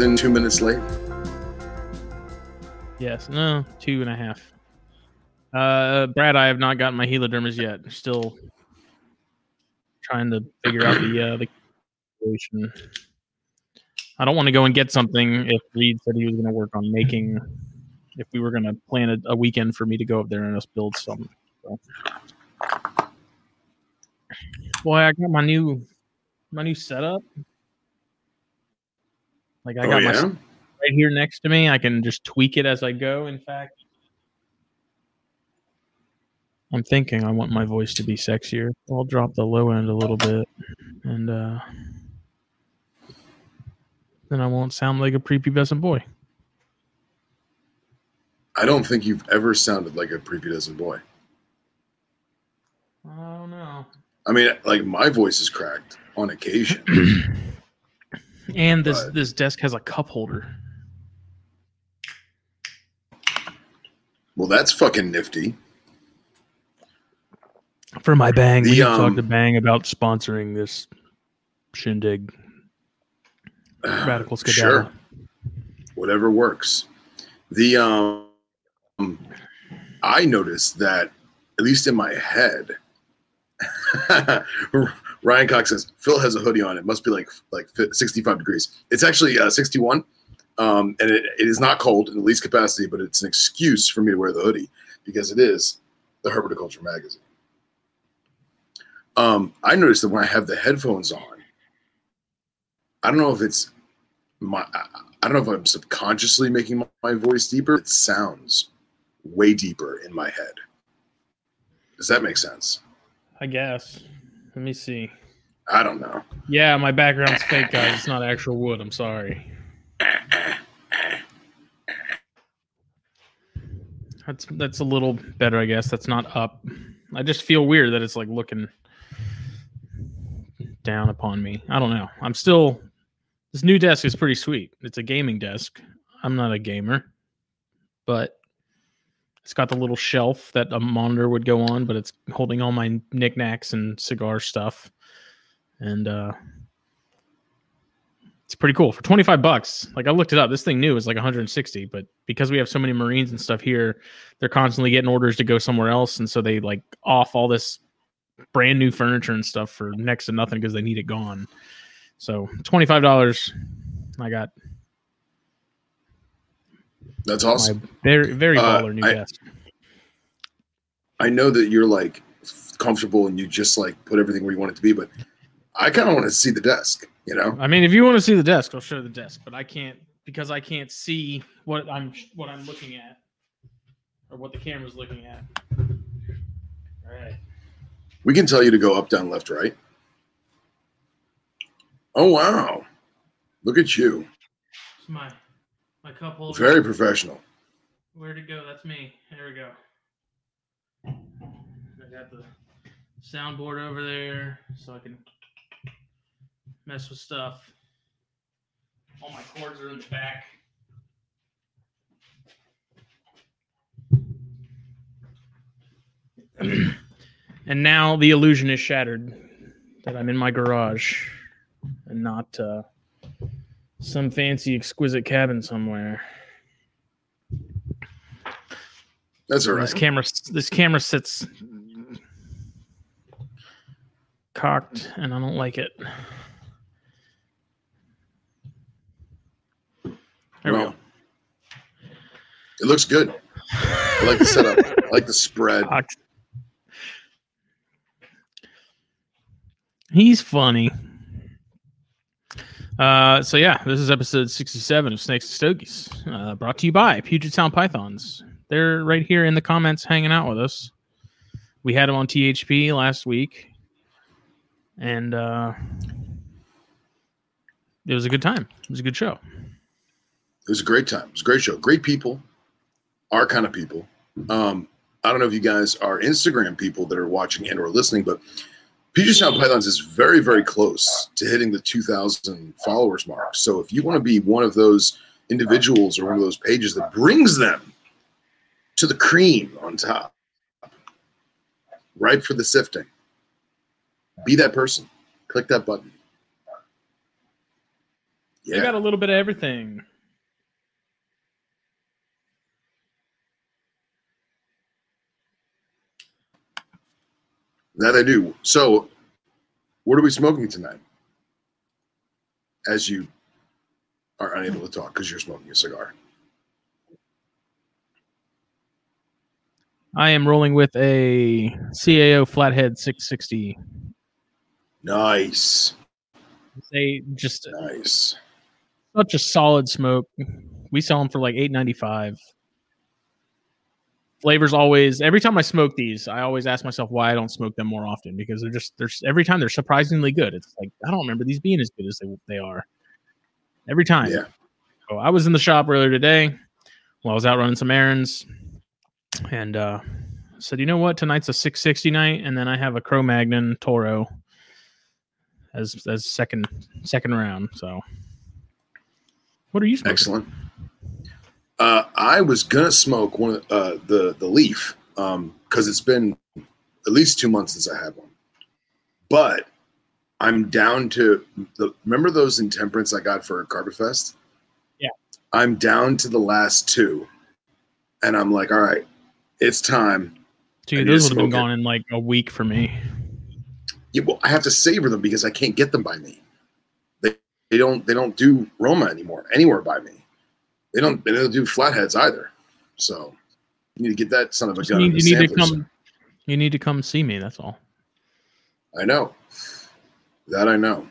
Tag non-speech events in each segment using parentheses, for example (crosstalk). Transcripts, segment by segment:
than two minutes late? Yes, no, two and a half. Uh, Brad, I have not gotten my helidermis yet. Still trying to figure out the uh, the situation. I don't want to go and get something if Reed said he was going to work on making. If we were going to plan a, a weekend for me to go up there and us build some. So. Boy, I got my new my new setup. Like I oh, got my right here next to me. I can just tweak it as I go. In fact, I'm thinking I want my voice to be sexier. I'll drop the low end a little bit, and uh, then I won't sound like a prepubescent boy. I don't think you've ever sounded like a prepubescent boy. I don't know. I mean, like my voice is cracked on occasion. (clears throat) And this But- this desk has a cup holder. well, that's fucking nifty. For my bang, we The, talk um, to Bang about sponsoring this shindig. (sighs) Radical skedaddle. Sure. Whatever works. The um I noticed that at least in my head (laughs) Ryan Cox says Phil has a hoodie on. It must be like like 65 degrees. It's actually uh, 61, um, and it, it is not cold in the least capacity, but it's an excuse for me to wear the hoodie because it is the Herpetoculture magazine. Um, I noticed that when I have the headphones on, I don't know if it's my I- don't know if I'm subconsciously making my, my voice deeper. It sounds way deeper in my head. Does that make sense? I guess. Let me see. I don't know. Yeah, my background's fake, guys. It's not actual wood. I'm sorry. That's that's a little better, I guess. That's not up. I just feel weird that it's like looking down upon me. I don't know. I'm still this new desk is pretty sweet. It's a gaming desk. I'm not a gamer, but it's got the little shelf that a monitor would go on, but it's holding all my knickknacks and cigar stuff. And uh it's pretty cool for 25 bucks. Like I looked it up. This thing new is like 160, but because we have so many Marines and stuff here, they're constantly getting orders to go somewhere else. And so they like off all this brand new furniture and stuff for next to nothing because they need it gone. So $25. I got That's my awesome. very, very Uh, baller new I- desk. I know that you're like comfortable and you just like put everything where you want it to be, but I kind of want to see the desk. You know, I mean, if you want to see the desk, I'll show the desk, but I can't because I can't see what I'm what I'm looking at or what the camera's looking at. All right. we can tell you to go up, down, left, right. Oh wow, look at you, It's my my cup holder. very professional. Where'd it go? That's me. There we go. I got the soundboard over there so I can mess with stuff. All my cords are in the back. (clears throat) and now the illusion is shattered that I'm in my garage and not uh, some fancy, exquisite cabin somewhere. That's all This camera, this camera sits cocked, and I don't like it. There we Well, go. It looks good. I like the setup. (laughs) I like the spread. Cocked. He's funny. Uh, so yeah, this is episode sixty-seven of Snakes and Stogies, uh, brought to you by Puget Sound Pythons. They're right here in the comments, hanging out with us. We had them on THP last week, and uh, it was a good time. It was a good show. It was a great time. It was a great show. Great people, our kind of people. Um, I don't know if you guys are Instagram people that are watching and or listening, but Puget Sound Pythons is very, very close to hitting the 2,000 followers mark. So if you want to be one of those individuals or one of those pages that brings them to the cream on top, ripe for the sifting, be that person. Click that button. They Yeah. got a little bit of everything. That I do. So, what are we smoking tonight? As you are unable to talk because you're smoking a cigar. I am rolling with a CAO Flathead 660. Nice. They just Nice. such a solid smoke. We sell them for like eight ninety five. Flavors always. Every time I smoke these, I always ask myself why I don't smoke them more often because they're just there's every time they're surprisingly good. It's like I don't remember these being as good as they, they are. Every time. Yeah. So I was in the shop earlier today while I was out running some errands, and uh, said, you know what, tonight's a 660 night, and then I have a Cro Magnon Toro as as second second round. So, what are you smoking? Excellent. Uh, I was gonna smoke one of uh, the the leaf because it's been at least two months since I had one, but I'm down to the. Remember those intemperance I got for Carbafest? Yeah. I'm down to the last two, and I'm like, all right, it's time. Dude, those would have been smoke it. gone in like a week for me. Yeah, well, I have to savor them because I can't get them by me. They they don't they don't do Roma anymore anywhere by me. They don't they don't do flatheads either. So you need to get that son of a gun. need- you need to come. You need to come see me. That's all. I know that I know.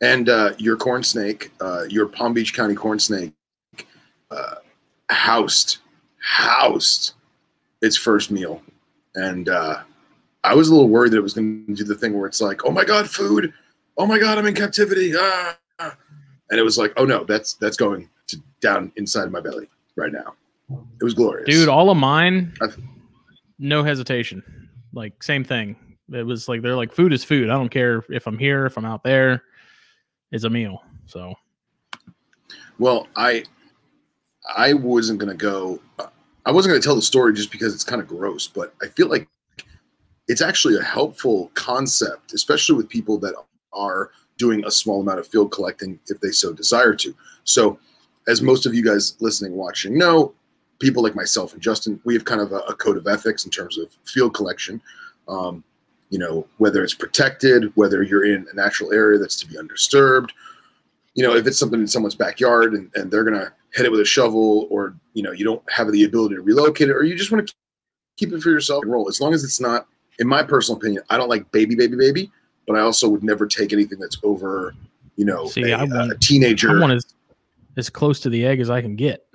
And uh, your corn snake, uh, your Palm Beach County corn snake, uh, housed housed its first meal, and uh, I was a little worried that it was going to do the thing where it's like, oh my god, food, oh my god, I'm in captivity, ah." And it was like, oh no, that's that's going to down inside my belly right now. It was glorious, Dude, all of mine, I've- no hesitation. Like same thing. It was like they're like food is food. I don't care if I'm here, if I'm out there. It's a meal. So Well, I I wasn't gonna go. I wasn't gonna tell the story just because it's kind of gross, but I feel like it's actually a helpful concept, especially with people that are doing a small amount of field collecting if they so desire to. So, as most of you guys listening, watching know, people like myself and Justin, we have kind of a, a code of ethics in terms of field collection. Um, you know, whether it's protected, whether you're in a natural area that's to be undisturbed, you know, if it's something in someone's backyard and, and they're gonna hit it with a shovel, or you know, you don't have the ability to relocate it, or you just want to keep it for yourself and roll. As long as it's not, in my personal opinion, I don't like baby, baby, baby, but I also would never take anything that's over, you know, See, a, I want- a teenager. I want as as close to the egg as I can get.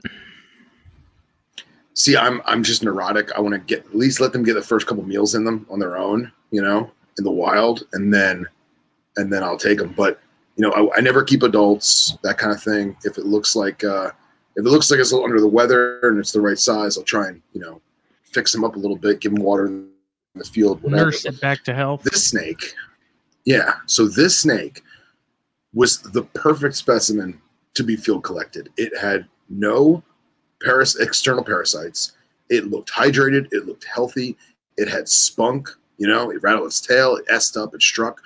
See, I'm I'm just neurotic. I want to get at least let them get the first couple meals in them on their own, you know, in the wild, and then and then I'll take them. But you know, I, I never keep adults, that kind of thing. If it looks like uh, if it looks like it's a little under the weather and it's the right size, I'll try and you know fix them up a little bit, give them water in the field, whatever. Nurse it back to health. This snake, yeah. So this snake was the perfect specimen to be field collected. It had no paras- external parasites. It looked hydrated. It looked healthy. It had spunk. You know, it rattled its tail. It essed up. It struck.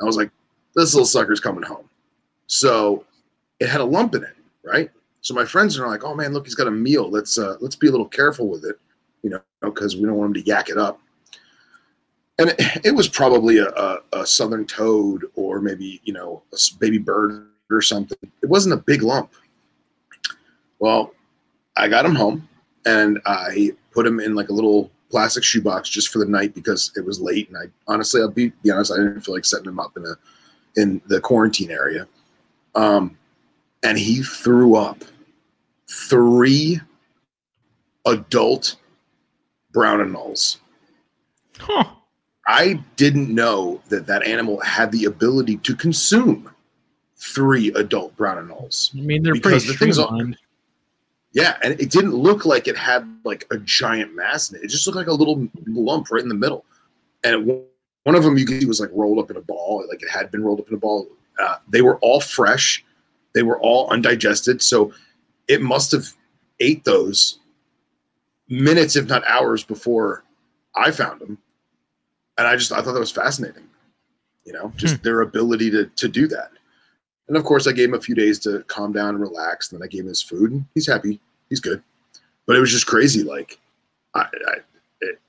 I was like, this little sucker's coming home. So it had a lump in it, right? So my friends are like, oh man, look, he's got a meal. Let's uh, let's be a little careful with it, you know, because we don't want him to yak it up and it, it was probably a, a, a southern toad or maybe you know a baby bird or something. It wasn't a big lump. Well i got him home and i put him in like a little plastic shoebox just for the night because it was late and i honestly i'll be, be honest i didn't feel like setting him up in a in the quarantine area. Um and he threw up three adult brown anoles Huh. I didn't know that that animal had the ability to consume three adult brown anoles. I mean, they're Because pretty the thing's all- streamlined. Yeah, and it didn't look like it had like a giant mass in it. It just looked like a little lump right in the middle. And it, one of them you could see was like rolled up in a ball, like it had been rolled up in a ball. Uh, they were all fresh. They were all undigested. So it must have ate those minutes, if not hours, before I found them. And I just I thought that was fascinating. You know, just hmm. their ability to to do that. And of course, I gave him a few days to calm down and relax. And then I gave him his food, and he's happy. He's good. But it was just crazy. Like, I, I it,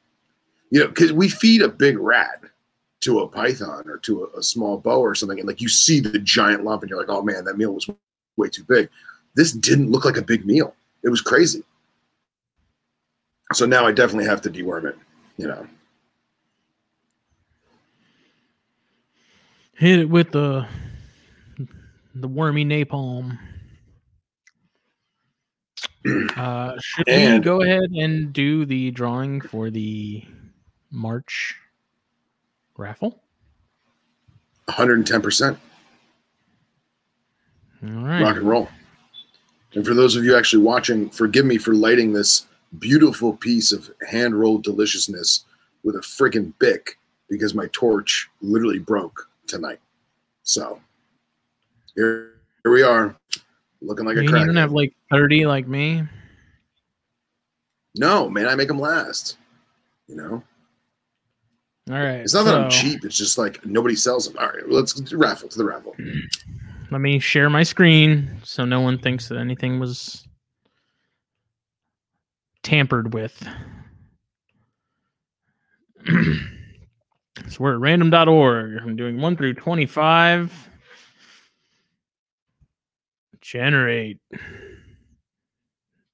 you know, because we feed a big rat to a python or to a, a small boa or something, and like you see the giant lump, and you're like, oh man, that meal was way too big. This didn't look like a big meal. It was crazy. So now I definitely have to deworm it. You know. Hit it with the the wormy napalm. Uh, should we go ahead and do the drawing for the March raffle? 110% All right. rock and roll. And for those of you actually watching, forgive me for lighting this beautiful piece of hand rolled deliciousness with a friggin' Bic because my torch literally broke tonight. So here, here we are, looking like you a didn't even have like 30 like me. no, man, I make them last. You know, All right. it's not that I'm cheap. It's just like nobody sells them. All right, let's raffle to the raffle. Let me share my screen so no one thinks that anything was tampered with. (clears throat) so we're at random.org. I'm doing 1 through 25. Generate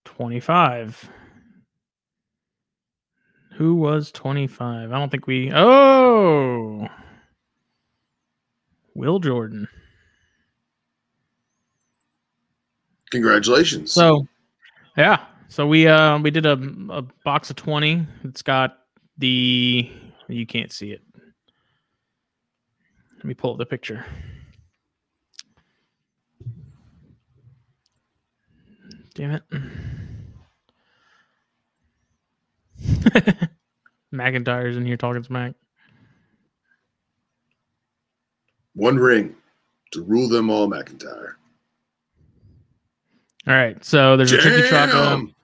25. Who was 25? I don't think we. Oh! Will Jordan. Congratulations. So, yeah. So we uh we did a, a box of twenty. It's got the you can't see it. Let me pull up the picture. Damn it. (laughs) McIntyre's in here talking smack. one ring to rule them all, McIntyre. All right, so there's a tricky chocolate. Uh, Damn!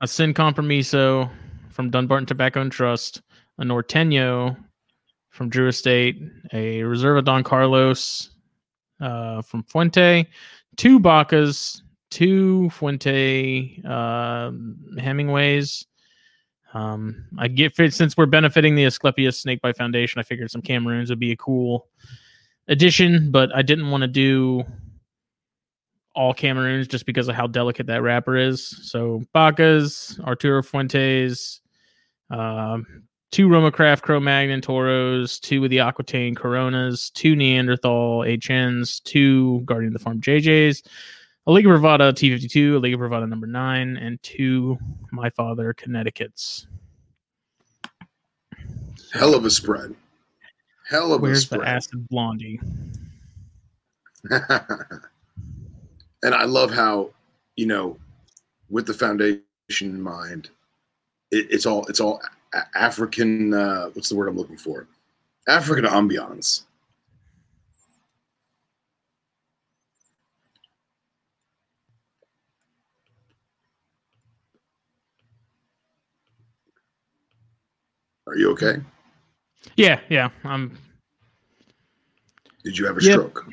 a Sin Compromiso from Dunbarton Tobacco and Trust, a Norteño from Drew Estate, a Reserva Don Carlos uh, from Fuente, two Bacas, two Fuente uh, Hemingways. Um, I get since we're benefiting the Asclepius Snakebite Foundation, I figured some Cameroons would be a cool addition, but I didn't want to do all Cameroons just because of how delicate that wrapper is. So Bacas, Arturo Fuentes, um, two Roma Craft Cro Magnon Toros, two of the Aquitaine Coronas, two Neanderthal HNs, two Guardian of the Farm JJs, a Liga Privada T52, a Liga Privada number nine, and two My Father Connecticut's. Hell of a spread. Hell of a spread. Where's the acid blondie? (laughs) and I love how, you know, with the foundation in mind, it, it's all it's all African. Uh, what's the word I'm looking for? African ambiance. Are you okay? Yeah, yeah. I'm. Did you have a Yep. stroke?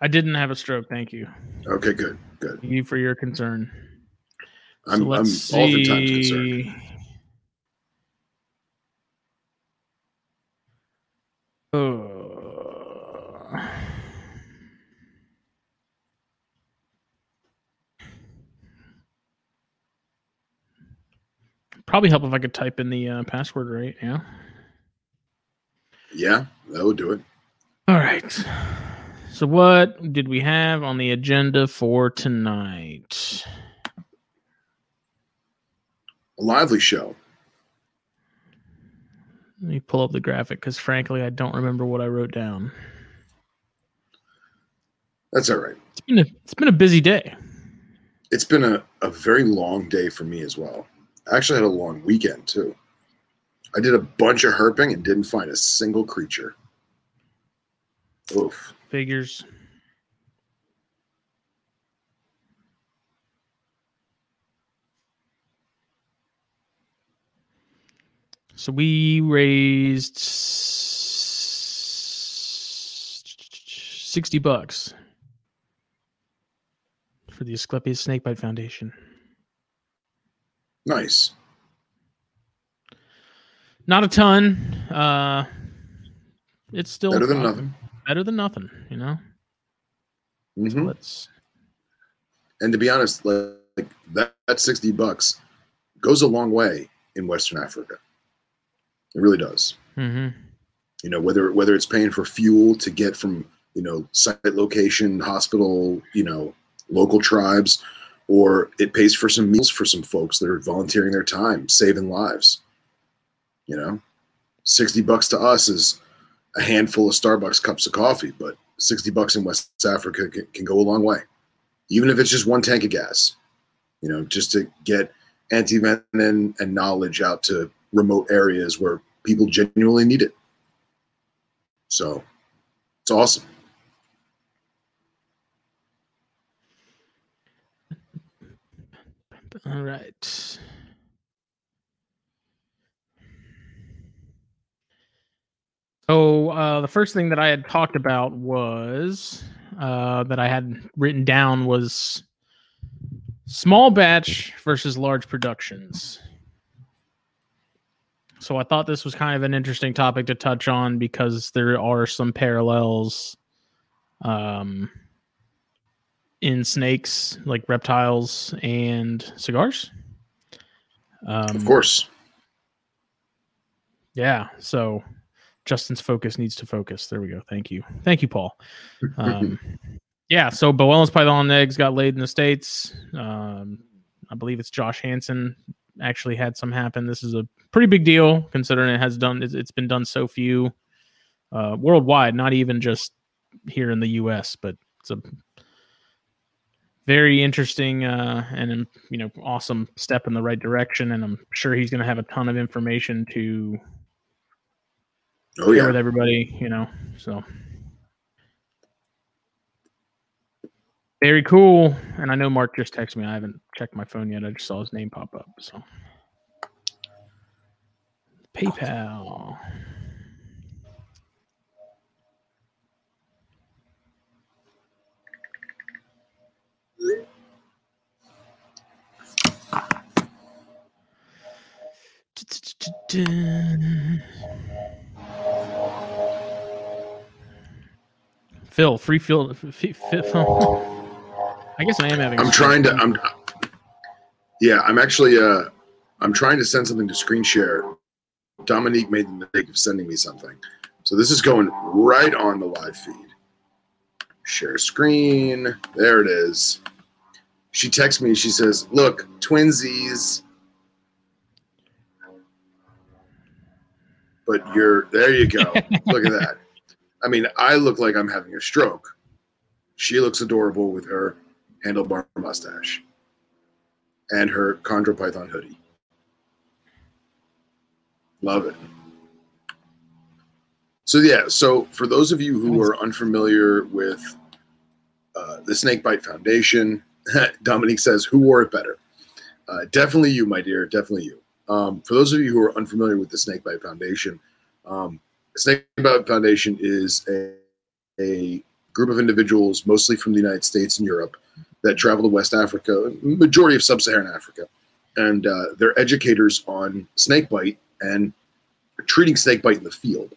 I didn't have a stroke. Thank you. Okay, good, good. Thank you for your concern. So I'm, I'm let's oftentimes concerned. Uh, probably help if I could type in the uh, password right. Yeah. Yeah, that would do it. All right. So, what did we have on the agenda for tonight? A lively show. Let me pull up the graphic because, frankly, I don't remember what I wrote down. That's all right. It's been a, it's been a busy day. It's been a, a very long day for me as well. I actually had a long weekend too. I did a bunch of herping and didn't find a single creature. Oof. Figures. So we raised sixty bucks. for the Asclepius Snakebite Foundation. Nice. Not a ton. Uh, it's still Better than uh, nothing. Better than nothing, you know. Mhm. Let's. And to be honest, like, like that, that 60 bucks goes a long way in Western Africa. It really does. hmm You know, whether whether it's paying for fuel to get from, you know, site location, hospital, you know, local tribes, or it pays for some meals for some folks that are volunteering their time, saving lives. You know, 60 bucks to us is a handful of Starbucks cups of coffee, but 60 bucks in West Africa can, can go a long way. Even if it's just one tank of gas, you know, just to get anti-venom and knowledge out to remote areas where people genuinely need it. So it's awesome. All right. So uh, the first thing that I had talked about was uh, that I had written down was small batch versus large productions. So I thought this was kind of an interesting topic to touch on because there are some parallels um, in snakes, like reptiles and cigars. Um, Of course. Yeah. So Justin's focus needs to focus. There we go. Thank you. Thank you, Paul. (laughs) Um, yeah. So Boelen's python eggs got laid in the States. Um, I believe it's Josh Hansen actually had some happen. This is a pretty big deal considering it has done, it's, been done so few uh, worldwide, not even just here in the US, but it's a very interesting uh, and um, you know awesome step in the right direction and i'm sure he's going to have a ton of information to Oh share with everybody, you know. So very cool. And I know Mark just texted me. I haven't checked my phone yet. I just saw his name pop up. So PayPal. Phil, free Phil. f- f- Phil. I guess I am having. I'm trying to. I'm. Yeah, I'm actually. Uh, I'm trying to send something to screen share. Dominique made the mistake of sending me something, so this is going right on the live feed. Share screen. There it is. She texts me. She says, "Look, twinsies." But you're there. You go. (laughs) Look at that. I mean, I look like I'm having a stroke. She looks adorable with her handlebar mustache and her chondro python hoodie. Love it. So yeah, so for those of you who are unfamiliar with uh, the Snakebite Foundation, (laughs) Dominique says, "Who wore it better?" Uh, definitely you, my dear. Definitely you. Um, for those of you who are unfamiliar with the Snakebite Foundation, um, Snakebite Foundation is a, a group of individuals, mostly from the United States and Europe, that travel to West Africa, majority of sub-Saharan Africa, and uh, they're educators on snakebite and treating snakebite in the field.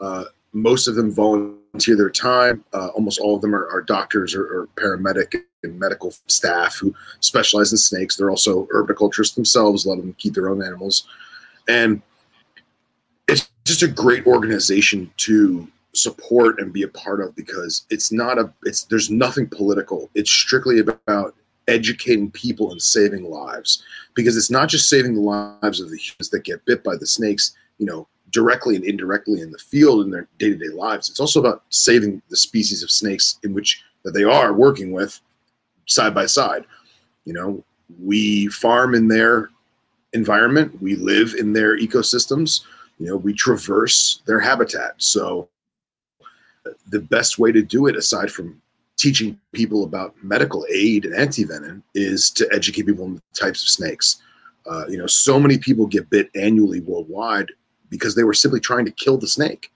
Uh, most of them volunteer their time. Uh, almost all of them are, are doctors or, or paramedic and medical staff who specialize in snakes. They're also herpetoculturists themselves. A lot of them keep their own animals, and it's just a great organization to support and be a part of because it's not a it's there's nothing political. It's strictly about educating people and saving lives because it's not just saving the lives of the humans that get bit by the snakes you know directly and indirectly in the field in their day-to-day lives. It's also about saving the species of snakes in which that they are working with side by side. You know we farm in their environment. We live in their ecosystems. You know we traverse their habitat. So the best way to do it aside from teaching people about medical aid and antivenom is to educate people on the types of snakes uh, you know so many people get bit annually worldwide because they were simply trying to kill the snake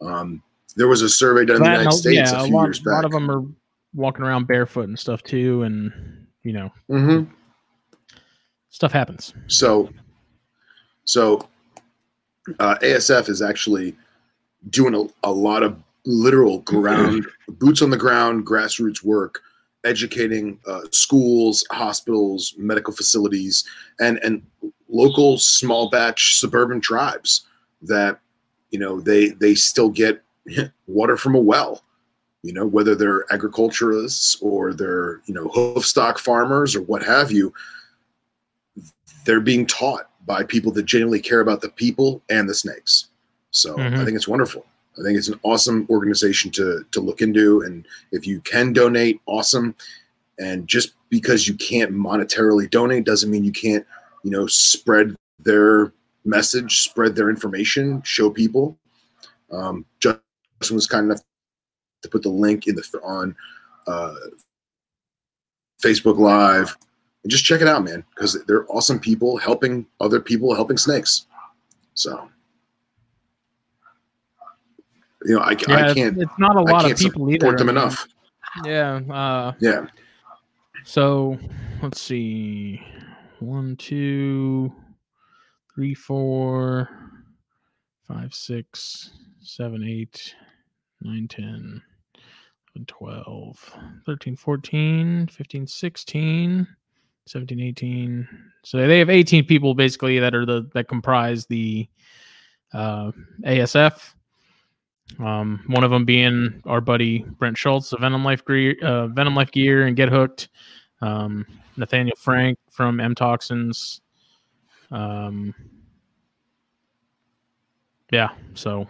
um, there was a survey done in the united a- states yeah, a a lot, years a lot of them are walking around barefoot and stuff too, and you know, Mm-hmm. stuff happens. So, so uh, ASF is actually doing a, a lot of literal (laughs) ground, boots on the ground, grassroots work, educating uh, schools, hospitals, medical facilities, and and local small batch suburban tribes that you know they they still get (laughs) water from a well. You know, whether they're agriculturists or they're you know hoof stock farmers or what have you, they're being taught by people that genuinely care about the people and the snakes. So I Mhm. think it's wonderful. I think it's an awesome organization to to look into, and if you can donate, awesome. And just because you can't monetarily donate doesn't mean you can't, you know, spread their message, spread their information, show people. Um, Justin was kind enough to put the link in the on uh, Facebook Live and just check it out, man, because they're awesome people helping other people, helping snakes. So, you know, I, Yeah, I can't, It's not a lot of can't people either. support them I mean, enough. Yeah. Uh, Yeah. So let's see. One, two, three, four, five, six, seven, eight, nine, 10, 11, 12, 13, 14, 15, 16, 17, 18. So they have 18 people basically that are the that comprise the uh, ASF. Um, one of them being our buddy Brent Schultz of Venom Life Gear, uh, Venom Life Gear and Get Hooked. Um, Nathaniel Frank from M Toxins. Um, yeah, so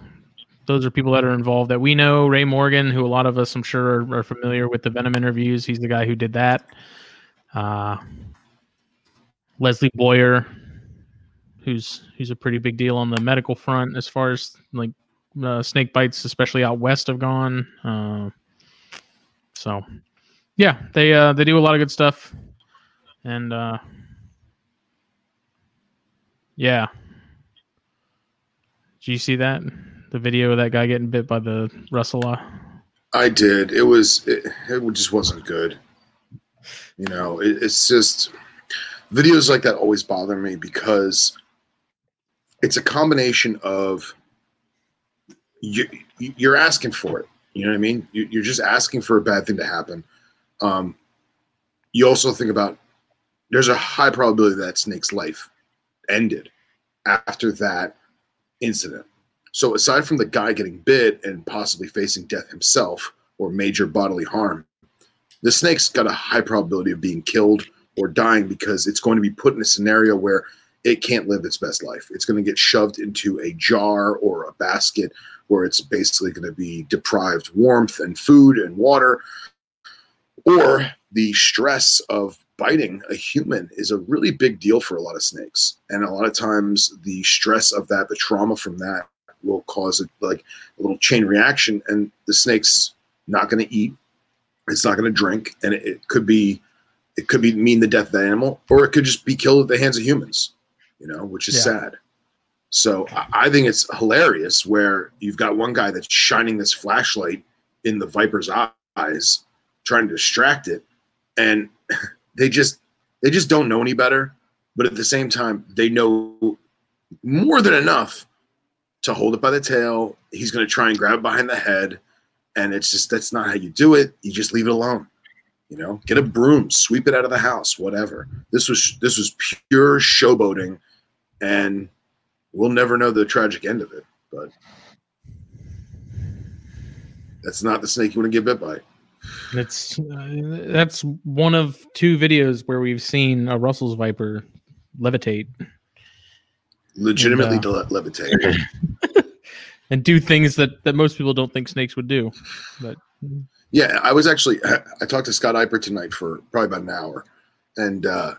those are people that are involved that we know. Ray Morgan, who a lot of us, I'm sure, are, are familiar with the Venom interviews. He's the guy who did that. Uh, Leslie Boyer, who's who's a pretty big deal on the medical front as far as like uh, snake bites, especially out west, have gone. Uh, so, yeah, they uh, they do a lot of good stuff, and uh, yeah. Do you see that the video of that guy getting bit by the Russella? I did. It was, it, it just wasn't good. You know, it, it's just videos like that always bother me because it's a combination of you, you're asking for it. You know what I mean? You- You're just asking for a bad thing to happen. Um, you also think about there's a high probability that snake's life ended after that incident. So aside from the guy getting bit and possibly facing death himself or major bodily harm, the snake's got a high probability of being killed or dying because it's going to be put in a scenario where it can't live its best life. It's going to get shoved into a jar or a basket where it's basically going to be deprived warmth and food and water. Or the stress of biting a human is a really big deal for a lot of snakes. And a lot of times the stress of that, the trauma from that will cause a, like a little chain reaction and the snake's not going to eat it's not going to drink and it, it could be it could be mean the death of the animal or it could just be killed at the hands of humans you know which is Yeah. sad so I, think it's hilarious where you've got one guy that's shining this flashlight in the viper's eyes trying to distract it and (laughs) they just they just don't know any better but at the same time they know more than enough to hold it by the tail. He's going to try and grab it behind the head. And it's just, that's not how you do it. You just leave it alone. You know, get a broom, sweep it out of the house, whatever. This was, this was pure showboating. And we'll never know the tragic end of it. But that's not the snake you want to get bit by. It's uh, that's one of two videos where we've seen a Russell's viper levitate Legitimately And, le- levitate. (laughs) (laughs) and do things that that most people don't think snakes would do. But Yeah, I was actually I talked to Scott Eipper tonight for probably about an hour, and uh,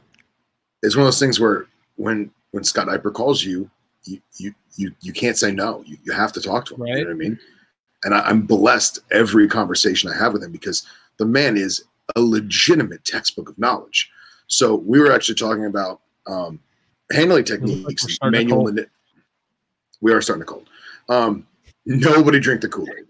it's one of those things where when when Scott Eipper calls you, you you you, you can't say no. You, you have to talk to him. You Right. know what I mean? And I, I'm blessed every conversation I have with him because the man is a legitimate textbook of knowledge. So we were actually talking about um, handling techniques, to manual. we are starting to cold. Um, nobody drink the Kool Aid.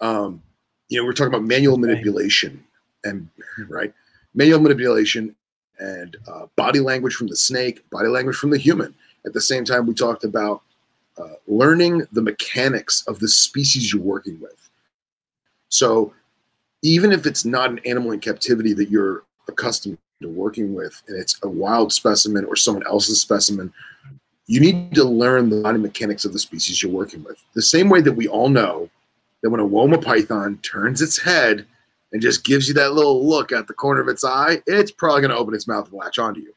Um, you know, we're talking about manual manipulation and right, manual manipulation and uh, body language from the snake, body language from the human. At the same time, we talked about uh, learning the mechanics of the species you're working with. So, even if it's not an animal in captivity that you're accustomed to working with, and it's a wild specimen or someone else's specimen, you need to learn the body mechanics of the species you're working with. The same way that we all know that when a Woma python turns its head and just gives you that little look at the corner of its eye, it's probably going to open its mouth and latch onto you.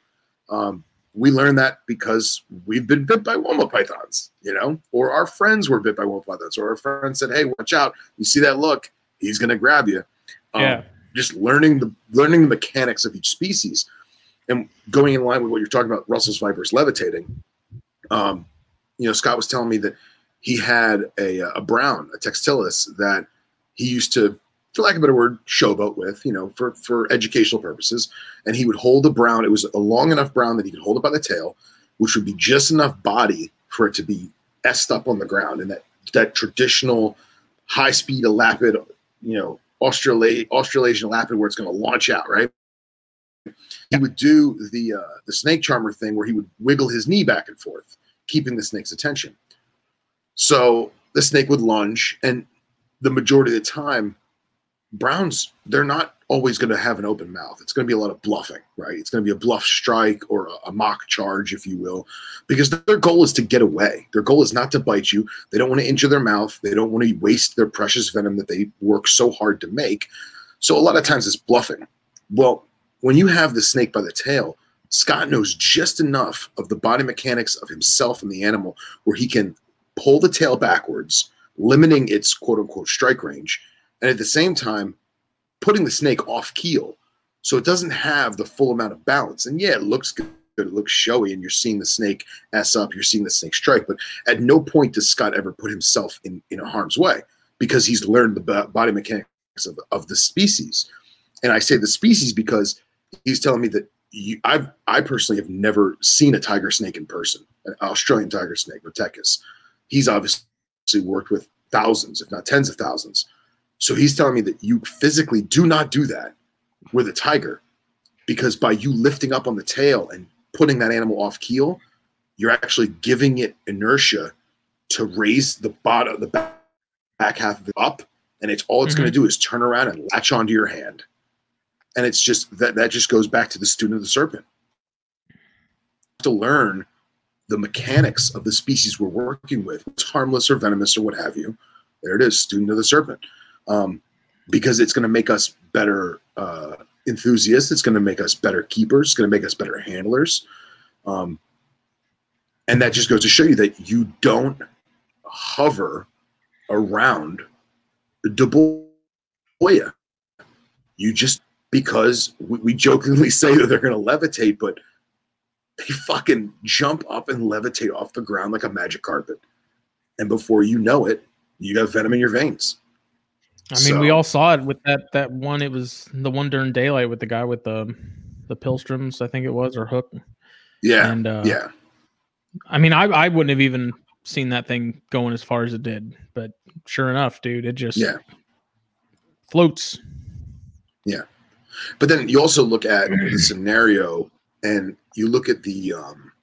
Um, we learned that because we've been bit by Woma pythons, you know, or our friends were bit by Woma pythons, or our friend said, "Hey, watch out! You see that look? He's going to grab you." Um, yeah. Just learning the learning the mechanics of each species, and going in line with what you're talking about, Russell's vipers levitating. Um, you know, Scott was telling me that he had a, a brown, a textilis that he used to for lack of a better word, showboat with, you know, for for educational purposes. And he would hold the brown. It was a long enough brown that he could hold it by the tail, which would be just enough body for it to be s up on the ground. And that that traditional high speed elapid, you know, Australa- Australasian elapid where it's going to launch out, right? He would do the uh, the snake charmer thing where he would wiggle his knee back and forth, keeping the snake's attention. So the snake would lunge, and the majority of the time, Browns, they're not always going to have an open mouth. It's going to be a lot of bluffing, right? It's going to be a bluff strike or a, a, mock charge, if you will, because their goal is to get away. Their goal is not to bite you. They don't want to injure their mouth. They don't want to waste their precious venom that they work so hard to make. So a lot of times it's bluffing. Well, when you have the snake by the tail, Scott knows just enough of the body mechanics of himself and the animal where he can pull the tail backwards, limiting its quote unquote strike range and at the same time putting the snake off keel so it doesn't have the full amount of balance and yeah it looks good it looks showy and you're seeing the snake s up you're seeing the snake strike but at no point does scott ever put himself in in a harm's way because he's learned the body mechanics of, of the species and i say the species because he's telling me that you, I've, I personally have never seen a tiger snake in person, an Australian tiger snake, Notechis. He's obviously worked with thousands, if not tens of thousands. So he's telling me that you physically do not do that with a tiger because by you lifting up on the tail and putting that animal off keel, you're actually giving it inertia to raise the bottom, the back, back half of it up. And it's all it's mm-hmm. going to do is turn around and latch onto your hand. And it's just that that just goes back to the student of the serpent. To learn the mechanics of the species we're working with, it's harmless or venomous or what have you. There it is, student of the serpent um, because it's going to make us better uh, enthusiasts. It's going to make us better keepers. It's going to make us better handlers. Um, and that just goes to show you that you don't hover around Daboia. You just because we, we jokingly (laughs) say that they're going to levitate, but they fucking jump up and levitate off the ground like a magic carpet. And before you know it, you got venom in your veins. I mean, so, we all saw it with that that one. It was the one during daylight with the guy with the the Pillstroms, I think it was, or Hook. Yeah, and uh, yeah. I mean, I I wouldn't have even seen that thing going as far as it did, but sure enough, dude, it just yeah floats. Yeah, but then you also look at the scenario, and you look at the um,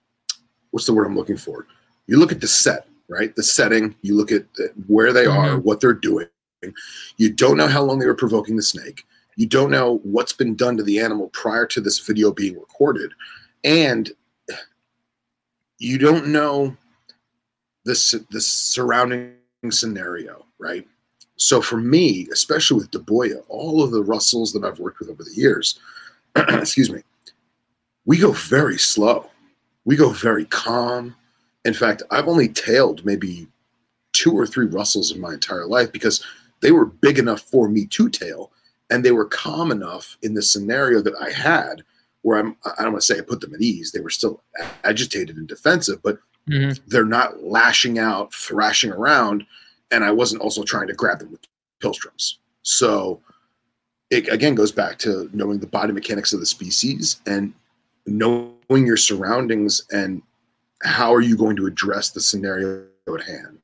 what's the word I'm looking for? You look at the set, right? The setting. You look at the, where they mm-hmm. are, what they're doing you don't know how long they were provoking the snake. You don't know what's been done to the animal prior to this video being recorded. And you don't know the, the surrounding scenario, right? So for me, especially with Daboia, all of the Russells that I've worked with over the years, (clears throat) excuse me, we go very slow. We go very calm. In fact, I've only tailed maybe two or three Russells in my entire life because they were big enough for me to tail, and they were calm enough in the scenario that I had where I'm I don't want to say I put them at ease. They were still agitated and defensive, but mm-hmm. they're not lashing out, thrashing around, and I wasn't also trying to grab them with pillstroms. So it again goes back to knowing the body mechanics of the species and knowing your surroundings and how are you going to address the scenario at hand.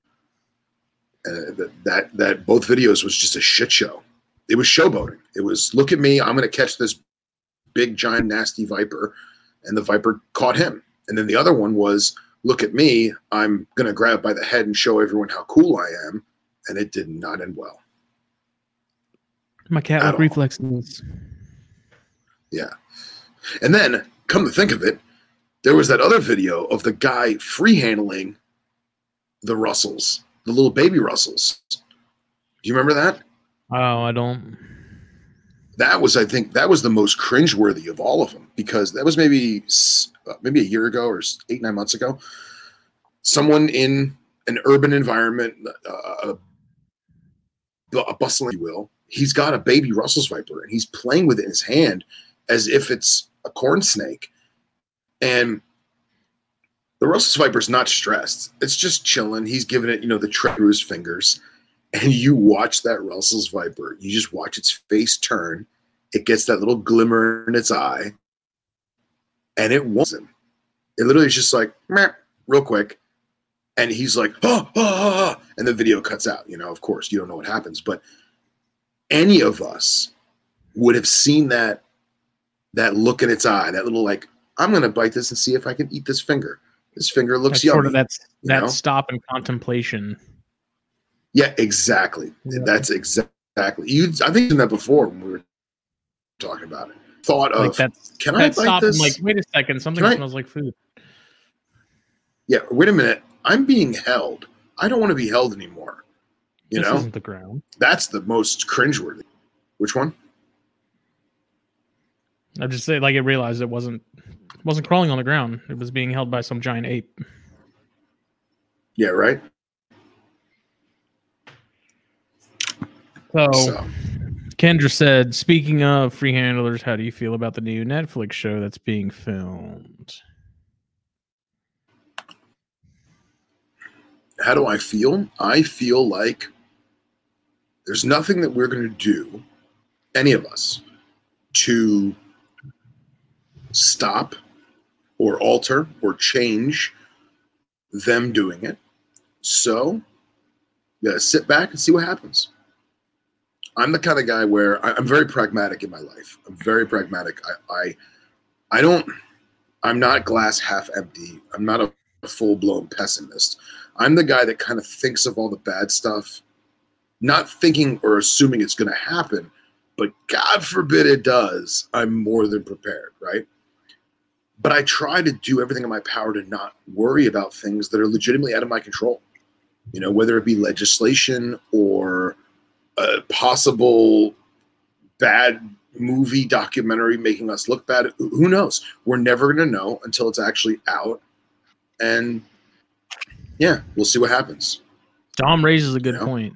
Uh, that, that that both videos was just a shit show. it was showboating. It was look at me, I'm going to catch this big giant nasty viper, and the viper caught him. And then the other one was look at me, I'm going to grab by the head and show everyone how cool I am, and it did not end well. My cat At with reflexes. Yeah. And then, come to think of it, there was that other video of the guy free handling the Russells, the little baby Russells. Do you remember that? Oh, I don't. That was, I think, that was the most cringeworthy of all of them because that was maybe uh, maybe a year ago or eight nine months ago. Someone in an urban environment, uh, a, a bustling, if you will, he's got a baby Russell's viper and he's playing with it in his hand as if it's a corn snake. And the Russell's viper's not stressed; it's just chilling. He's giving it, you know, the tread through his fingers and you watch that Russell's Viper, you just watch its face turn. It gets that little glimmer in its eye, and it wants him. It literally is just like, real quick. And he's like, oh, oh, oh," and the video cuts out. You know, of course, you don't know what happens, but any of us would have seen that that look in its eye, that little like, I'm gonna bite this and see if I can eat this finger. This finger looks That's yummy. sort of that's that know? stop and contemplation. Yeah, exactly. Yeah. That's exactly. You, I think did that before when we were talking about it. Thought of, Like that's can I bite stop this? like, wait a second, something Can I- smells like food. yeah, wait a minute. I'm being held. I don't want to be held anymore. You this know, the ground. that's the most cringeworthy. Which one? I'm just say like it realized it wasn't wasn't crawling on the ground. It was being held by some giant ape. Yeah, right. So, So, Kendra said, speaking of free handlers, how do you feel about the new Netflix show that's being filmed? how do I feel? I feel like there's nothing that we're going to do, any of us, to stop or alter or change them doing it. So, gotta sit back and see what happens. I'm the kind of guy where I, I'm very pragmatic in my life. I'm very pragmatic. I, I, I don't. I'm not glass half empty. I'm not a, a full blown pessimist. I'm the guy that kind of thinks of all the bad stuff, not thinking or assuming it's going to happen, but God forbid it does. I'm more than prepared, right? But I try to do everything in my power to not worry about things that are legitimately out of my control. You know, whether it be legislation or a possible bad movie documentary making us look bad. Who knows? We're never going to know until it's actually out. And yeah, we'll see what happens. Dom raises a good Yeah. point.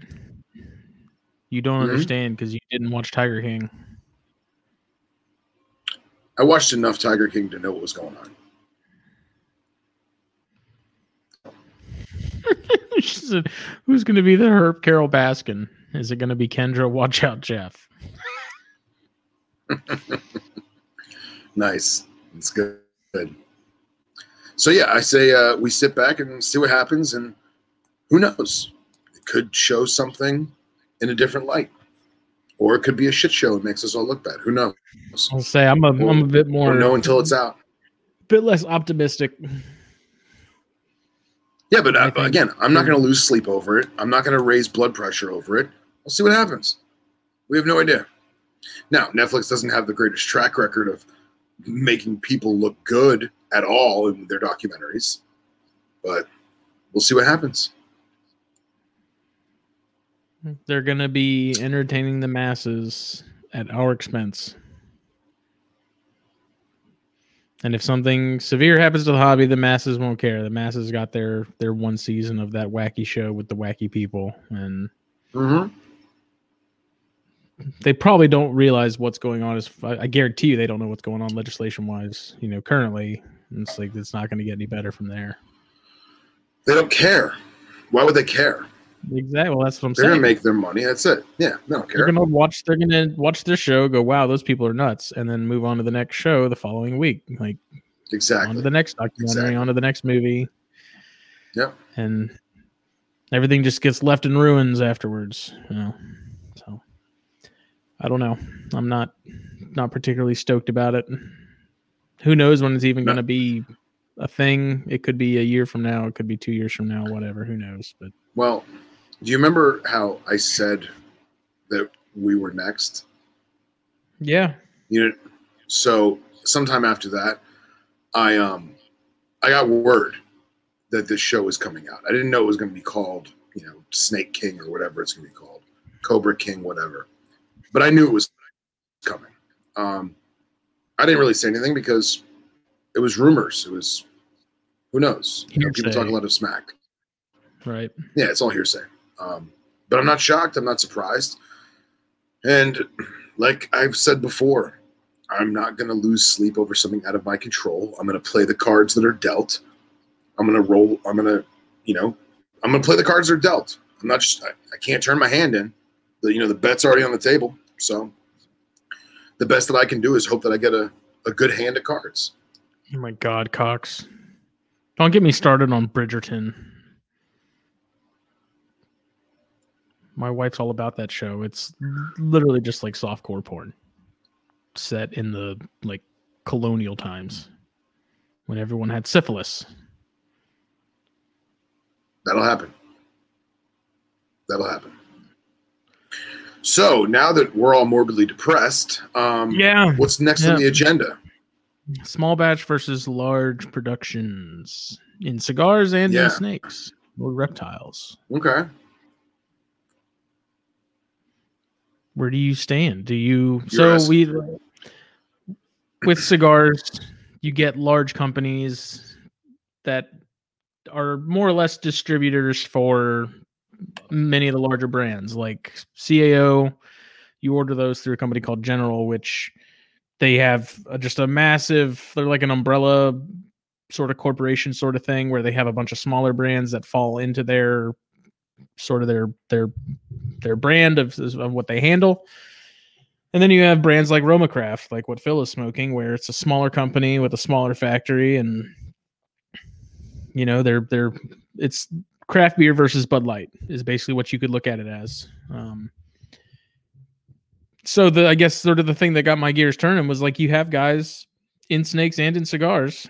You don't Mhm. understand because you didn't watch Tiger King. I watched enough Tiger King to know what was going on. (laughs) She said, Who's going to be the herp Carole Baskin? Is it going to be Kendra? Watch out, Jeff. (laughs) Nice. It's good. Good. So yeah, I say uh, we sit back and see what happens, and who knows? It could show something in a different light, or it could be a shit show and makes us all look bad. Who knows? I'll say I'm a, I'm a bit more, Or know until it's out. A bit less optimistic. Yeah, but uh, again, I'm not going to lose sleep over it. I'm not going to raise blood pressure over it. We'll see what happens. We have no idea. Now, Netflix doesn't have the greatest track record of making people look good at all in their documentaries, but we'll see what happens. They're going to be entertaining the masses at our expense. And if something severe happens to the hobby, the masses won't care. The masses got their their one season of that wacky show with the wacky people, and Mm-hmm. they probably don't realize what's going on. As I I guarantee you, they don't know what's going on legislation wise. You know, currently, And it's like it's not going to get any better from there. They don't care. Why would they care? Exactly. Well, that's what I'm saying. They're gonna make their money. That's it. Yeah, they don't They're gonna watch. They're gonna watch their show. Go, wow, those people are nuts, and then move on to the next show the following week. Like exactly. on to the next documentary, Exactly. on to the next movie. Yep. And everything just gets left in ruins afterwards. You know. So I don't know. I'm not not particularly stoked about it. Who knows when it's even No. going to be a thing? It could be a year from now. It could be two years from now. Whatever. Who knows? But Well, do you remember how I said that we were next? yeah, You know, so sometime after that, I um I got word that this show was coming out. I didn't know it was going to be called, you know, Snake King or whatever it's going to be called, Cobra King, whatever. But I knew it was coming. Um, I didn't really say anything because it was rumors. It was who knows? You know, people talk a lot of smack. right. Yeah, it's all hearsay. Um, but I'm not shocked. I'm not surprised. And like I've said before, I'm not going to lose sleep over something out of my control. I'm going to play the cards that are dealt. I'm going to roll. I'm going to, you know, I'm going to play the cards that are dealt. I'm not just, I, I can't turn my hand in. The, you know, the bet's already on the table. So the best that I can do is hope that I get a, a good hand of cards. Oh my God, Cox! Don't get me started on Bridgerton. My wife's all about that show. It's literally just like softcore porn, set in the like colonial times when everyone had syphilis. That'll happen. That'll happen. So now that we're all morbidly depressed, um, Yeah, what's next on the agenda? small batch versus large productions in cigars and Yeah. in snakes or reptiles. Okay. Where do you stand? Do you You're so we with cigars, you get large companies that are more or less distributors for many of the larger brands like CAO. You order those through a company called General, which they have just a massive, they're like an umbrella sort of corporation sort of thing where they have a bunch of smaller brands that fall into their sort of their their their brand of, of what they handle. And then you have brands like Romacraft, like what Phil is smoking, where it's a smaller company with a smaller factory, and you know they're they're it's craft beer versus Bud Light is basically what you could look at it as. Um, so the I guess sort of the thing that got my gears turning was like you have guys in snakes and in cigars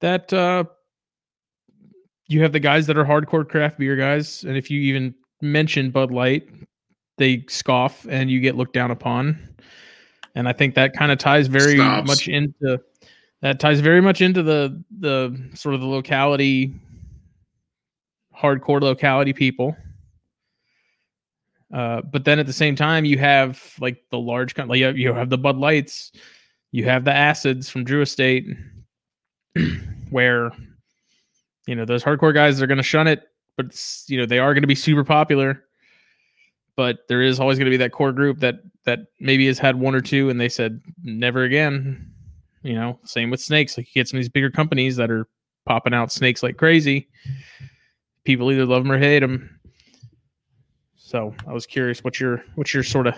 that uh, you have the guys that are hardcore craft beer guys, and if you even mention Bud Light, they scoff and you get looked down upon. And I think that kind of ties very Snobs. much into that ties very much into the the sort of the locality hardcore locality people. Uh, but then at the same time, you have like the large, like you have, you have the Bud Lights, you have the acids from Drew Estate, (clears throat) where you know those hardcore guys are going to shun it, but you know they are going to be super popular. But there is always going to be that core group that that maybe has had one or two, and they said never again. You know, same with snakes. Like you get some of these bigger companies that are popping out snakes like crazy. People either love them or hate them. So I was curious what your what your sort of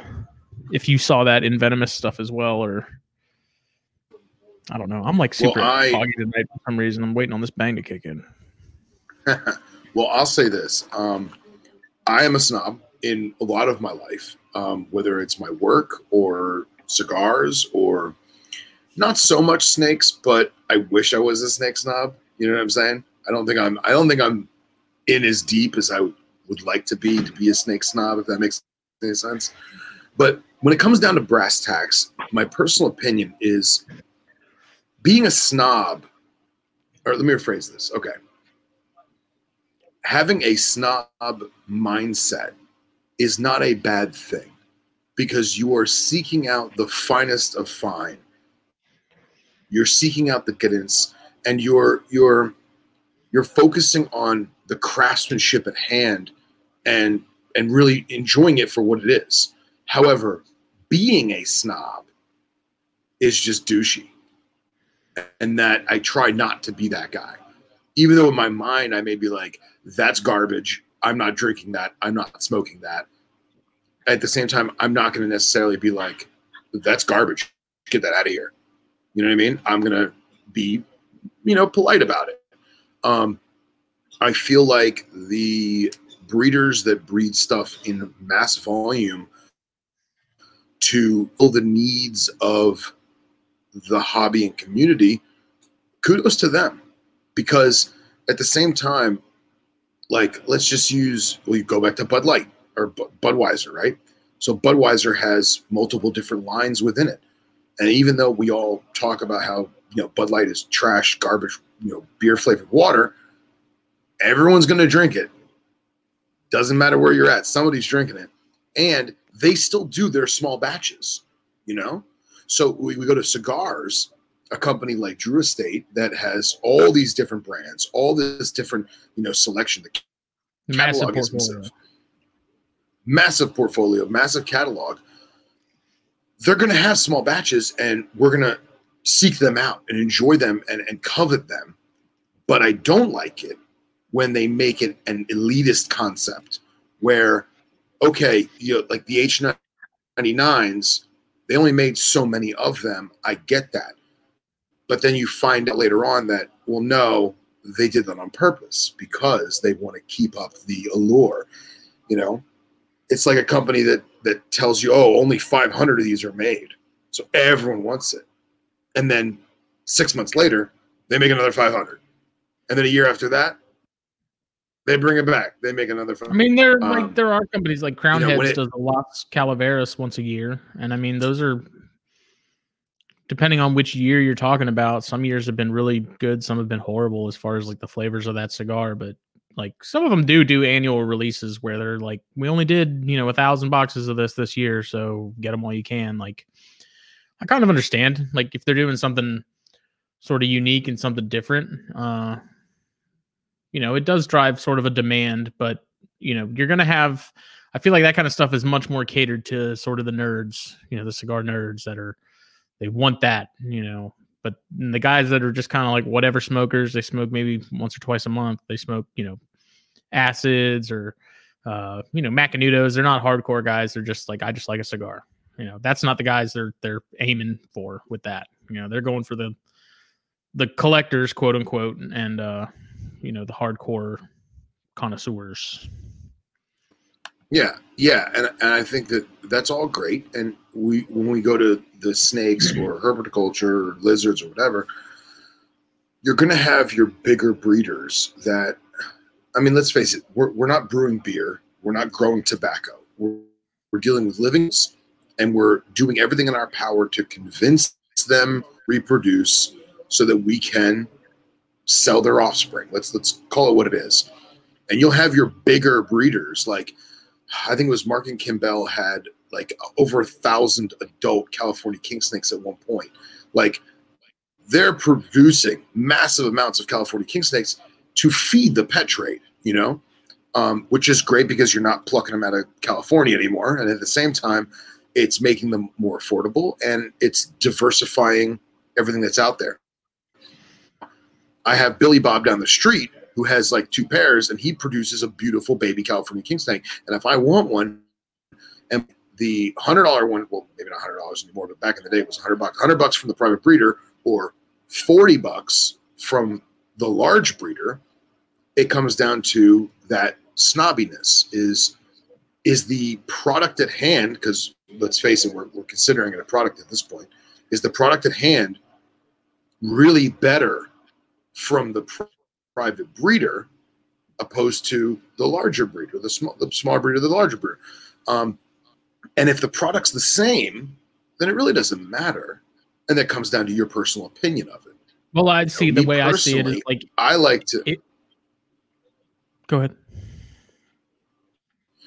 if you saw that in venomous stuff as well, or I don't know. I'm like Well, super I- foggy tonight for some reason. I'm waiting on this bang to kick in. (laughs) well, I'll say this. Um, I am a snob in a lot of my life, um, whether it's my work or cigars or not so much snakes, but I wish I was a snake snob. You know what I'm saying? I don't think I'm. I don't think I'm in as deep as I would like to be to be a snake snob. If that makes any sense. But when it comes down to brass tacks, my personal opinion is being a snob. Or let me rephrase this. Okay having a snob mindset is not a bad thing because you are seeking out the finest of fine. You're seeking out the guidance and you're you're you're focusing on the craftsmanship at hand and and really enjoying it for what it is. However, being a snob is just douchey. And that I try not to be that guy. Even though in my mind I may be like, that's garbage. I'm not drinking that. I'm not smoking that. At the same time, I'm not going to necessarily be like, that's garbage. Get that out of here. You know what I mean? I'm going to be, you know, polite about it. Um, I feel like the breeders that breed stuff in mass volume to fill the needs of the hobby and community, kudos to them. Because at the same time, like let's just use we go back to Bud Light or Budweiser, right? So Budweiser has multiple different lines within it. And even though we all talk about how, you know, Bud Light is trash, garbage, you know, beer flavored water, everyone's going to drink it. Doesn't matter where you're at, somebody's drinking it. And they still do their small batches, you know? So we, we go to cigars, a company like Drew Estate that has all these different brands, all this different, you know, selection. The catalog massive portfolio. Massive portfolio, massive catalog. They're going to have small batches and we're going to seek them out and enjoy them and, and covet them. But I don't like it when they make it an elitist concept where, okay, you know, like the H99s, they only made so many of them. I get that. But then you find out later on that, well, no, they did that on purpose because they want to keep up the allure. You know, it's like a company that that tells you, oh, only 500 of these are made, so everyone wants it, and then six months later, they make another 500, and then a year after that, they bring it back. They make another. 500. I mean, there um, like there are companies like Crown you know, Heads it, does a Las Calaveras once a year, and I mean those are depending on which year you're talking about, some years have been really good, some have been horrible as far as like the flavors of that cigar. But like some of them do do annual releases where they're like, we only did you know a thousand boxes of this this year, so get them while you can. Like, I kind of understand like if they're doing something sort of unique and something different. Uh, you know, it does drive sort of a demand, but you know, you're gonna have. I feel like that kind of stuff is much more catered to sort of the nerds, you know, the cigar nerds that are they want that, you know. But the guys that are just kind of like whatever smokers, they smoke maybe once or twice a month. They smoke, you know, acids or uh, you know, Macanudos. They're not hardcore guys. They're just like I just like a cigar. You know, that's not the guys they're they're aiming for with that. You know, they're going for the the collectors, quote unquote, and uh, you know, the hardcore connoisseurs. Yeah, yeah, and and I think that that's all great. And we when we go to the snakes or herpetoculture or lizards or whatever, you're going to have your bigger breeders that. I mean, let's face it. We're we're not brewing beer. We're not growing tobacco. We're we're dealing with livings, and we're doing everything in our power to convince them reproduce so that we can sell their offspring. Let's let's call it what it is. And you'll have your bigger breeders like I think it was Mark and Kimbell had like over a thousand adult California king snakes at one point. Like they're producing massive amounts of California king snakes to feed the pet trade, you know, um, which is great because you're not plucking them out of California anymore. And at the same time, it's making them more affordable and it's diversifying everything that's out there. I have Billy Bob down the street who has like two pairs and he produces a beautiful baby California king snake. And if I want one, and the hundred dollar one, well, maybe not hundred dollars anymore, but back in the day it was hundred bucks, hundred bucks from the private breeder or forty bucks from the large breeder. It comes down to that snobbiness is is the product at hand because let's face it we're, we're considering it a product at this point is the product at hand really better from the private breeder opposed to the larger breeder, the small, the small breeder, the larger breeder. Um, and if the product's the same, then it really doesn't matter. And that comes down to your personal opinion of it. Well, I'd see know, the way I see it is like I like to. It, go ahead.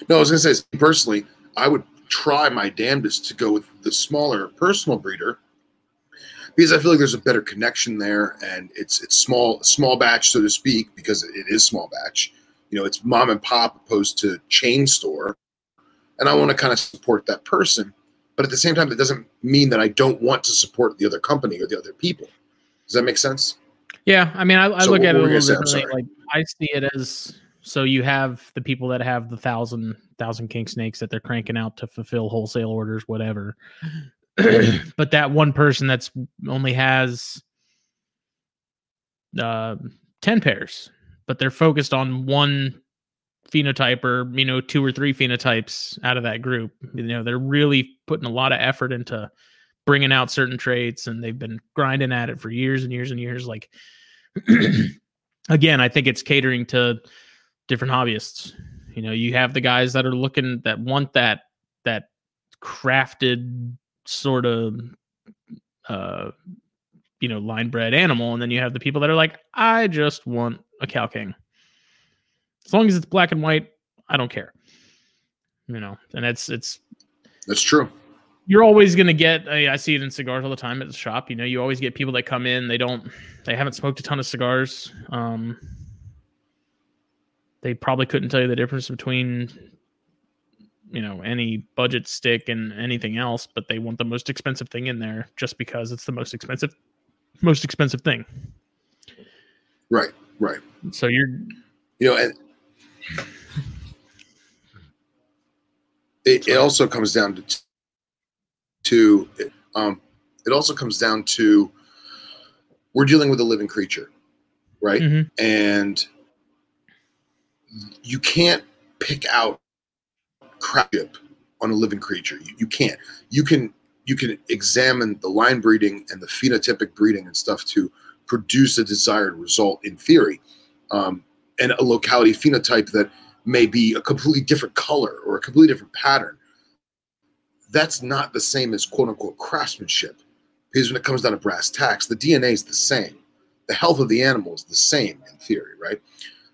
No, I was going to say personally, I would try my damnedest to go with the smaller personal breeder because I feel like there's a better connection there, and it's it's small small batch so to speak because it is small batch. You know, it's mom and pop opposed to chain store, and I want to kind of support that person. But at the same time, that doesn't mean that I don't want to support the other company or the other people. Does that make sense? Yeah, I mean, I, I so look at it a little differently. Like I see it as so you have the people that have the thousand thousand king snakes that they're cranking out to fulfill wholesale orders, whatever. (clears throat) but that one person that's only has uh, 10 pairs but they're focused on one phenotype or you know two or three phenotypes out of that group. You know, they're really putting a lot of effort into bringing out certain traits, and they've been grinding at it for years and years and years. Like, (clears throat) again, I think it's catering to different hobbyists. You know, you have the guys that are looking that want that that crafted sort of uh you know line bred animal and then you have the people that are like i just want a Cal king as long as it's black and white i don't care you know and it's it's That's true. you're always going to get I, I see it in cigars all the time at the shop you know you always get people that come in they don't they haven't smoked a ton of cigars um they probably couldn't tell you the difference between you know any budget stick and anything else but they want the most expensive thing in there just because it's the most expensive most expensive thing Right. Right. so you're You know, and it, it also comes down to to um, it also comes down to we're dealing with a living creature, right? Mhm. And you can't pick out crap on a living creature. You, you can't. You can you can examine the line breeding and the phenotypic breeding and stuff to produce a desired result in theory, um, and a locality phenotype that may be a completely different color or a completely different pattern. That's not the same as quote unquote craftsmanship, because when it comes down to brass tacks, the DNA is the same. The health of the animal is the same in theory, right?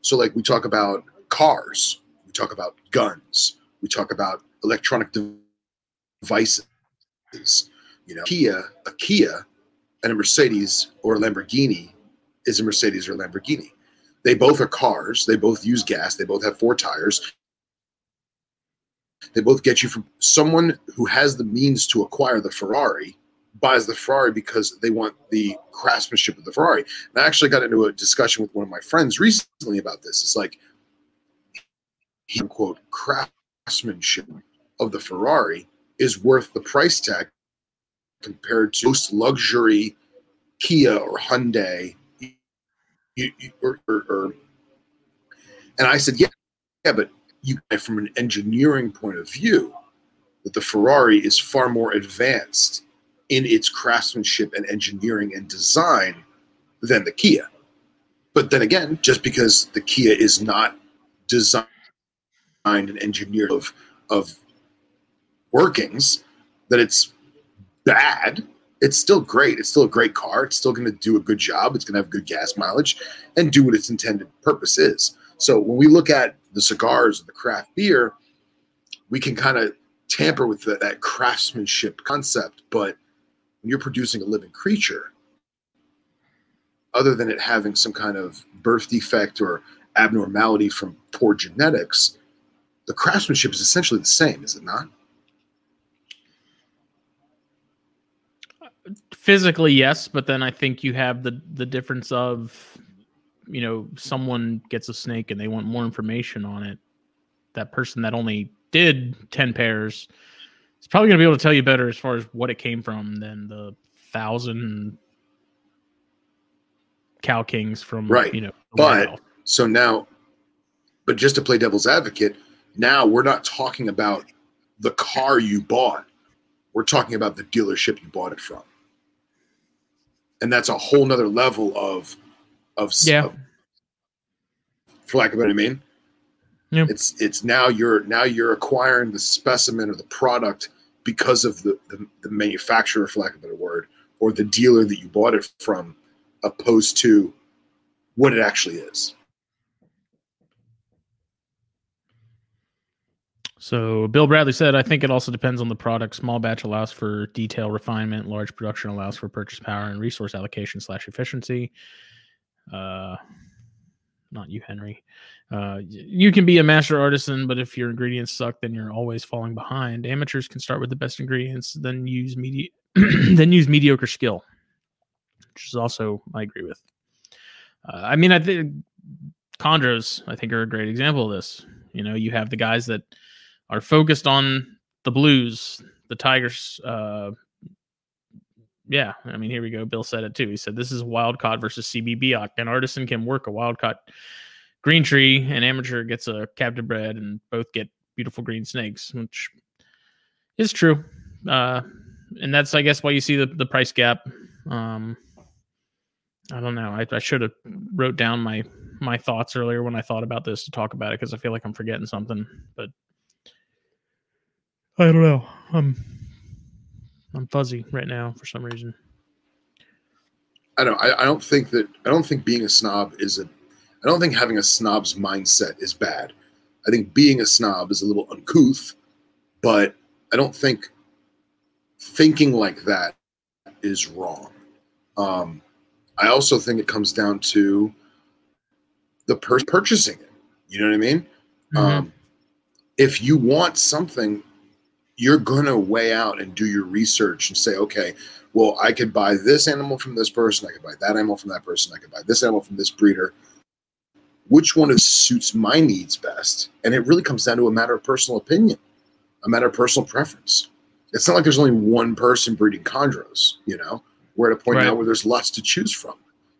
So, like we talk about cars, we talk about guns, we talk about electronic devices. You know, Kia, a Kia, and a Mercedes or a Lamborghini is a Mercedes or a Lamborghini. They both are cars. They both use gas. They both have four tires. They both get you from someone who has the means to acquire the Ferrari buys the Ferrari because they want the craftsmanship of the Ferrari. And I actually got into a discussion with one of my friends recently about this. It's like, he quote, craftsmanship of the Ferrari is worth the price tag compared to most luxury Kia or Hyundai. You, you, or, or, or, and I said, yeah, yeah, but you, from an engineering point of view, that the Ferrari is far more advanced in its craftsmanship and engineering and design than the Kia. But then again, just because the Kia is not designed and engineered of of workings, that it's bad. It's still great. It's still a great car. It's still going to do a good job. It's going to have good gas mileage and do what its intended purpose is. So when we look at the cigars and the craft beer, we can kind of tamper with the, that craftsmanship concept. But when you're producing a living creature, other than it having some kind of birth defect or abnormality from poor genetics, the craftsmanship is essentially the same, is it not? Physically yes but then i think you have the the difference of you know someone gets a snake and they want more information on it that person that only did 10 pairs is probably going to be able to tell you better as far as what it came from than the thousand Cal kings from Right. you know But-. So now, but just to play devil's advocate, now we're not talking about the car you bought. We're talking about the dealership you bought it from. And that's a whole nother level of, of, Yeah. of- for lack of better name. Yeah. It's, it's now you're, now you're acquiring the specimen or the product because of the, the, the manufacturer, for lack of a better word, or the dealer that you bought it from, opposed to what it actually is. So Bill Bradley said, I think it also depends on the product. Small batch allows for detail refinement. Large production allows for purchase power and resource allocation slash efficiency. Uh, not you, Henry. Uh, you can be a master artisan, but if your ingredients suck, then you're always falling behind. Amateurs can start with the best ingredients, then use medi- (clears throat) then use mediocre skill, which is also I agree with. Uh, I mean, I think chondros, I think, are a great example of this. You know, you have the guys that are focused on the blues, the Tigers. Uh, yeah, I mean, here we go. Bill said it too. He said this is wild caught versus CB Biak. An artisan can work a wild caught green tree and amateur gets a captive bred and both get beautiful green snakes, which is true. Uh, and that's I guess why you see the, the price gap. Um, I don't know. I, I should have wrote down my my thoughts earlier when I thought about this to talk about it because I feel like I'm forgetting something. But I don't know. I'm I'm fuzzy right now for some reason. I don't. I, I don't think that. I don't think being a snob is a. I don't think having a snob's mindset is bad. I think being a snob is a little uncouth, but I don't think thinking like that is wrong. Um, I also think it comes down to the person purchasing it. You know what I mean? Mm-hmm. Um, if you want something, you're going to weigh out and do your research and say, okay, well, I could buy this animal from this person. I could buy that animal from that person. I could buy this animal from this breeder. Which one suits my needs best? And it really comes down to a matter of personal opinion, a matter of personal preference. It's not like there's only one person breeding chondros, you know? We're at a point right. now where there's lots to choose from.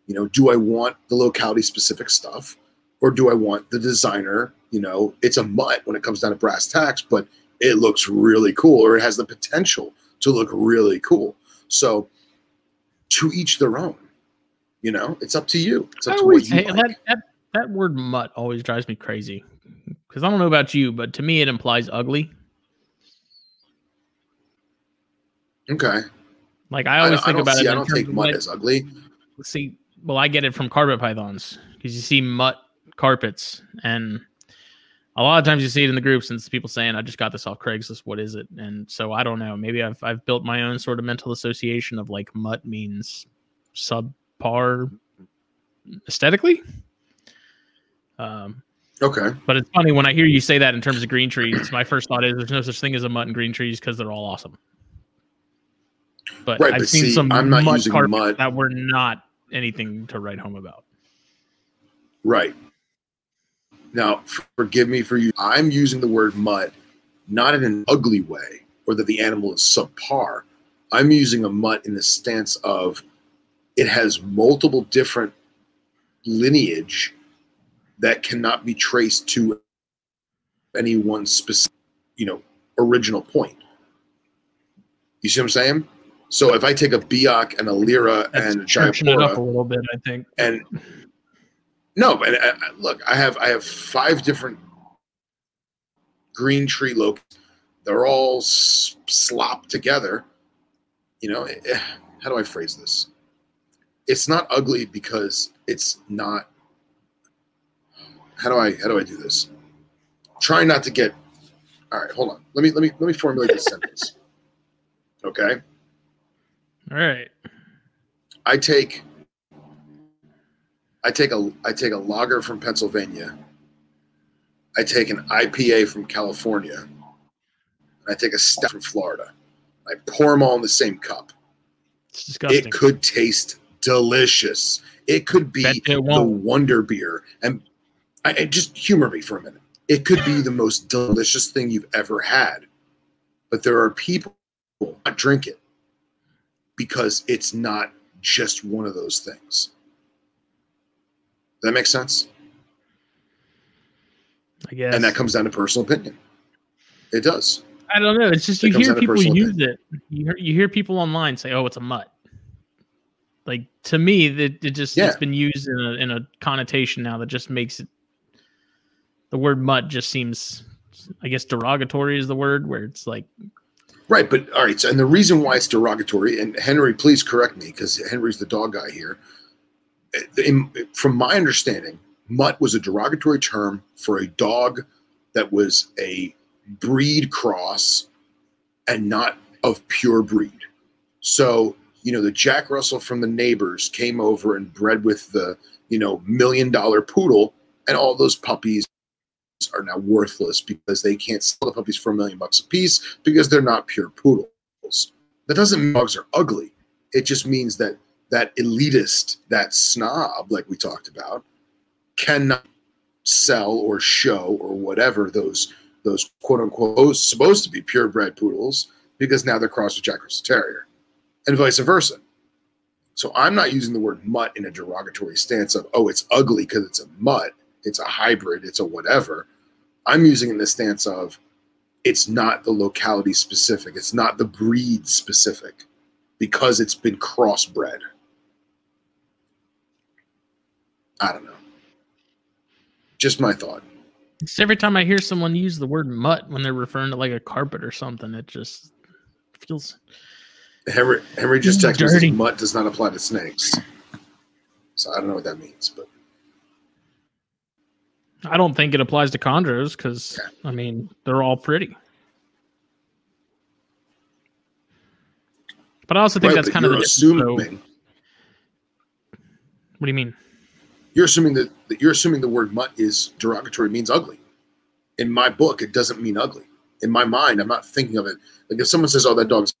You know, do I want the locality specific stuff or do I want the designer? You know, it's a mutt when it comes down to brass tacks, but it looks really cool or it has the potential to look really cool. So, to each their own. You know, it's up to you. It's up to what you like. That, that, that word mutt always drives me crazy because I don't know about you, but to me it implies ugly. Okay. Like I always I think about see, it. I don't think mutt as ugly. See, well, I get it from carpet pythons because you see mutt carpets, and a lot of times you see it in the groups, and it's people saying, "I just got this off Craigslist. What is it?" And so I don't know. Maybe I've I've built my own sort of mental association of like mutt means subpar aesthetically. Um, okay. But it's funny when I hear you say that in terms of green trees. My first thought is there's no such thing as a mutt in green trees because they're all awesome. But right, I've but seen see, some I'm not mud using mud that were not anything to write home about. Right. Now, forgive me for you. I'm using the word mutt not in an ugly way or that the animal is subpar. I'm using a mutt in the stance of it has multiple different lineage that cannot be traced to any one specific, you know, original point. You see what I'm saying? So if I take a Biak and a Lereh That's and a Jayapura, it up a little bit, I think. And no, and uh, look, I have I have five different green tree locals. They're all s- slopped together. You know, eh, eh, how do I phrase this? It's not ugly because it's not. How do I how do I do this? Try not to get. All right, hold on. Let me let me let me formulate this sentence. Okay. All right. I take I take a I take a lager from Pennsylvania. I take an IPA from California. And I take a stout from Florida. I pour them all in the same cup. It could taste delicious. It could be it the wonder beer. And I, I just humor me for a minute. It could be the most delicious thing you've ever had. But there are people that drink it because it's not just one of those things. That make sense? I guess. And that comes down to personal opinion. It does. I don't know. It's just you hear people use opinion. it. You hear, you hear people online say, "Oh, it's a mutt." Like to me, that it just yeah. it's been used in a in a connotation now that just makes it. The word "mutt" just seems, I guess, derogatory is the word where it's like Right, but all right. So, and the reason why it's derogatory, and Henry, please correct me because Henry's the dog guy here. In, from my understanding, mutt was a derogatory term for a dog that was a breed cross and not of pure breed. So, you know, the Jack Russell from the neighbors came over and bred with the, you know, million dollar poodle, and all those puppies are now worthless because they can't sell the puppies for a million bucks a piece because they're not pure poodles. That doesn't mean dogs are ugly. It just means that that elitist, that snob, like we talked about, cannot sell or show or whatever those those quote unquote oh, supposed to be purebred poodles because now they're crossed with Jack Russell Terrier, and vice versa. So I'm not using the word mutt in a derogatory stance of oh it's ugly because it's a mutt it's a hybrid, it's a whatever. I'm using in the stance of it's not the locality specific, it's not the breed specific because it's been crossbred. I don't know. Just my thought. It's every time I hear someone use the word mutt when they're referring to like a carpet or something, it just feels Henry Henry just texted me says mutt does not apply to snakes. So I don't know what that means, but I don't think it applies to chondros because Yeah. I mean they're all pretty. But I also think Right, that's kind of the assuming What do you mean? You're assuming that, that you're assuming the word mutt is derogatory means ugly. In my book, it doesn't mean ugly. In my mind, I'm not thinking of it like if someone says, "Oh, that dog's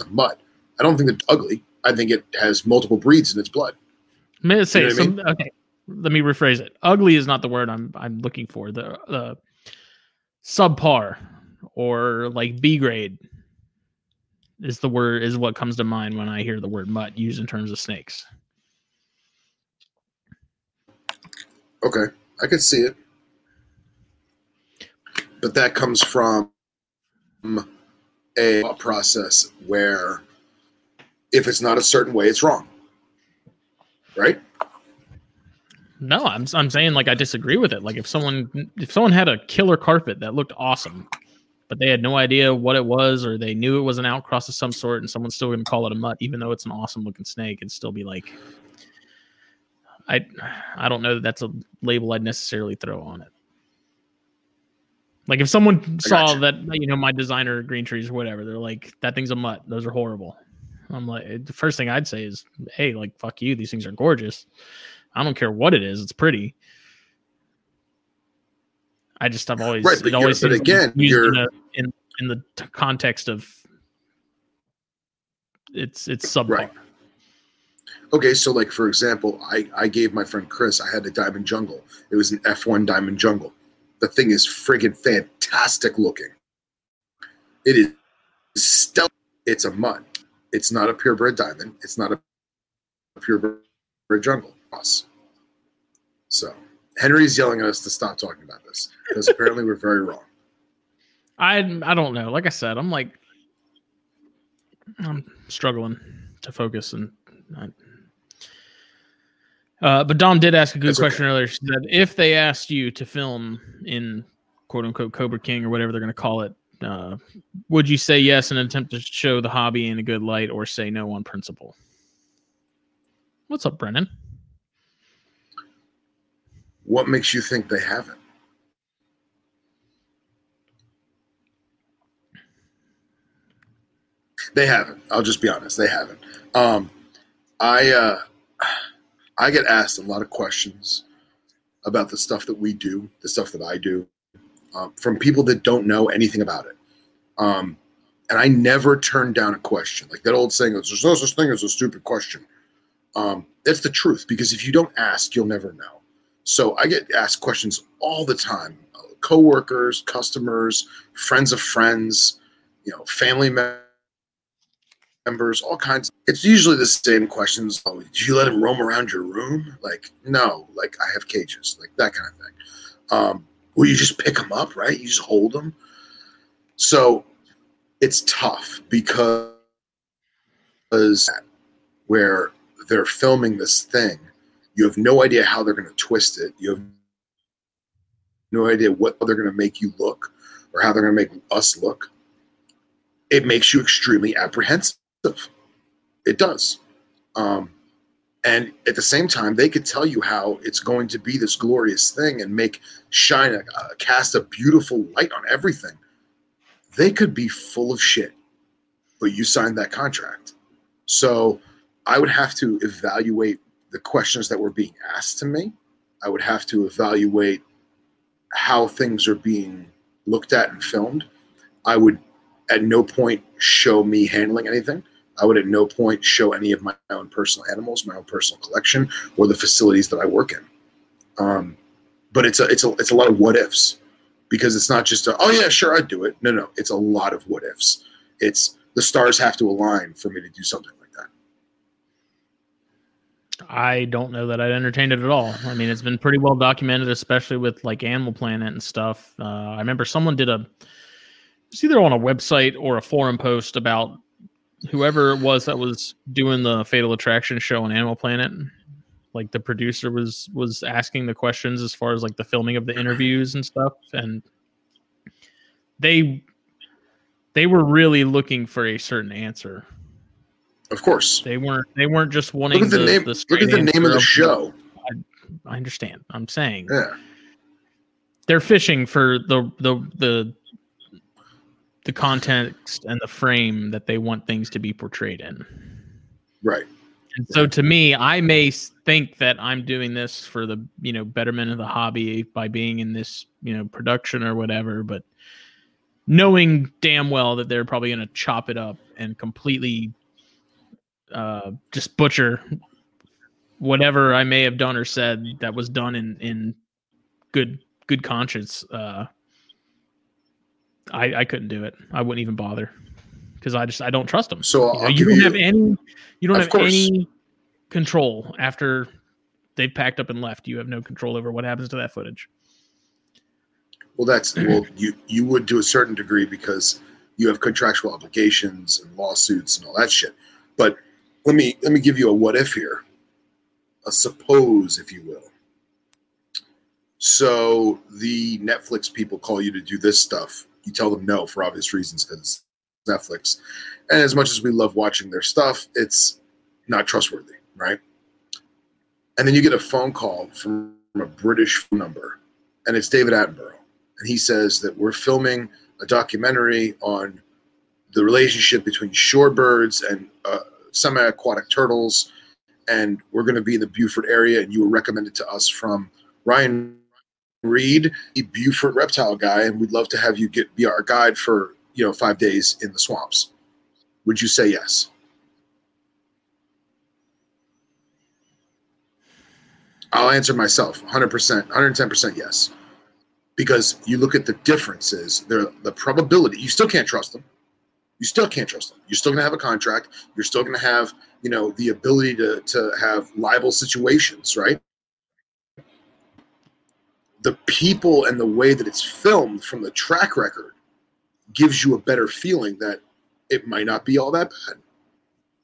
a mutt," I don't think it's ugly. I think it has multiple breeds in its blood. May I say know what I some, okay. Let me rephrase it. Ugly is not the word I'm I'm looking for. The the subpar or like B grade is the word is what comes to mind when I hear the word mutt used in terms of snakes. Okay, I can see it, but that comes from a process where if it's not a certain way, it's wrong. Right? No, I'm I'm saying like I disagree with it. Like if someone if someone had a killer carpet that looked awesome, but they had no idea what it was or they knew it was an outcross of some sort and someone's still gonna call it a mutt, even though it's an awesome looking snake, and still be like I I don't know that that's a label I'd necessarily throw on it. Like if someone saw that you know my designer green trees or whatever, they're like that thing's a mutt. Those are horrible. I'm like eh, the first thing I'd say is, hey, like fuck you. These things are gorgeous. I don't care what it is. It's pretty. I just I've always Right, but it always you're- but again, used in, you're- a, in in the context of it's it's subpar. Right. Okay, so like for example, I I gave my friend Chris I had a Diamond Jungle. It was an F1 Diamond Jungle. The thing is friggin' fantastic looking. It is stellar. It's a mud. It's not a purebred diamond. It's not a purebred jungle. Us. So Henry's yelling at us to stop talking about this because apparently we're very wrong. (laughs) I I don't know. Like I said, I'm like I'm struggling to focus and. I, uh, but Dom did ask a good That's okay. question earlier. She said, if they asked you to film in quote unquote Cobra King or whatever they're going to call it, uh, would you say yes in an attempt to show the hobby in a good light or say no on principle? What's up, Brennan? What makes you think they haven't? They haven't. I'll just be honest. They haven't. Um, I uh, I get asked a lot of questions about the stuff that we do, the stuff that I do, um, from people that don't know anything about it. Um, and I never turn down a question. Like that old saying, "There's no such thing as a stupid question." Um, that's the truth because if you don't ask, you'll never know. So I get asked questions all the time. Uh, coworkers, customers, friends of friends, you know, family mem- members, all kinds. It's usually the same questions. Oh, did you let him roam around your room? Like, no, like I have cages, like that kind of thing. Um, well, you just pick them up, right? You just hold them. So it's tough because where they're filming this thing you have no idea how they're going to twist it. You have no idea what they're going to make you look or how they're going to make us look. It makes you extremely apprehensive. It does. Um, and at the same time, they could tell you how it's going to be this glorious thing and make shine, a, uh, cast a beautiful light on everything. They could be full of shit, but you signed that contract. So I would have to evaluate the questions that were being asked to me. I would have to evaluate how things are being looked at and filmed. I would at no point show me handling anything. I would at no point show any of my own personal animals, my own personal collection, or the facilities that I work in. Um, but it's a it's a it's a lot of what ifs because it's not just a, oh yeah sure I'd do it. No no, it's a lot of what ifs. It's the stars have to align for me to do something like that. I don't know that I'd entertained it at all. I mean, it's been pretty well documented, especially with like Animal Planet and stuff. Uh, I remember someone did a, it's either on a website or a forum post about whoever it was that was doing the Fatal Attraction show on Animal Planet. Like the producer was was asking the questions as far as like the filming of the interviews and stuff, and they they were really looking for a certain answer Of course. they weren't. They weren't just wanting Look at the, the, name. the look at the name of the show. I understand. I'm saying Yeah. they're fishing for the the the the context and the frame that they want things to be portrayed in. Right. And so to me, I may think that I'm doing this for the you know betterment of the hobby by being in this you know production or whatever, but knowing damn well that they're probably going to chop it up and completely uh, just butcher whatever I may have done or said that was done in in good good conscience. Uh, I I couldn't do it. I wouldn't even bother because I just I don't trust them. So You, know, uh, you don't you- have any you don't have course. any control after they've packed up and left. You have no control over what happens to that footage. Well, that's well, you you would to a certain degree because you have contractual obligations and lawsuits and all that shit. But let me let me give you a what if here, a suppose, if you will. So the Netflix people call you to do this stuff. You tell them no for obvious reasons because it's Netflix. And as much as we love watching their stuff, it's not trustworthy, right? And then you get a phone call from a British number, and it's David Attenborough and he says that we're filming a documentary on the relationship between shorebirds and uh, semi-aquatic turtles, and we're going to be in the Beaufort area, and you were recommended to us from Ryan Reed, the Beaufort reptile guy, and we'd love to have you get be our guide for you know five days in the swamps. Would you say yes? I'll answer myself 100%, 110% yes because you look at the differences, the the probability. You still can't trust them. You still can't trust them. You're still going to have a contract. You're still going to have, you know, the ability to to have liable situations, right? The people and the way that it's filmed from the track record gives you a better feeling that it might not be all that bad.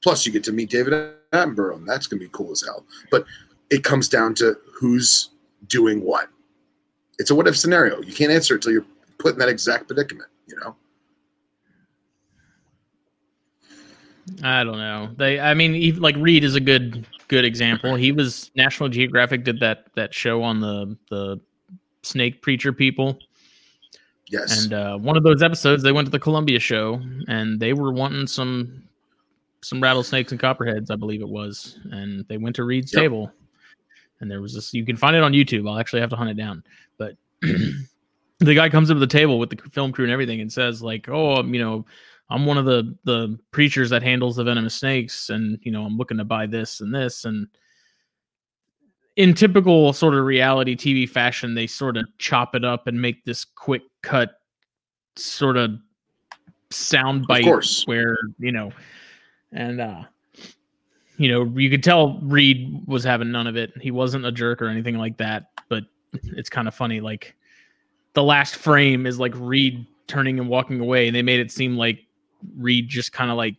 Plus, you get to meet David Attenborough, and that's going to be cool as hell. But it comes down to who's doing what it's a what if scenario. You can't answer it until you're put in that exact predicament, you know? I don't know. They, I mean, even, like Reed is a good good example. He was National Geographic did that that show on the the snake preacher people, Yes. and uh, one of those episodes they went to the Columbia show and they were wanting some some rattlesnakes and copperheads, I believe it was, and they went to Reed's Yep. table, and there was this. You can find it on YouTube. I'll actually have to hunt it down, but. (clears throat) The guy comes up to the table with the film crew and everything and says, like, "Oh, you know, I'm one of the the preachers that handles the venomous snakes, and you know, I'm looking to buy this and this. And in typical sort of reality TV fashion, they sort of chop it up and make this quick cut sort of sound bite course. where, you know, and uh you know, you could tell Reed was having none of it. He wasn't a jerk or anything like that, but it's kind of funny. Like the last frame is like Reed turning and walking away, and they made it seem like Reed just kind of like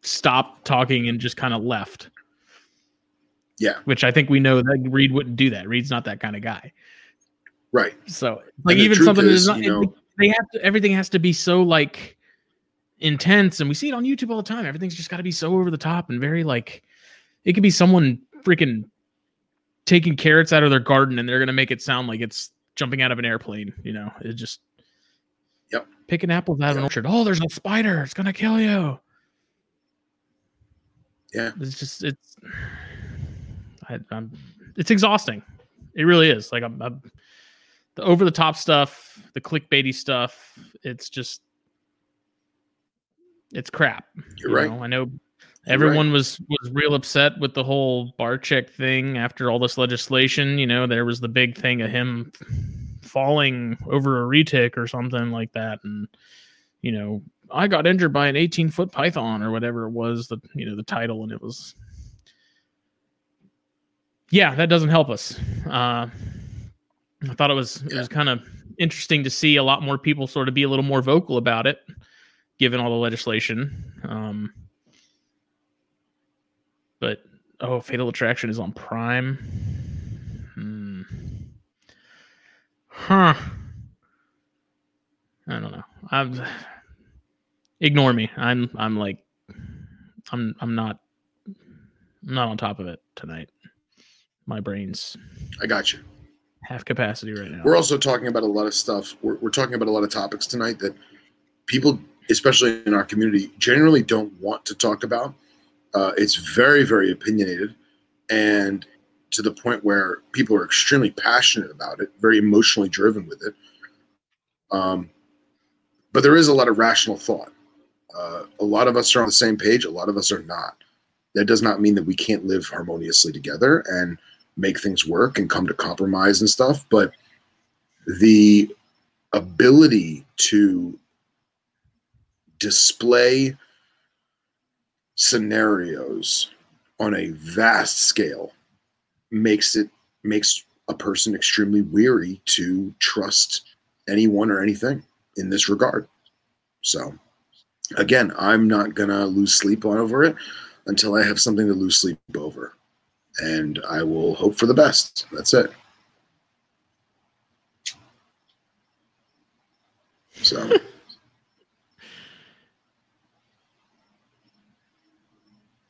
stopped talking and just kind of left. Yeah. Which I think we know that Reed wouldn't do that. Reed's not that kind of guy. right. So like even something is, not you know- they have to everything has to be so like intense and we see it on YouTube all the time. Everything's just got to be so over the top and very like it could be someone freaking taking carrots out of their garden and they're going to make it sound like it's jumping out of an airplane, you know. It just Yep. Picking apples out of an orchard. Oh, there's a spider. It's going to kill you. Yeah. It's just it's I, it's exhausting. It really is. Like I'm, I'm the over the top stuff, the clickbaity stuff. It's just it's crap. You're you right. know? I know everyone was was real upset with the whole Barczyk thing after all this legislation. You know, there was the big thing of him falling over a retic or something like that, and you know, I got injured by an 18 foot python or whatever it was. The you know the title, and it was yeah, that doesn't help us. Uh, I thought it was it was kind of interesting to see a lot more people sort of be a little more vocal about it, given all the legislation. Um, but oh, Fatal Attraction is on Prime. Hmm. Huh. I don't know. I'm ignore me. I'm I'm like I'm I'm not I'm not on top of it tonight. My brain's I got you. half capacity right now. We're also talking about a lot of stuff. We're, we're talking about a lot of topics tonight that people, especially in our community, generally don't want to talk about. Uh, it's very, very opinionated, and to the point where people are extremely passionate about it, very emotionally driven with it. Um, but there is a lot of rational thought. Uh, a lot of us are on the same page. A lot of us are not. That does not mean that we can't live harmoniously together and make things work and come to compromise and stuff. But the ability to display scenarios on a vast scale makes it makes a person extremely weary to trust anyone or anything in this regard. So again, I'm not gonna lose sleep on over it until I have something to lose sleep over. And I will hope for the best. That's it. So (laughs)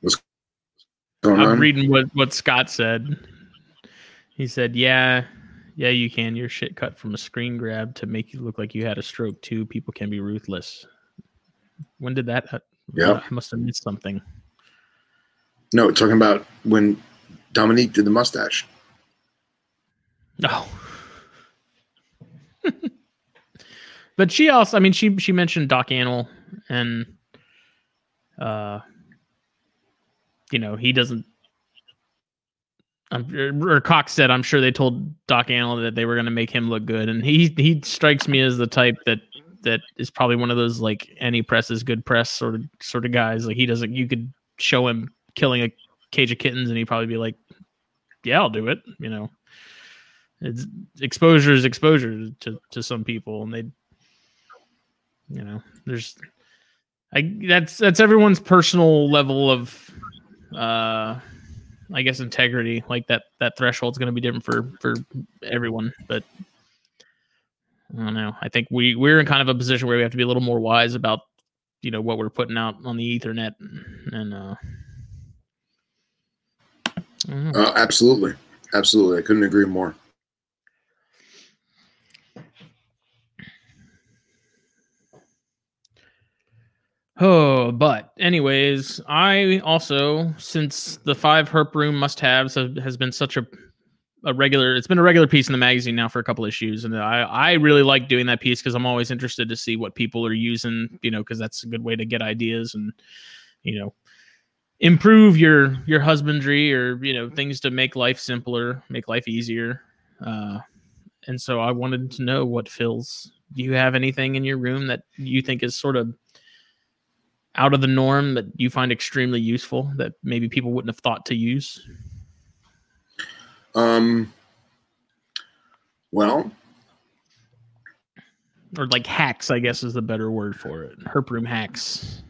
what's going I'm on? reading what what Scott said. He said, "Yeah, yeah, you can. Your shit cut from a screen grab to make you look like you had a stroke too. People can be ruthless." When did that? Uh, Yeah. I must have missed something. No, talking about when Dominique did the mustache. No. (laughs) but she also, I mean, she she mentioned Doc Animal, and uh, you know, he doesn't. Or Cox said, "I'm sure they told Doc Animal that they were going to make him look good," and he he strikes me as the type that that is probably one of those like any press is good press sort of sort of guys. Like he doesn't. You could show him killing a cage of kittens, and he'd probably be like, "Yeah, I'll do it." You know it's exposure is exposure to to some people and they you know there's i that's that's everyone's personal level of uh i guess integrity like that that threshold's going to be different for for everyone but i don't know i think we we're in kind of a position where we have to be a little more wise about you know what we're putting out on the ethernet and uh Don't. Uh, absolutely. Absolutely. I couldn't agree more. Oh, but anyways, I also since the five herp room must-haves have, has been such a a regular it's been a regular piece in the magazine now for a couple issues and I I really like doing that piece cuz I'm always interested to see what people are using, you know, cuz that's a good way to get ideas and you know improve your your husbandry or you know things to make life simpler, make life easier. Uh and so I wanted to know what fills do you have anything in your room that you think is sort of out of the norm that you find extremely useful that maybe people wouldn't have thought to use? Um, well, Or like hacks, I guess is the better word for it. Herp room hacks.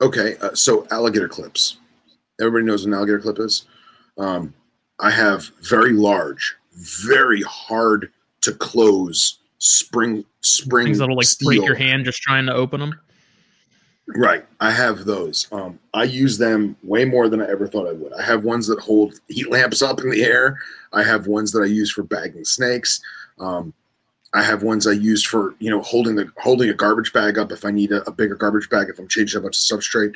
Okay. Uh, so alligator clips. Everybody knows what an alligator clip is. Um, I have very large, very hard to close spring spring Things that'll like steel. break your hand just trying to open them. Right. I have those. Um, I use them way more than I ever thought I would. I have ones that hold heat lamps up in the air. I have ones that I use for bagging snakes. Um, I have ones I use for you know holding the holding a garbage bag up if I need a, a bigger garbage bag if I'm changing a bunch of substrate.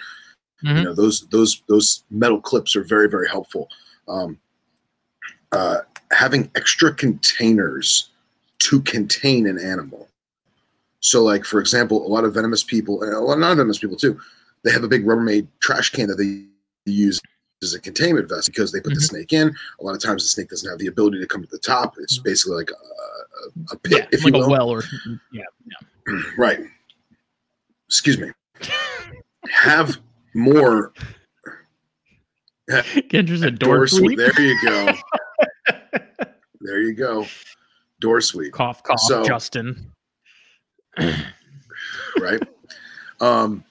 Mhm. You know those those those metal clips are very very helpful. Um, uh, having extra containers to contain an animal. So, like for example, a lot of venomous people, and a lot of non-venomous people too, they have a big Rubbermaid trash can that they use as a containment vest because they put the Mhm. snake in. A lot of times, the snake doesn't have the ability to come to the top. It's basically like a, pit, Yeah, if like you a will. well or yeah. Right. Excuse me. Have more Kendra's a door, door sweep. There you go. (laughs) there you go. Door sweep. Cough, cough, so, Justin. (clears throat) right. Um,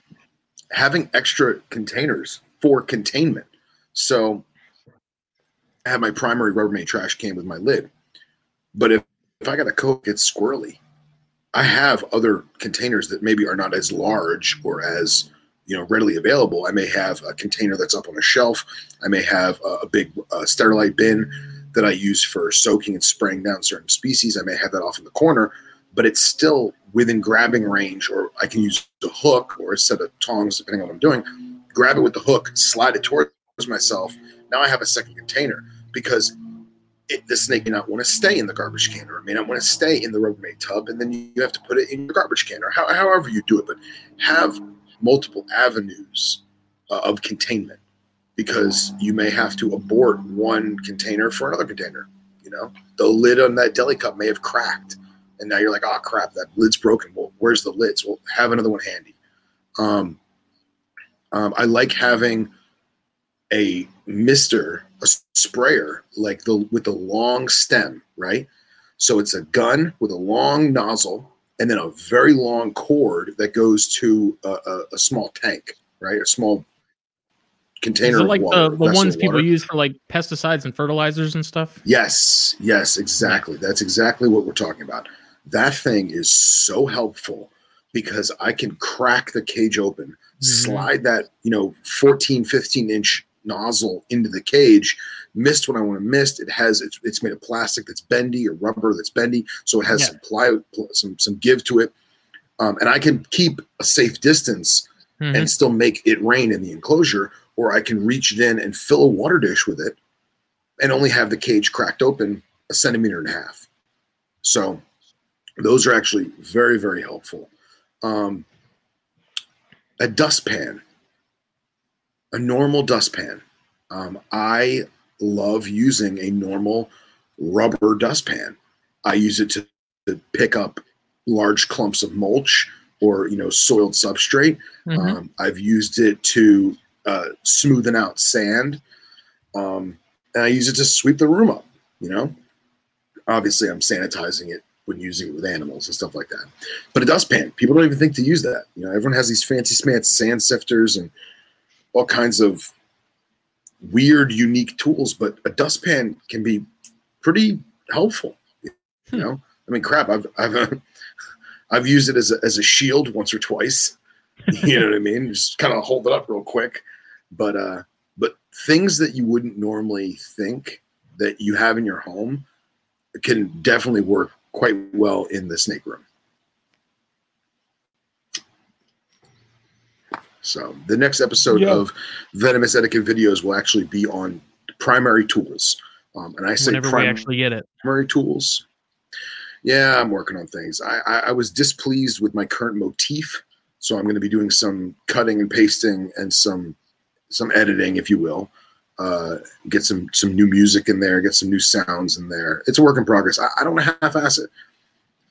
having extra containers for containment. So I have my primary Rubbermaid trash can with my lid. But if, if I got a Coke, it's squirrely. I have other containers that maybe are not as large or as you know readily available. I may have a container that's up on a shelf. I may have a, a big uh, Sterilite bin that I use for soaking and spraying down certain species. I may have that off in the corner, but it's still within grabbing range, or I can use a hook or a set of tongs, depending on what I'm doing. Grab it with the hook, slide it towards myself. Now I have a second container because it, the snake may not want to stay in the garbage can or it may not want to stay in the Rubbermaid tub, and then you have to put it in your garbage can or how, however you do it. But have multiple avenues uh, of containment because you may have to abort one container for another container. You know, the lid on that deli cup may have cracked, and now you're like, oh crap, that lid's broken. Well, where's the lids? Well, have another one handy. Um, um, I like having a mister, a sprayer, like the with the long stem, right? So it's a gun with a long nozzle and then a very long cord that goes to a, a, a small tank, right? A small container. like water, the, the ones people use for like pesticides and fertilizers and stuff? Yes, yes, exactly. That's exactly what we're talking about. That thing is so helpful because I can crack the cage open, mm-hmm. slide that, you know, 14, 15 inch nozzle into the cage, mist when I want to mist. It has it's, it's made of plastic that's bendy or rubber that's bendy, so it has yeah. some ply, some some give to it, um, and I can keep a safe distance mm-hmm. and still make it rain in the enclosure, or I can reach it in and fill a water dish with it, and only have the cage cracked open a centimeter and a half. So those are actually very very helpful. Um, a dustpan, a normal dustpan. Um, I love using a normal rubber dustpan. I use it to, to pick up large clumps of mulch or you know soiled substrate. Mm-hmm. Um, I've used it to uh, smoothen out sand, um, and I use it to sweep the room up. You know, obviously I'm sanitizing it when using it with animals and stuff like that. But a dustpan, people don't even think to use that. You know, everyone has these fancy smancy sand sifters and all kinds of weird, unique tools, but a dustpan can be pretty helpful. You hmm. know, I mean, crap, I've I've uh, (laughs) I've used it as a, as a shield once or twice. (laughs) You know what I mean? Just kind of hold it up real quick. But uh, but things that you wouldn't normally think that you have in your home can definitely work quite well in the snake room. So the next episode yeah. of Venomous Etiquette videos will actually be on primary tools. Um, and I say whenever we actually get it, primary tools. Yeah, I'm working on things. I, I, I was displeased with my current motif, so I'm going to be doing some cutting and pasting and some some editing, if you will. Uh, get some some new music in there, get some new sounds in there. It's a work in progress. I, I don't half-ass it.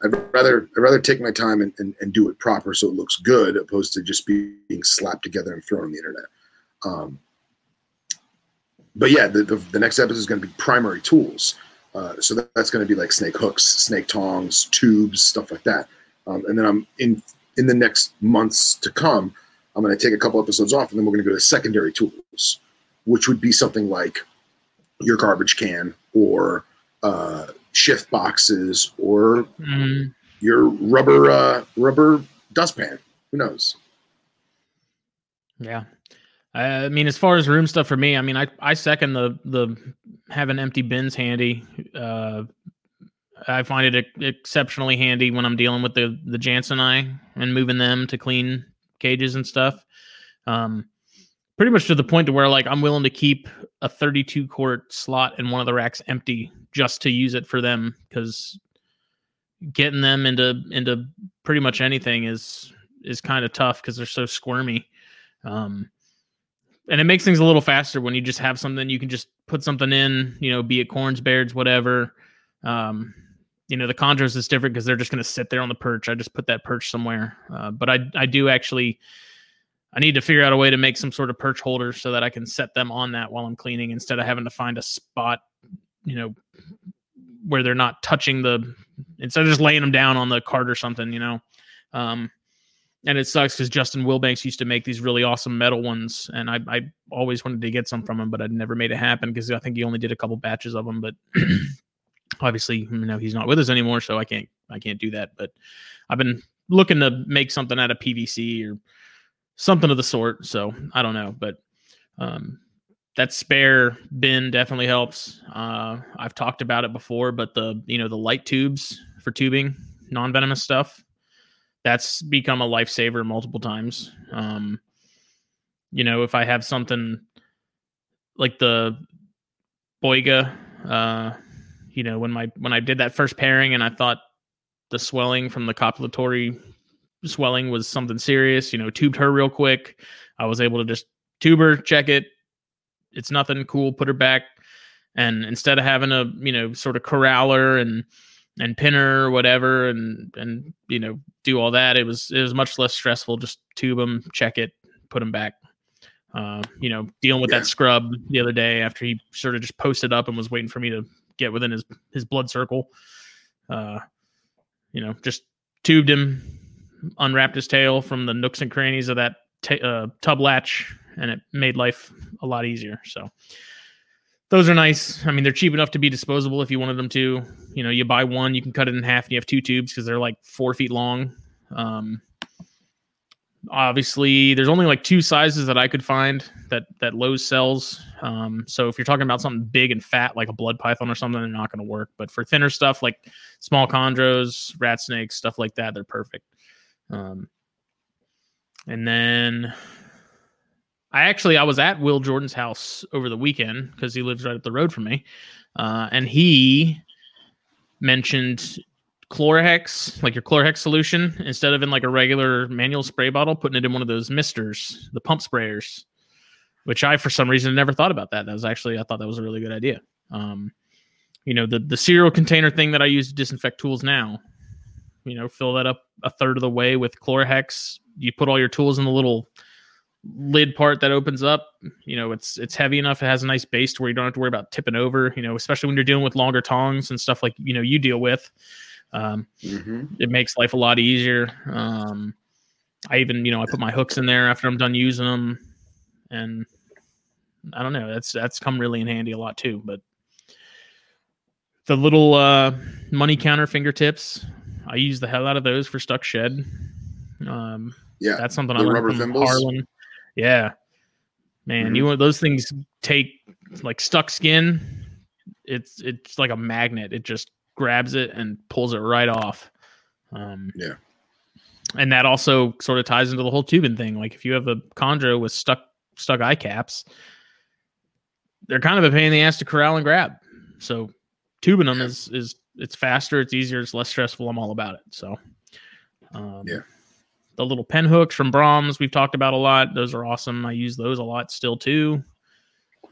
I'd rather I'd rather take my time and, and, and, do it proper so it looks good, opposed to just being slapped together and thrown on the internet. Um, but yeah, the, the, the, next episode is going to be primary tools. Uh, so that, that's going to be like snake hooks, snake tongs, tubes, stuff like that. Um, and then I'm in in the next months to come. I'm going to take a couple episodes off, and then we're going to go to secondary tools, which would be something like your garbage can or uh, shift boxes or mm. your rubber uh, rubber dustpan. Who knows? Yeah. I mean, as far as room stuff for me, I mean, I, I second the the having empty bins handy. Uh, I find it exceptionally handy when I'm dealing with the the Janseni and moving them to clean cages and stuff. Um, pretty much to the point to where like I'm willing to keep a 32 quart slot in one of the racks empty just to use it for them because getting them into into pretty much anything is is kind of tough because they're so squirmy. Um, and it makes things a little faster when you just have something you can just put something in, you know, be it corns, bears, whatever. Um, you know, the chondros is different because they're just going to sit there on the perch. I just put that perch somewhere. Uh, but I I do actually I need to figure out a way to make some sort of perch holder so that I can set them on that while I'm cleaning instead of having to find a spot, you know, where they're not touching the instead of just laying them down on the cart or something, you know. Um, and it sucks because Justin Wilbanks used to make these really awesome metal ones, and I, I always wanted to get some from him, but I'd never made it happen because I think he only did a couple batches of them. But (clears throat) obviously, you know, he's not with us anymore, so I can't I can't do that. But I've been looking to make something out of PVC or something of the sort. So I don't know, but um, that spare bin definitely helps. Uh, I've talked about it before, but the you know the light tubes for tubing non venomous stuff that's become a lifesaver multiple times. Um, you know, if I have something like the Boiga, uh, you know, when my when I did that first pairing and I thought the swelling from the copulatory swelling was something serious, you know, tubed her real quick. I was able to just tube her, check it. It's nothing cool, put her back. And instead of having a, you know, sort of corraller and and pinner or whatever and and you know do all that it was it was much less stressful just tube them check it put them back uh, you know dealing with yeah. that scrub the other day after he sort of just posted up and was waiting for me to get within his his blood circle uh you know just tubed him unwrapped his tail from the nooks and crannies of that t- uh, tub latch and it made life a lot easier so those are nice. I mean, they're cheap enough to be disposable if you wanted them to. You know, you buy one, you can cut it in half, and you have two tubes because they're like four feet long. Um, obviously, there's only like two sizes that I could find that that Lowe's sells. Um, so if you're talking about something big and fat like a blood python or something, they're not going to work. But for thinner stuff like small chondros, rat snakes, stuff like that, they're perfect. Um, and then I actually I was at Will Jordan's house over the weekend because he lives right up the road from me, uh, and he mentioned Chlorhex, like your Chlorhex solution, instead of in like a regular manual spray bottle, putting it in one of those misters, the pump sprayers, which I for some reason never thought about that. That was actually I thought that was a really good idea. Um, you know the the cereal container thing that I use to disinfect tools now. You know, fill that up a third of the way with Chlorhex. You put all your tools in the little lid part that opens up. You know it's it's heavy enough. It has a nice base to where you don't have to worry about tipping over you know especially when you're dealing with longer tongs and stuff like you know you deal with. Um, mm-hmm. it makes life a lot easier. Um, i even you know i put my hooks in there after i'm done using them and i don't know that's that's come really in handy a lot too but the little uh, money counter fingertips i use the hell out of those for stuck shed um, yeah, that's something I learned from thimbles. Harlan. Yeah, man, mm-hmm. you want those things take like stuck skin. It's it's like a magnet. It just grabs it and pulls it right off. Um, yeah, and that also sort of ties into the whole tubing thing. Like if you have a chondro with stuck stuck eye caps, they're kind of a pain in the ass to corral and grab. So tubing them yeah. is is it's faster, it's easier, it's less stressful. I'm all about it. So um, yeah the little pen hooks from Brahms we've talked about a lot. Those are awesome. I use those a lot still too.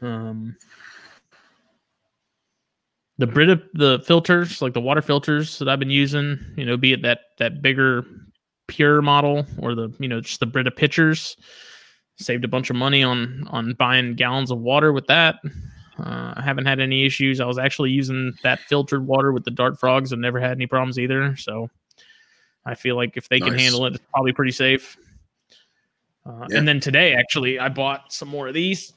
Um, the Brita the filters, like the water filters that I've been using, you know, be it that that bigger pure model or the you know just the Brita pitchers. Saved a bunch of money on on buying gallons of water with that. Uh, I haven't had any issues. I was actually using that filtered water with the dart frogs and never had any problems either. So I feel like if they nice. can handle it, it's probably pretty safe. Uh, yeah. And then today, actually, I bought some more of these.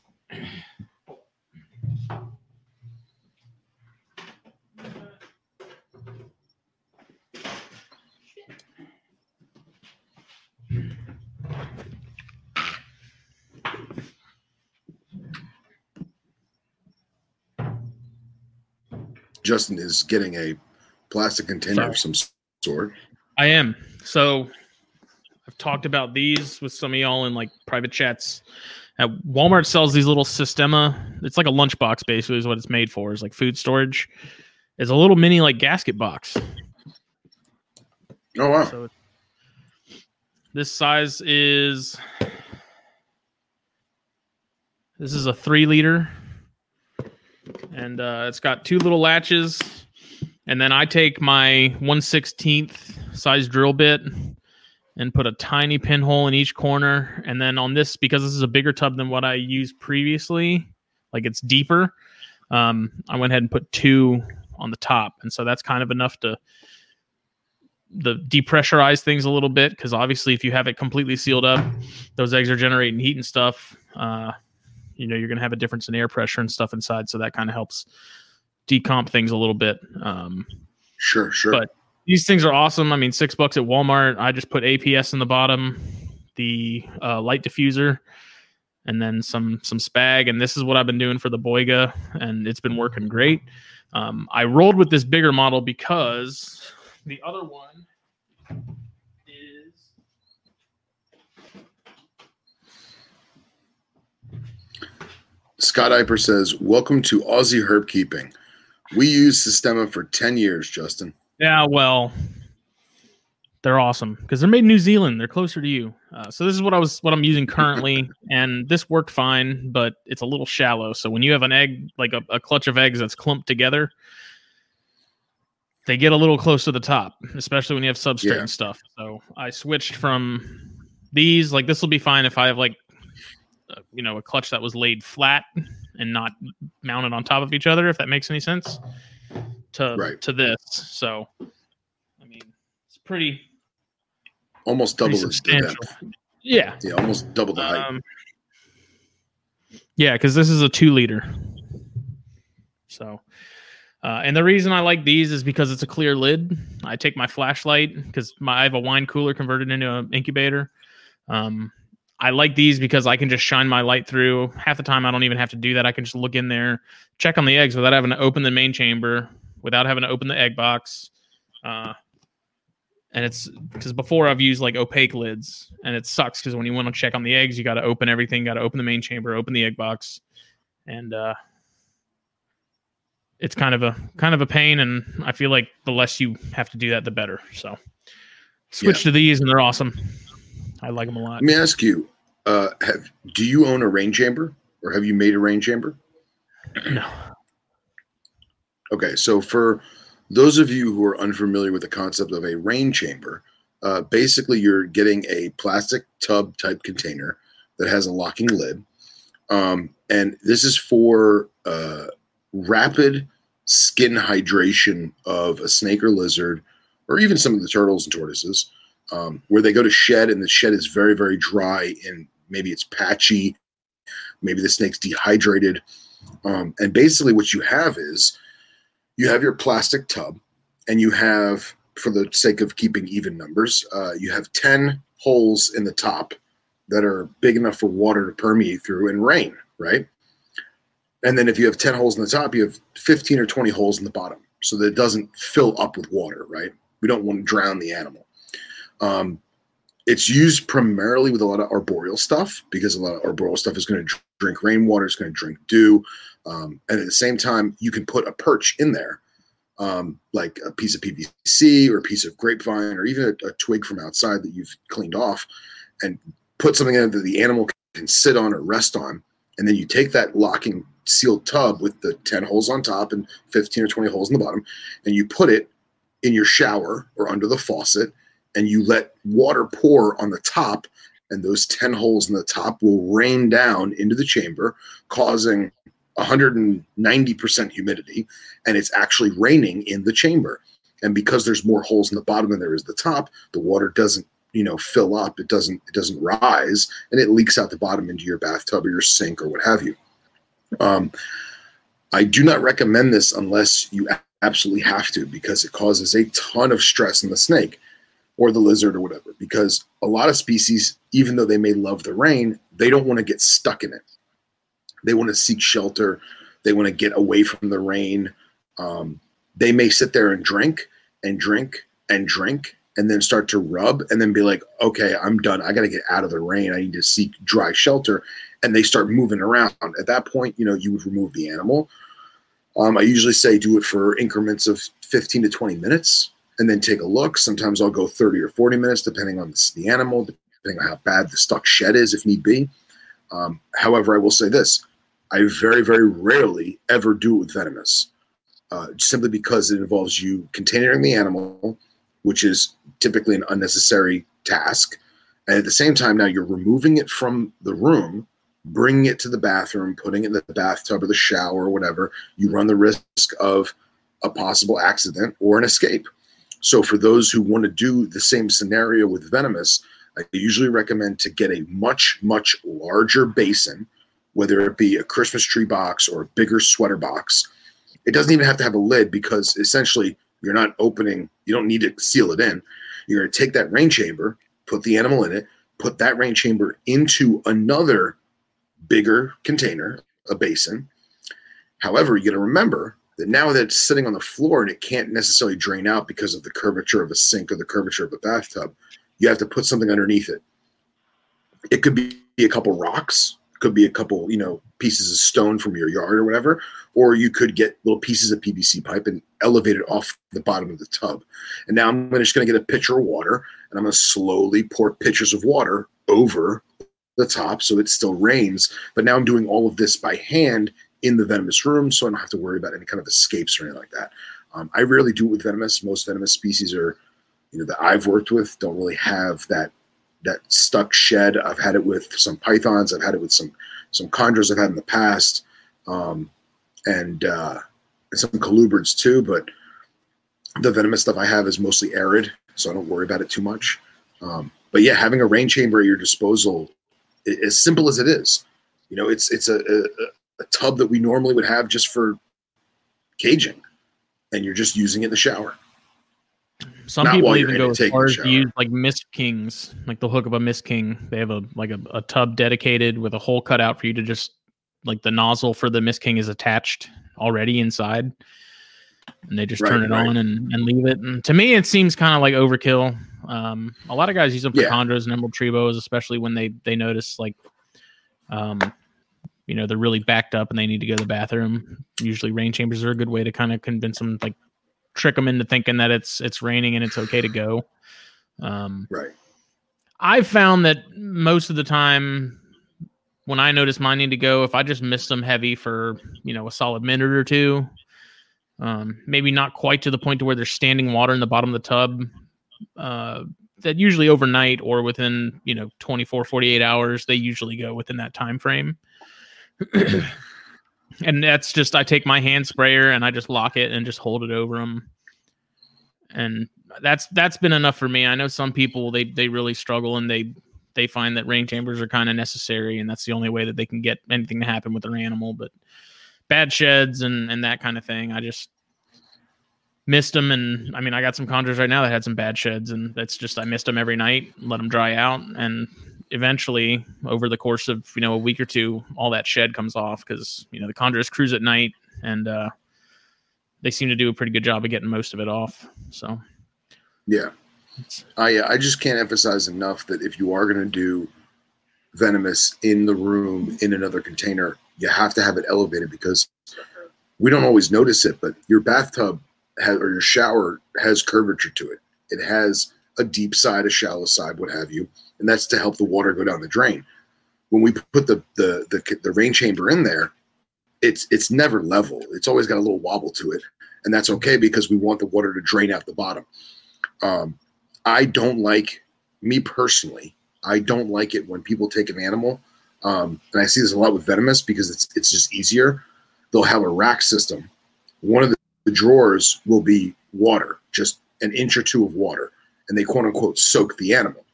Justin is getting a plastic container Sorry. of some sort. I am. So I've talked about these with some of y'all in like private chats. At Walmart sells these little Systema. It's like a lunchbox, basically, is what it's made for. Is like food storage. It's a little mini like gasket box. Oh wow! So this size is this is a three liter, and uh, it's got two little latches and then I take my 116th size drill bit and put a tiny pinhole in each corner. And then on this, because this is a bigger tub than what I used previously, like it's deeper, um, I went ahead and put two on the top. And so that's kind of enough to the depressurize things a little bit because obviously if you have it completely sealed up, those eggs are generating heat and stuff. Uh, you know, you're going to have a difference in air pressure and stuff inside. So that kind of helps decomp things a little bit. Um, sure, sure. But these things are awesome. I mean, six bucks at Walmart. I just put APS in the bottom, the uh, light diffuser, and then some some spag. And this is what I've been doing for the Boiga, and it's been working great. Um, I rolled with this bigger model because the other one is Scott Eipper says, "Welcome to Aussie herp keeping. We use Systema for ten years, Justin." Yeah, well, they're awesome because they're made in New Zealand. They're closer to you. Uh, so this is what I was what I'm using currently, (laughs) and this worked fine, but it's a little shallow. So when you have an egg like a, a clutch of eggs that's clumped together, they get a little close to the top, especially when you have substrate yeah. and stuff. So I switched from these. Like this will be fine if I have like you know a clutch that was laid flat and not mounted on top of each other. If that makes any sense. To right. to this, so I mean it's pretty almost double the Yeah, yeah, almost double the height. Um, yeah, because this is a two liter. So, uh, and the reason I like these is because it's a clear lid. I take my flashlight because I have a wine cooler converted into an incubator. Um, I like these because I can just shine my light through. Half the time, I don't even have to do that. I can just look in there, check on the eggs without having to open the main chamber, without having to open the egg box. Uh, and it's because before I've used like opaque lids, and it sucks because when you want to check on the eggs, you got to open everything, got to open the main chamber, open the egg box, and uh, it's kind of a kind of a pain. And I feel like the less you have to do that, the better. So switch yeah. to these, and they're awesome. I like them a lot. Let me ask you: uh, have, Do you own a rain chamber, or have you made a rain chamber? No. Okay, so for those of you who are unfamiliar with the concept of a rain chamber, uh, basically you're getting a plastic tub type container that has a locking lid. Um, and this is for uh, rapid skin hydration of a snake or lizard, or even some of the turtles and tortoises, um, where they go to shed and the shed is very, very dry and maybe it's patchy, maybe the snake's dehydrated. Um, and basically, what you have is you have your plastic tub and you have for the sake of keeping even numbers uh, you have 10 holes in the top that are big enough for water to permeate through and rain right? And then if you have 10 holes in the top you have 15 or 20 holes in the bottom so that it doesn't fill up with water right? We don't want to drown the animal um, it's used primarily with a lot of arboreal stuff because a lot of arboreal stuff is going to drink rainwater, it's going to drink dew, um, and at the same time, you can put a perch in there, um, like a piece of PVC or a piece of grapevine or even a, a, twig from outside that you've cleaned off, and put something in that the animal can sit on or rest on. And then you take that locking sealed tub with the 10 holes on top and 15 or 20 holes in the bottom, and you put it in your shower or under the faucet, and you let water pour on the top and those 10 holes in the top will rain down into the chamber, causing 190% humidity, and it's actually raining in the chamber. And because there's more holes in the bottom than there is the top, the water doesn't, you know, fill up. It doesn't, it doesn't rise, and it leaks out the bottom into your bathtub or your sink or what have you. Um, I do not recommend this unless you absolutely have to, because it causes a ton of stress in the snake or the lizard or whatever. Because a lot of species, even though they may love the rain, they don't want to get stuck in it. They want to seek shelter. They want to get away from the rain. Um, they may sit there and drink and drink and drink and then start to rub and then be like, okay, I'm done. I got to get out of the rain. I need to seek dry shelter. And they start moving around. At that point, you know, you would remove the animal. Um, I usually say do it for increments of 15 to 20 minutes and then take a look. Sometimes I'll go 30 or 40 minutes, depending on the animal, depending on how bad the stuck shed is, if need be. Um, however, I will say this I very, very rarely ever do it with venomous, uh, simply because it involves you containing the animal which is typically an unnecessary task. And at the same time, now you're removing it from the room, bringing it to the bathroom, putting it in the bathtub or the shower or whatever. You run the risk of a possible accident or an escape. So, for those who want to do the same scenario with venomous, I usually recommend to get a much, much larger basin, whether it be a Christmas tree box or a bigger sweater box. It doesn't even have to have a lid because essentially you're not opening, you don't need to seal it in. You're going to take that rain chamber, put the animal in it, put that rain chamber into another bigger container, a basin. However, you got to remember now that it's sitting on the floor and it can't necessarily drain out because of the curvature of a sink or the curvature of a bathtub, you have to put something underneath it. It could be a couple rocks, could be a couple, you know, pieces of stone from your yard or whatever, or you could get little pieces of PVC pipe and elevate it off the bottom of the tub. And now I'm just going to get a pitcher of water and I'm going to slowly pour pitchers of water over the top so it still rains. But now I'm doing all of this by hand in the venomous room, so I don't have to worry about any kind of escapes or anything like that. Um, I rarely do it with venomous. Most venomous species are, you know, that I've worked with don't really have that that stuck shed. I've had it with some pythons. I've had it with some some chondros I've had in the past, um, and, uh, some colubrids too. But the venomous stuff I have is mostly arid, so I don't worry about it too much. Um, but yeah, having a rain chamber at your disposal, as simple as it is, you know, it's it's a, a, a tub that we normally would have just for caging, and you're just using it in the shower. Some Not people even go as far as to use like mist kings, like they'll hook of a mist king. They have a like a, a tub dedicated with a hole cut out for you to just like the nozzle for the mist king is attached already inside, and they just right, turn it right. on and, and leave it. And to me, it seems kind of like overkill. Um, a lot of guys use them for yeah. chondros and emerald tree boas, especially when they they notice like um you know they're really backed up and they need to go to the bathroom. Usually, rain chambers are a good way to kind of convince them, like trick them into thinking that it's it's raining and it's okay to go. Um, right. I've found that most of the time when I notice mine need to go, if I just miss them heavy for you know a solid minute or two, um, maybe not quite to the point to where there's standing water in the bottom of the tub. Uh, that usually overnight or within you know 24 48 hours they usually go within that time frame (clears throat) and that's just I take my hand sprayer and I just lock it and just hold it over them, and that's that's been enough for me. I know some people they they really struggle and they they find that rain chambers are kind of necessary and that's the only way that they can get anything to happen with their animal. But bad sheds and and that kind of thing, I just missed them and i mean i got some chondros right now that had some bad sheds and that's just i missed them every night let them dry out and eventually over the course of you know a week or two all that shed comes off because you know the chondros cruise at night and uh they seem to do a pretty good job of getting most of it off so. Yeah. I i just can't emphasize enough that if you are going to do venomous in the room in another container you have to have it elevated because we don't always notice it but your bathtub has, or your shower has curvature to it. It has a deep side a shallow side what have you and that's to help the water go down the drain. When we put the the the, the rain chamber in there, it's it's never level. It's always got a little wobble to it, and that's okay because we want the water to drain out the bottom. Um, I don't like me personally. I don't like it when people take an animal, um, and I see this a lot with venomous because it's it's just easier. They'll have a rack system. One of the, the drawers will be water, just an inch or two of water, and they quote unquote soak the animal.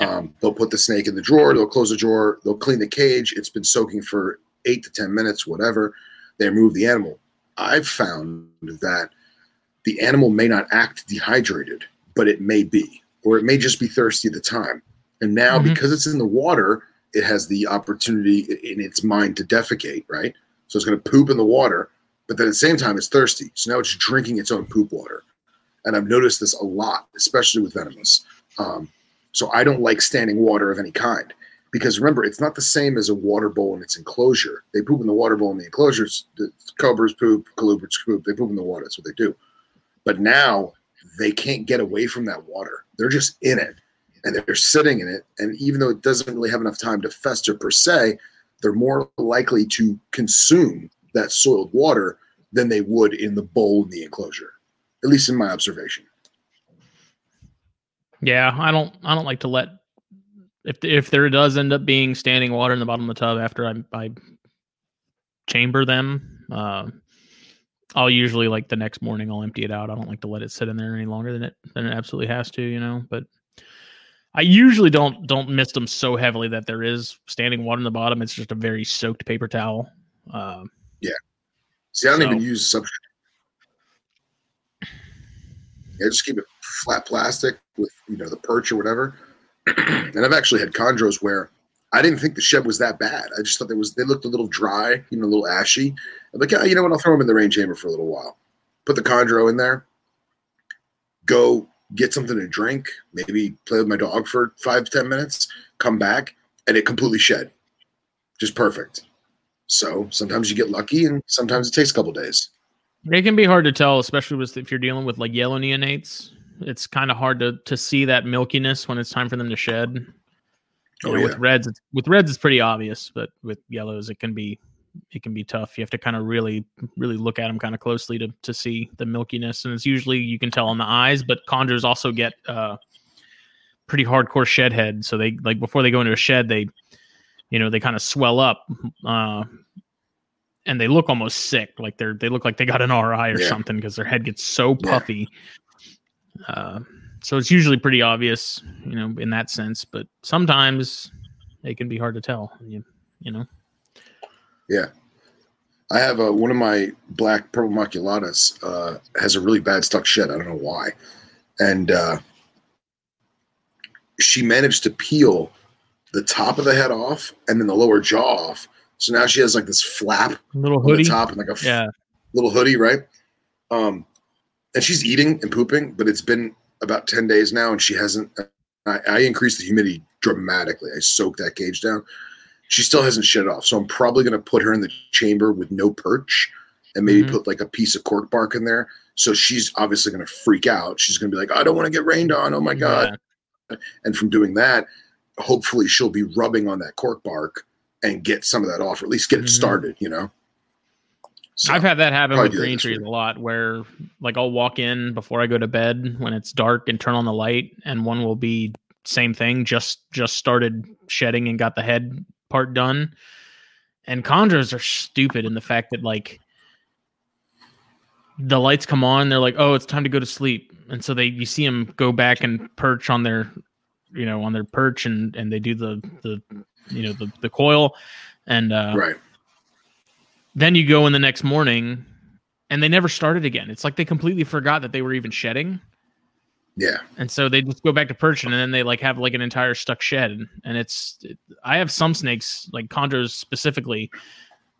Um, they'll put the snake in the drawer, they'll close the drawer, they'll clean the cage. It's been soaking for eight to 10 minutes, whatever. They remove the animal. I've found that the animal may not act dehydrated, but it may be, or it may just be thirsty at the time. And now, mm-hmm. because it's in the water, it has the opportunity in its mind to defecate, right? So it's going to poop in the water, but then at the same time, it's thirsty. So now it's drinking its own poop water. And I've noticed this a lot, especially with venomous. Um, so I don't like standing water of any kind because remember, it's not the same as a water bowl in its enclosure. They poop in the water bowl in the enclosures. The cobras poop, colubrids poop. They poop in the water. That's what they do. But now they can't get away from that water. They're just in it and they're sitting in it. And even though it doesn't really have enough time to fester per se, they're more likely to consume that soiled water than they would in the bowl in the enclosure, at least in my observation. Yeah, I don't. I don't like to let if if there does end up being standing water in the bottom of the tub after I I chamber them. Uh, I'll usually like the next morning I'll empty it out. I don't like to let it sit in there any longer than it than it absolutely has to, you know. But I usually don't don't mist them so heavily that there is standing water in the bottom. It's just a very soaked paper towel. Uh, yeah. See, I don't so- even use substrate. Yeah, just keep it flat plastic with you know the perch or whatever. (clears throat) and I've actually had chondros where I didn't think the shed was that bad. I just thought they was they looked a little dry, you know, a little ashy. I'm like, yeah, you know what? I'll throw them in the rain chamber for a little while. Put the chondro in there. Go get something to drink. Maybe play with my dog for five to ten minutes. Come back and it completely shed. Just perfect. So sometimes you get lucky, and sometimes it takes a couple days. It can be hard to tell, especially with if you're dealing with like yellow neonates. It's kind of hard to to see that milkiness when it's time for them to shed. You Oh, know, yeah. with reds, it's, with reds, it's pretty obvious, but with yellows, it can be it can be tough. You have to kind of really really look at them kind of closely to to see the milkiness, and it's usually you can tell on the eyes. But chondros also get uh, pretty hardcore shed head, so they like before they go into a shed, they you know they kind of swell up. Uh, and they look almost sick, like they're they look like they got an RI or Yeah. something because their head gets so Yeah. Uh, so it's usually pretty obvious, you know, in that sense. But sometimes it can be hard to tell. You, you know, Yeah, I have a, one of my black purple maculatas uh, has a really bad stuck shed. I don't know why, and uh, she managed to peel the top of the head off and then the lower jaw off. So now she has like this flap little on hoodie. the top and like a f- Yeah, little hoodie, right? Um, and she's eating and pooping, but it's been about ten days now, and she hasn't. I, I increased the humidity dramatically. I soaked that cage down. She still hasn't shit it off, so I'm probably going to put her in the chamber with no perch, and maybe Mhm. put like a piece of cork bark in there. So she's obviously going to freak out. She's going to be like, "I don't want to get rained on. Oh my god!" And from doing that, hopefully she'll be rubbing on that cork bark and get some of that off, or at least get it Mhm. started. You know. So, I've had that happen with green trees a lot where like I'll walk in before I go to bed when it's dark and turn on the light and one will be same thing, just just started shedding and got the head part done. And chondros are stupid in the fact that like the lights come on, they're like, "Oh, it's time to go to sleep." And so they you see them go back and perch on their you know, on their perch and and they do the the you know, the the coil and uh right. Then you go in the next morning and they never started again. It's like they completely forgot that they were even shedding. Yeah. And so they just go back to perching and then they like have like an entire stuck shed. And it's, it, I have some snakes, like chondros specifically,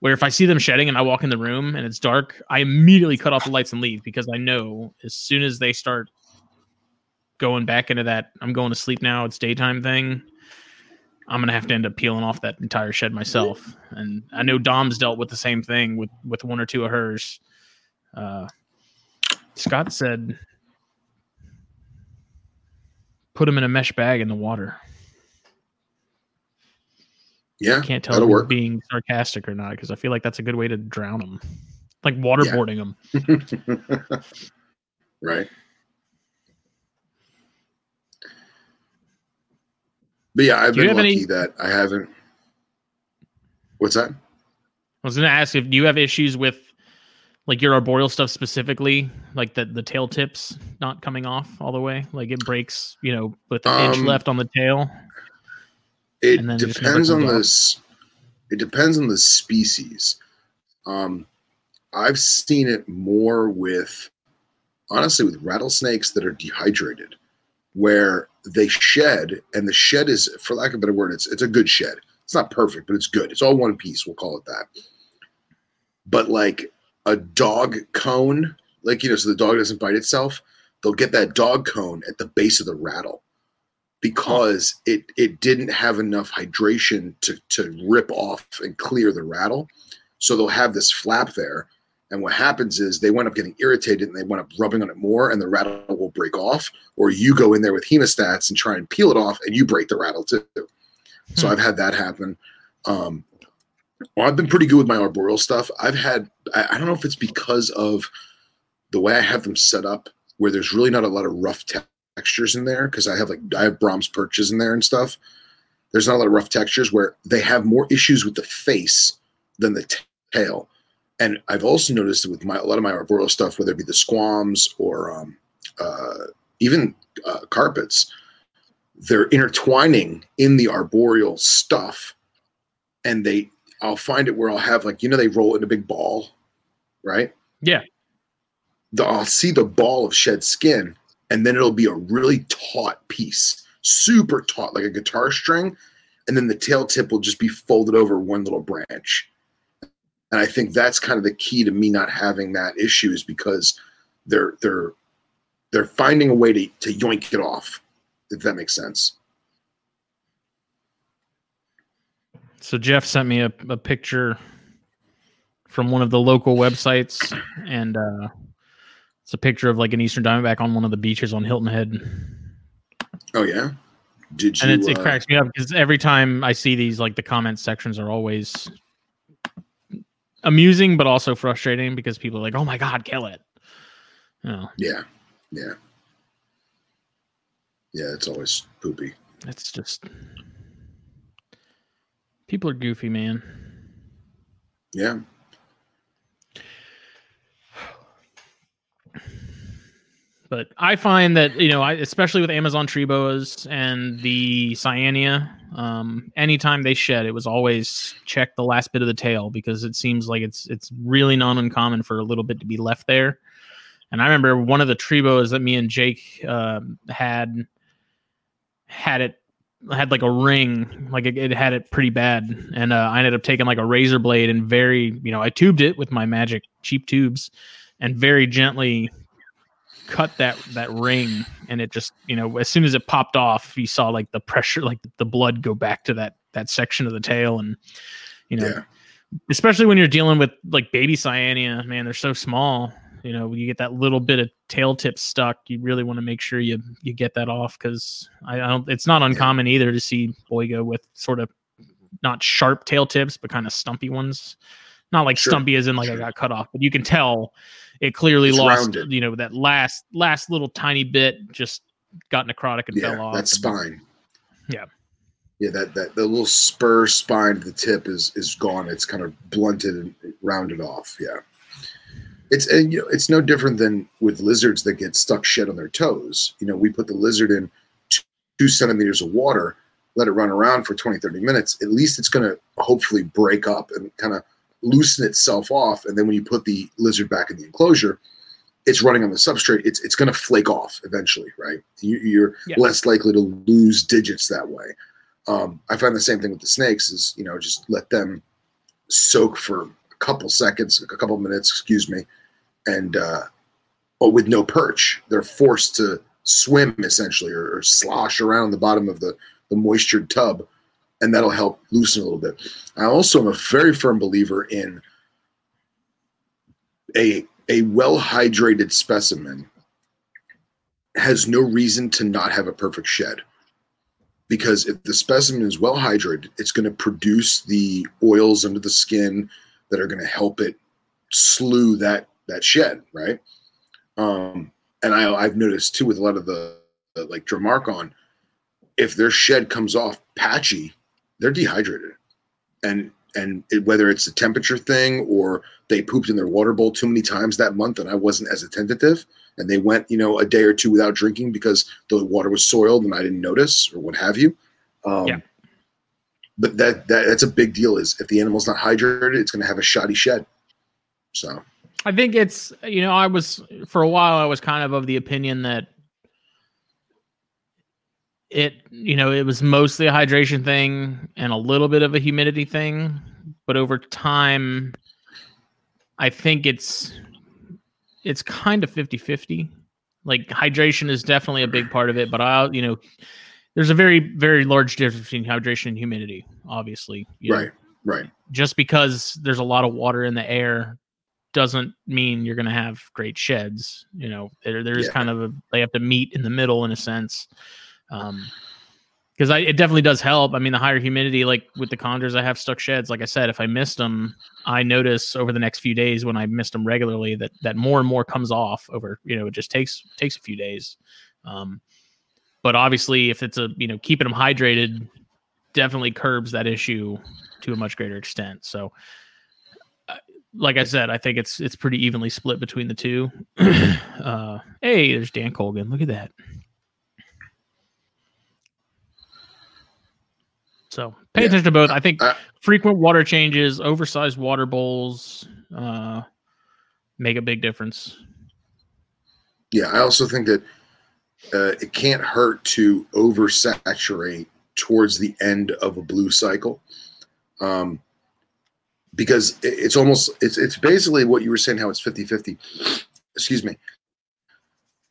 where if I see them shedding and I walk in the room and it's dark, I immediately cut off the lights and leave because I know as soon as they start going back into that, I'm going to sleep now, it's daytime thing. I'm gonna have to end up peeling off that entire shed myself, and I know Dom's dealt with the same thing with with one or two of hers. Uh, Scott said, "Put them in a mesh bag in the water." Yeah. I can't tell if work. being sarcastic or not because I feel like that's a good way to drown them, like waterboarding them. (laughs) right. But yeah, I've Do been lucky any- that I haven't. What's that? I was gonna ask if do you have issues with like your arboreal stuff specifically, like the the tail tips not coming off all the way, like it breaks, you know, with an inch Um, left on the tail. It depends on this. It depends on the species. Um, I've seen it more with, honestly, with rattlesnakes that are dehydrated, where they shed, and the shed is, for lack of a better word, it's it's a good shed. It's not perfect, but it's good. It's all one piece. We'll call it that. But like a dog cone, like you know, so the dog doesn't bite itself. They'll get that dog cone at the base of the rattle because it it didn't have enough hydration to to rip off and clear the rattle. So they'll have this flap there. And what happens is they wind up getting irritated and they wind up rubbing on it more and the rattle will break off. Or you go in there with hemostats and try and peel it off and you break the rattle too. So Hmm. I've had that happen. Um, well, I've been pretty good with my arboreal stuff. I've had, I, I don't know if it's because of the way I have them set up, where there's really not a lot of rough textures in there because I have like I have Brahms perches in there and stuff. There's not a lot of rough textures where they have more issues with the face than the t- tail. And I've also noticed with my a lot of my arboreal stuff, whether it be the squams or um, uh, even uh, carpets, they're intertwining in the arboreal stuff, and they I'll find it where I'll have like you know they roll in a big ball, right? Yeah. The, I'll see the ball of shed skin, and then it'll be a really taut piece, super taut, like a guitar string, and then the tail tip will just be folded over one little branch. And I think that's kind of the key to me not having that issue is because they're they're they're finding a way to, to yoink it off, if that makes sense. So Jeff sent me a, a picture from one of the local websites, and uh, it's a picture of like an Eastern Diamondback on one of the beaches on Hilton Head. Oh yeah, did you? and it's, it uh, cracks me up because every time I see these, like the comment sections are always amusing, but also frustrating because people are like, "Oh my god, kill it!" You know, yeah, yeah, yeah. It's always poopy. it's just people are goofy, man. Yeah, But I find that you know, I, especially with Amazon tree boas and the Cyanea, um, anytime they shed, it was always check the last bit of the tail because it seems like it's it's really not uncommon for a little bit to be left there. And I remember one of the tree boas that me and Jake uh, had had it had like a ring, like it, it had it pretty bad, and uh, I ended up taking like a razor blade and very, you know, I tubed it with my magic cheap tubes, and very gently cut that that ring and it just you know as soon as it popped off you saw like the pressure like the blood go back to that that section of the tail and you know yeah, especially when you're dealing with like baby cyanea, man they're so small you know when you get that little bit of tail tip stuck you really want to make sure you you get that off because I, I don't it's not uncommon either to see boiga with sort of not sharp tail tips but kind of stumpy ones. Not like Sure, stumpy as in like i got cut off but you can tell it clearly It's lost rounded. you know that last last little tiny bit just got necrotic and yeah. fell off That spine. Yeah. Yeah, that that the little spur spine at the tip is is gone. It's kind of blunted and rounded off. Yeah. It's and you know it's no different than with lizards that get stuck shut on their toes. You know, we put the lizard in two, two centimeters of water, let it run around for 20, 30 minutes. At least it's going to hopefully break up and kind of loosen itself off. And then when you put the lizard back in the enclosure, it's running on the substrate. It's it's going to flake off eventually, right? You, you're Yeah. less likely to lose digits that way. Um, I find the same thing with the snakes. Is you know just let them soak for a couple seconds, a couple minutes, excuse me, and uh, but with no perch, they're forced to swim essentially or, or slosh around the bottom of the the moistured tub, and that'll help loosen a little bit. I also am a very firm believer in a a well hydrated specimen has no reason to not have a perfect shed because if the specimen is well hydrated it's going to produce the oils under the skin that are going to help it slew that that shed right um and i i've noticed too with a lot of the, the like Drymarchon, if their shed comes off patchy they're dehydrated. And and it, whether it's a temperature thing or they pooped in their water bowl too many times that month and i wasn't as attentive and they went you know a day or two without drinking because the water was soiled and i didn't notice or what have you. Um, Yeah. but that, that that's a big deal is if the animal's not hydrated it's going to have a shoddy shed. So. I think it's you know I was for a while I was kind of of the opinion that it you know it was mostly a hydration thing and a little bit of a humidity thing, but over time I think it's it's kind of 50-50. Like hydration is definitely a big part of it, but I you know there's a very very large difference between hydration and humidity, obviously. you know right right just because there's a lot of water in the air doesn't mean you're going to have great sheds you know there, there's Yeah. kind of a they have to meet in the middle in a sense um because I it definitely does help. I mean, the higher humidity, like with the chondros, I have stuck sheds. Like I said, if I mist them, I notice over the next few days when I mist them regularly that that more and more comes off over. You know, it just takes takes a few days. Um, but obviously, if it's a you know keeping them hydrated, definitely curbs that issue to a much greater extent. So, uh, like I said, I think it's it's pretty evenly split between the two. (clears throat) uh, hey, there's Dan Colgan. Look at that. So pay Yeah. attention to both. I think Uh, frequent water changes, oversized water bowls, uh, make a big difference. Yeah, I also think that uh, it can't hurt to oversaturate towards the end of a blue cycle, um, because it- it's almost it's it's basically what you were saying how it's 50-50. Excuse me.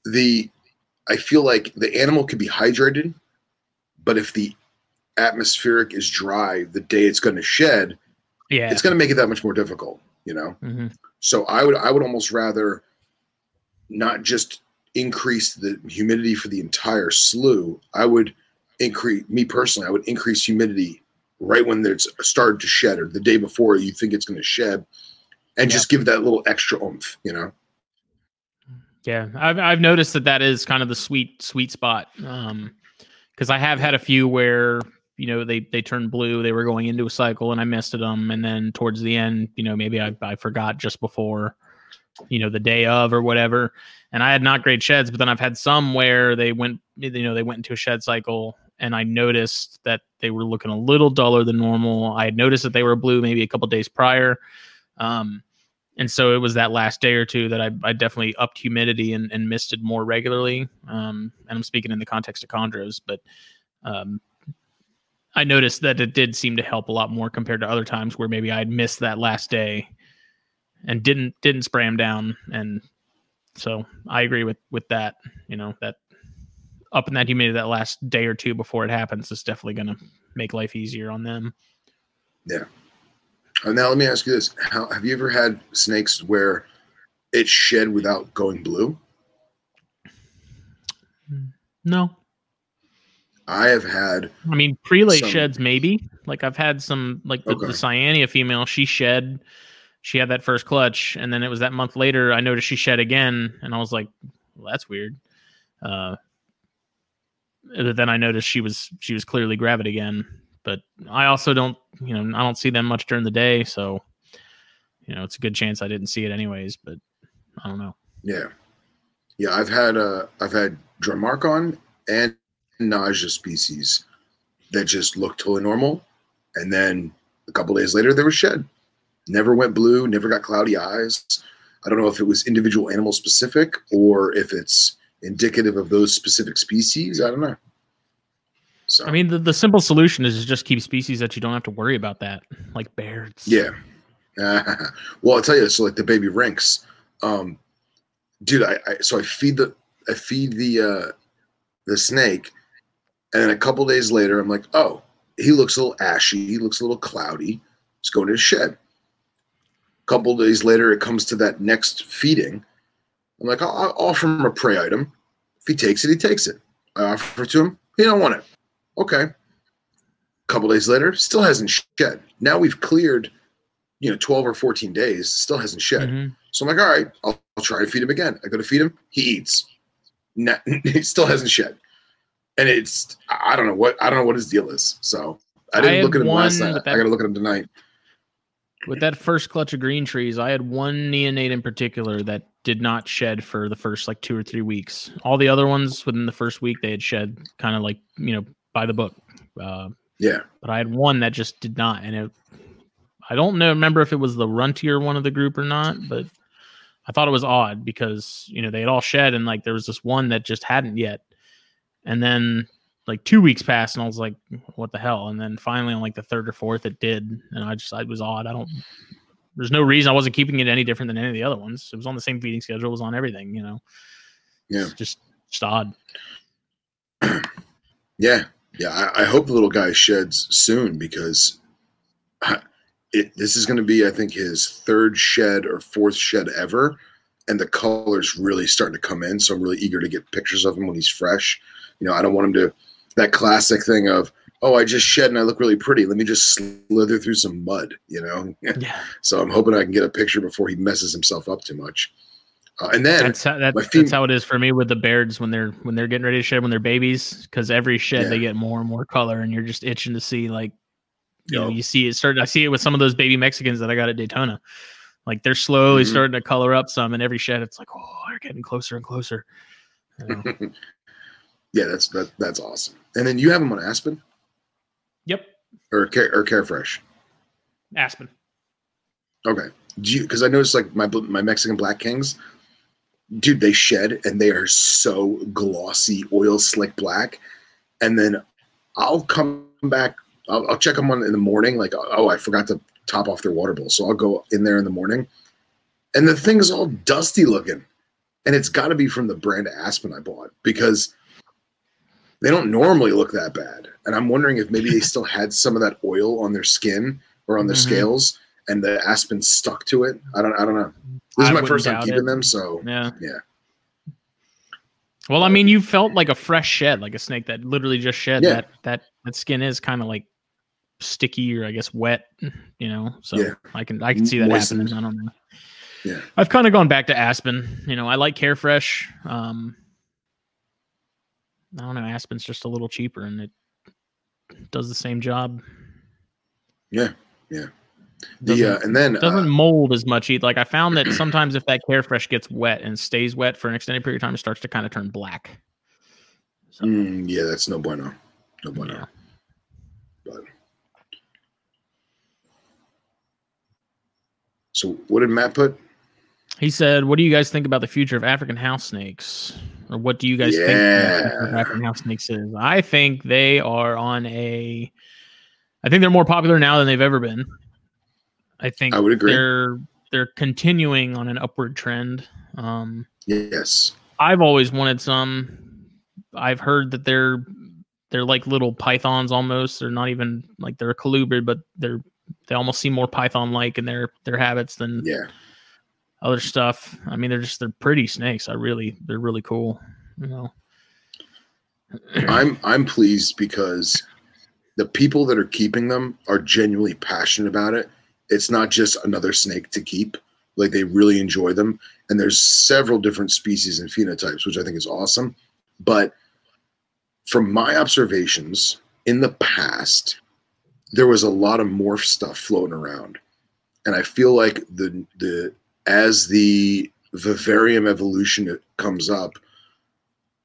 The I feel like the animal could be hydrated, but if the atmospheric is dry, the day it's going to shed, Yeah. it's going to make it that much more difficult. You know. hmm So I would I would almost rather not just increase the humidity for the entire slew I would increase me personally. I would increase humidity right when it's started to shed or the day before you think it's going to shed, and Yeah. just give that little extra oomph. You know. Yeah, I've I've noticed that that is kind of the sweet sweet spot. Um, because I have had a few where you know they they turned blue, they were going into a cycle, and I missed them, and then towards the end, you know, maybe I I forgot just before, you know, the day of or whatever, and I had not great sheds, but then I've had some where they went, you know, they went into a shed cycle. And I noticed that they were looking a little duller than normal. I had noticed that they were blue maybe a couple days prior. Um, and so it was that last day or two that I, I definitely upped humidity and, and misted more regularly. Um, and I'm speaking in the context of chondros, but um, I noticed that it did seem to help a lot more compared to other times where maybe I'd missed that last day and didn't didn't spray them down. And so I agree with with that. You know that up in that humidity that last day or two before it happens is definitely going to make life easier on them. Uh, now let me ask you this: How have you ever had snakes where it shed without going blue? No, I have had. I mean, prelay Some- sheds maybe. Like I've had some, like the, Okay. the Cyanea female, she shed. She had that first clutch, and then it was that month later. I noticed she shed again, and I was like, well, "That's weird." Uh, but then I noticed she was she was clearly gravid again. But I also don't, you know, I don't see them much during the day, so you know, it's a good chance I didn't see it anyways. But I don't know. Yeah, yeah. I've had uh, I've had Drymarchon and nausea species that just looked totally normal, and then a couple days later they were shed. Never went blue. Never got cloudy eyes. I don't know if it was individual animal specific or if it's indicative of those specific species. I don't know. So I mean, the, the simple solution is just keep species that you don't have to worry about that, like bears. Yeah. (laughs) well, I'll tell you. So, like the baby rinks, um, dude. I, I so I feed the I feed the uh, the snake, and then a couple days later, I'm like, oh, he looks a little ashy. He looks a little cloudy. Let's go to his shed. A couple days later, it comes to that next feeding. I'm like, I'll, I'll offer him a prey item. If he takes it, he takes it. I offer it to him. He don't want it. Okay. A couple days later, still hasn't shed. Now we've cleared, you know, 12 or 14 days, still hasn't shed. Mhm. So I'm like, all right, I'll, I'll try to feed him again. I go to feed him, he eats. No, (laughs) he still hasn't shed. And it's I I don't know what I don't know what his deal is. So I I didn't had look at him last night. that- I gotta look at him tonight. With that first clutch of green trees, I had one neonate in particular that did not shed for the first like two or three weeks. All the other ones within the first week they had shed kind of like you know by the book. Uh, Yeah. but I had one that just did not, and it. I don't know remember if it was the runtier one of the group or not, but I thought it was odd because you know they had all shed and like there was this one that just hadn't yet, and then like two weeks passed and I was like, what the hell? And then finally on like the third or fourth it did, and I just I was odd. I don't. There's no reason I wasn't keeping it any different than any of the other ones. It was on the same feeding schedule. It was on everything. You know. Yeah. It's just just odd. (clears throat) Yeah. Yeah. I, I hope the little guy sheds soon because (sighs) it, this is going to be, I think, his third shed or fourth shed ever. And the color's really starting to come in. So I'm really eager to get pictures of him when he's fresh. You know, I don't want him to, that classic thing of, oh, I just shed and I look really pretty. Let me just slither through some mud, you know? (laughs) Yeah. So I'm hoping I can get a picture before he messes himself up too much. Uh, and then That's how, that, my that's how it is for me with the bears when they're when they're getting ready to shed when they're babies because every shed they get more and more color and you're just itching to see like you know you see it start I see it with some of those baby Mexicans that I got at Daytona like they're slowly Mhm. starting to color up some and every shed it's like oh they're getting closer and closer You know? (laughs) yeah, that's that, that's awesome. And then you have them on Aspen yep or Care, or Carefresh. Aspen Okay. Do you because I noticed like my my Mexican Black Kings, dude, they shed and they are so glossy, oil slick black. And then I'll come back. I'll, I'll check them on in the morning. Like, oh, I forgot to top off their water bowl, so I'll go in there in the morning, and the thing is all dusty looking, and it's got to be from the brand Aspen I bought because they don't normally look that bad. And I'm wondering if maybe they still had some of that oil on their skin or on their Mhm. scales, and the Aspen stuck to it. I don't. I don't know. This is I my first time keeping it. them, so yeah Yeah. well I mean you felt like a fresh shed like a snake that literally just shed Yeah. that that that skin is kind of like sticky or I guess wet you know so Yeah. I can I can see that Moistened. happening I don't know Yeah. I've kind of gone back to Aspen. You know, I like Carefresh. Um, I don't know. Aspen's just a little cheaper, and it does the same job. yeah, yeah. Doesn't, The uh, and then it doesn't uh, mold as much. Either. Like I found that sometimes if that Carefresh gets wet and stays wet for an extended period of time, it starts to kind of turn black. So, mm, yeah, that's no bueno. No bueno. yeah. But so, what did Matt put? He said, "What do you guys think about the future of African house snakes, or what do you guys think of African house snakes is?" I think they are on a. I think they're more popular now than they've ever been. I think I would agree. they're they're continuing on an upward trend. Um, Yes. I've always wanted some. I've heard that they're they're like little pythons almost. They're not even like they're a colubrid, but they're they almost seem more python like in their their habits than Yeah. Other stuff. I mean, they're just they're pretty snakes. I really they're really cool. You know. (clears throat) I'm I'm pleased because the people that are keeping them are genuinely passionate about it. It's not just another snake to keep. Like they really enjoy them. And there's several different species and phenotypes, which I think is awesome. But from my observations in the past, there was a lot of morph stuff floating around. And I feel like the the as the vivarium evolution comes up,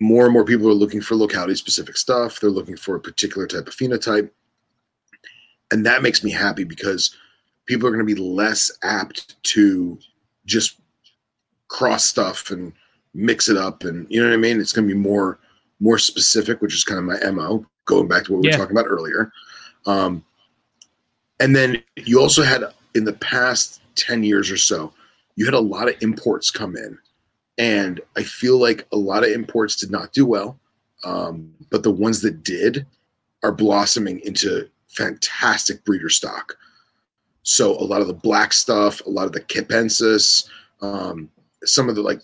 more and more people are looking for locality specific stuff. They're looking for a particular type of phenotype. And that makes me happy because people are going to be less apt to just cross stuff and mix it up. And you know what I mean? It's going to be more, more specific, which is kind of my MO, going back to what we Yeah. were talking about earlier. Um, and then you also had in the past 10 years or so, you had a lot of imports come in and I feel like a lot of imports did not do well, um, but the ones that did are blossoming into fantastic breeder stock. So a lot of the black stuff, a lot of the capensis, um, some of the like,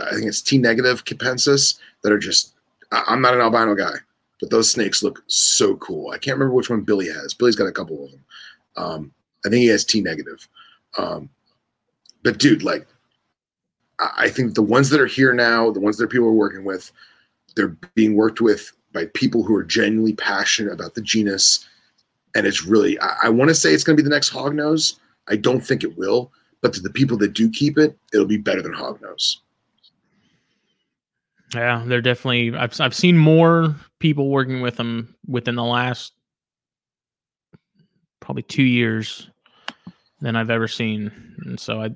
I think it's T negative capensis that are just. I'm not an albino guy, but those snakes look so cool. I can't remember which one Billy has. Billy's got a couple of them. Um, I think he has T negative. Um, but dude, like I think the ones that are here now, the ones that people are working with, they're being worked with by people who are genuinely passionate about the genus. And it's really, I, I want to say it's going to be the next Hognose. I don't think it will, but to the people that do keep it, it'll be better than Hognose. Yeah, they're definitely. I've I've seen more people working with them within the last probably two years than I've ever seen, and so I.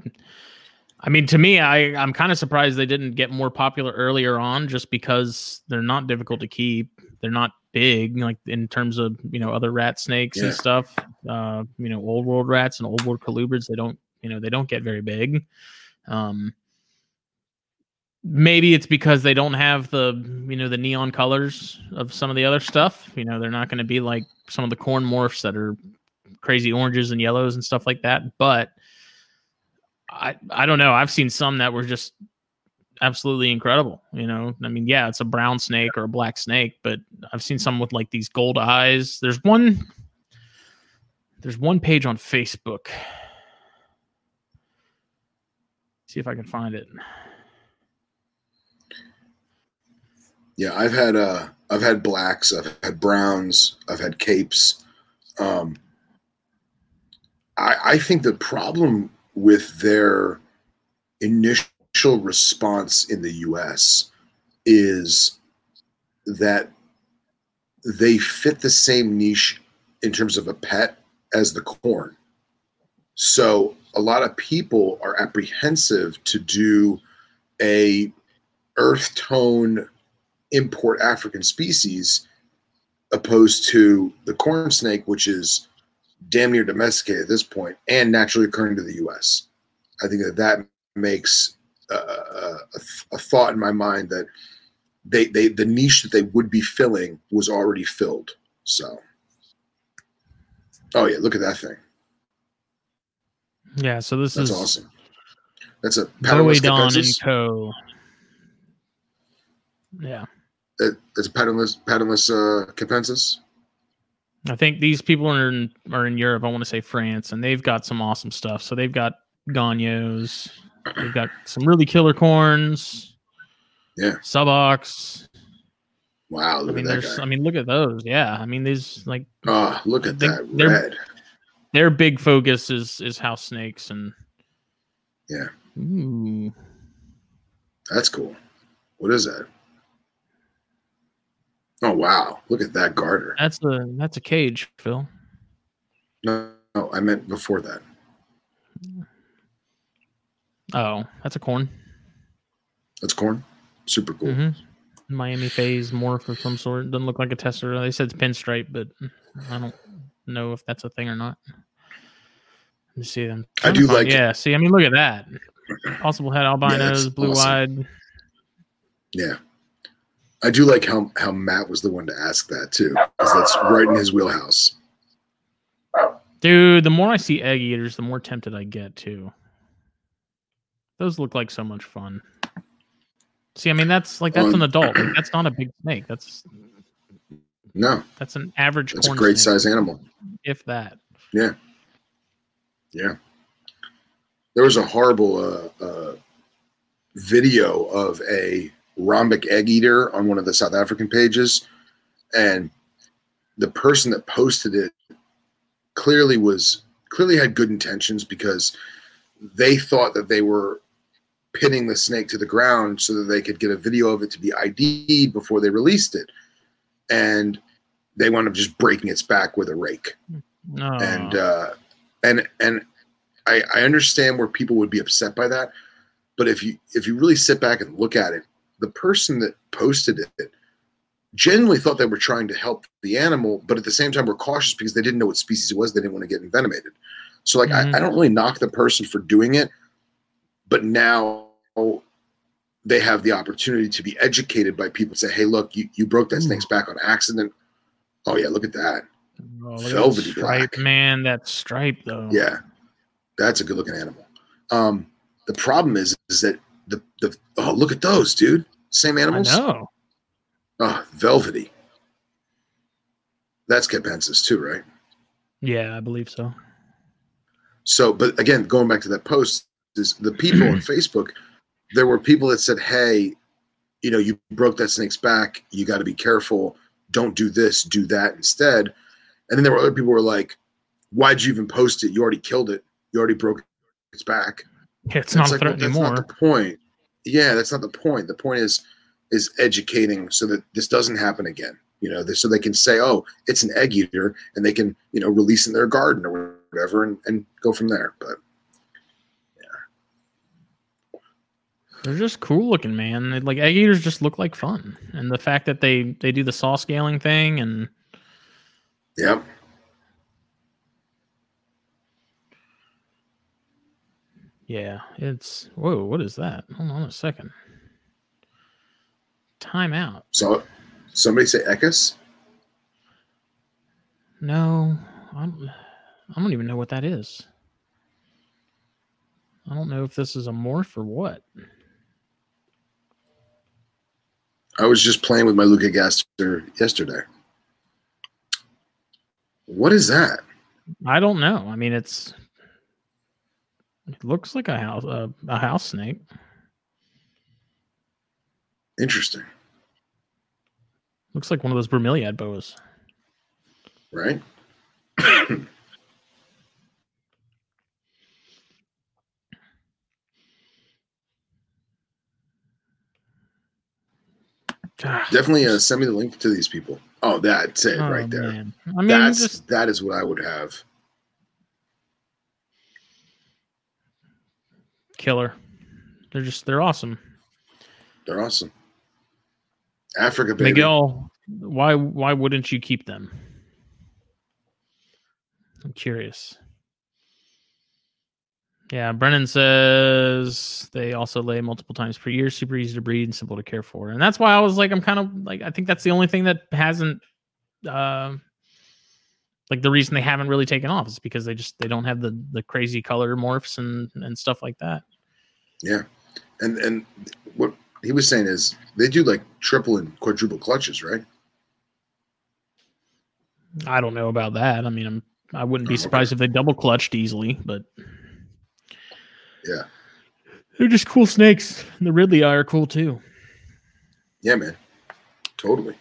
I mean, to me, I I'm kind of surprised they didn't get more popular earlier on, just because they're not difficult to keep. They're not big, like in terms of you know other rat snakes Yeah. and stuff. Uh, you know, old world rats and old world colubrids. They don't, you know, they don't get very big. Um, maybe it's because they don't have the you know the neon colors of some of the other stuff you know they're not going to be like some of the corn morphs that are crazy oranges and yellows and stuff like that. But I I don't know. I've seen some that were just absolutely incredible. You know, I mean, yeah, it's a brown snake or a black snake, but I've seen some with like these gold eyes. There's one. There's one page on Facebook. Let's see if I can find it. Yeah, I've had uh, I've had blacks, I've had browns, I've had capes. Um, I I think the problem with their initial response in the US is that they fit the same niche in terms of a pet as the corn. So a lot of people are apprehensive to do a earth tone import African species opposed to the corn snake, which is damn near domesticated at this point and naturally occurring to the U.S. I think that that makes uh, a, a thought in my mind that they they the niche that they would be filling was already filled. So, oh yeah, look at that thing. Yeah, so this That's is awesome. That's a Boaedon and. Co. Yeah. That- That's a patternless patternless uh, capensis. I think these people are in are in Europe. I want to say France, and they've got some awesome stuff. So they've got Gagnos, they've got some really killer corns, Yeah. Subox. Wow, I mean, there's, guy. I mean, look at those. Yeah, I mean, these like Oh, look at they- that red. their big focus is is house snakes and Yeah. Ooh, That's cool. What is that? Oh wow, look at that garter. that's a that's a cage, Phil. No, no, I meant before that. Oh, that's a corn. That's corn. Super cool. hmm Miami phase morph of some sort. Doesn't look like a tessera. They said it's pinstripe, but I don't know if that's a thing or not. Let me see them. I do like it. Yeah. See, I mean, look at that. (clears throat) Possible head albinos, that's blue eyed. Yeah. I do like how how Matt was the one to ask that too. 'cause that's right in his wheelhouse. Dude, the more I see egg eaters, the more tempted I get too. Those look like so much fun. See, I mean, that's like that's Um, an adult. Like, (clears throat) that's not a big snake. That's No, that's an average. that's a great snake, size animal. if that. Yeah. Yeah. There was a horrible uh, uh, video of a rhombic egg eater on one of the South African pages, and the person that posted it clearly was clearly had good intentions because they thought that they were pinning the snake to the ground so that they could get a video of it to be ID'd before they released it, and they wound up just breaking its back with a rake. No. and uh, and and I, I understand where people would be upset by that, but if you if you really sit back and look at it, the person that posted it genuinely thought they were trying to help the animal, but at the same time were cautious because they didn't know what species it was. They didn't want to get envenomated. So like Mhm. I, I don't really knock the person for doing it, but now they have the opportunity to be educated by people say, hey, look, you, you broke that snake's back on accident. Oh yeah, look at that. Oh, look that velvety black. man. That stripe though. Yeah, that's a good looking animal. Um, the problem is, is that the the oh look at those, dude. Same animals. know. Oh, velvety. That's Capensis too, right? Yeah, I believe so. So, but again, going back to that post, is the people on (clears throat) Facebook. There were people that said, "Hey, you know, you broke that snake's back. You got to be careful. Don't do this. Do that instead." And then there were other people who were like, "Why'd you even post it? You already killed it. You already broke its back." Yeah, it's And not a like, threat well, that's anymore. not the point. Yeah, that's not the point. The point is is educating so that this doesn't happen again. You know, so they can say, "Oh, it's an egg eater," and they can you know release in their garden or whatever, and, and go from there. But yeah, They're just cool looking, man. They- Like egg eaters just look like fun, and the fact that they they do the saw scaling thing and yeah, yeah, it's whoa. What is that? Hold on a second. Timeout. so somebody say Ekis. No, I'm, I don't even know what that is. I don't know if this is a morph or what. I was just playing with my Luca Gaster yesterday. What is that? I don't know. I mean, it's it looks like a house uh, a house snake. Interesting. Looks like one of those bromeliad boas. Right. (coughs) Definitely uh, send me the link to these people. Oh, that's it Oh, right there. man. I mean, That's just that is what I would have. Killer. They're just they're awesome. They're awesome. Africa, baby. Miguel, why why wouldn't you keep them? I'm curious. Yeah, Brennan says they also lay multiple times per year, super easy to breed and simple to care for. And that's why I was like, I'm kind of like, I think that's the only thing that hasn't, uh, like the reason they haven't really taken off is because they just they don't have the the crazy color morphs and and stuff like that. Yeah, and and what he was saying is they do like triple and quadruple clutches, right? I don't know about that. I mean, I'm I wouldn't Oh, be okay. surprised if they double clutched easily, but Yeah, they're just cool snakes. And the ridleyi are cool too. yeah, man, totally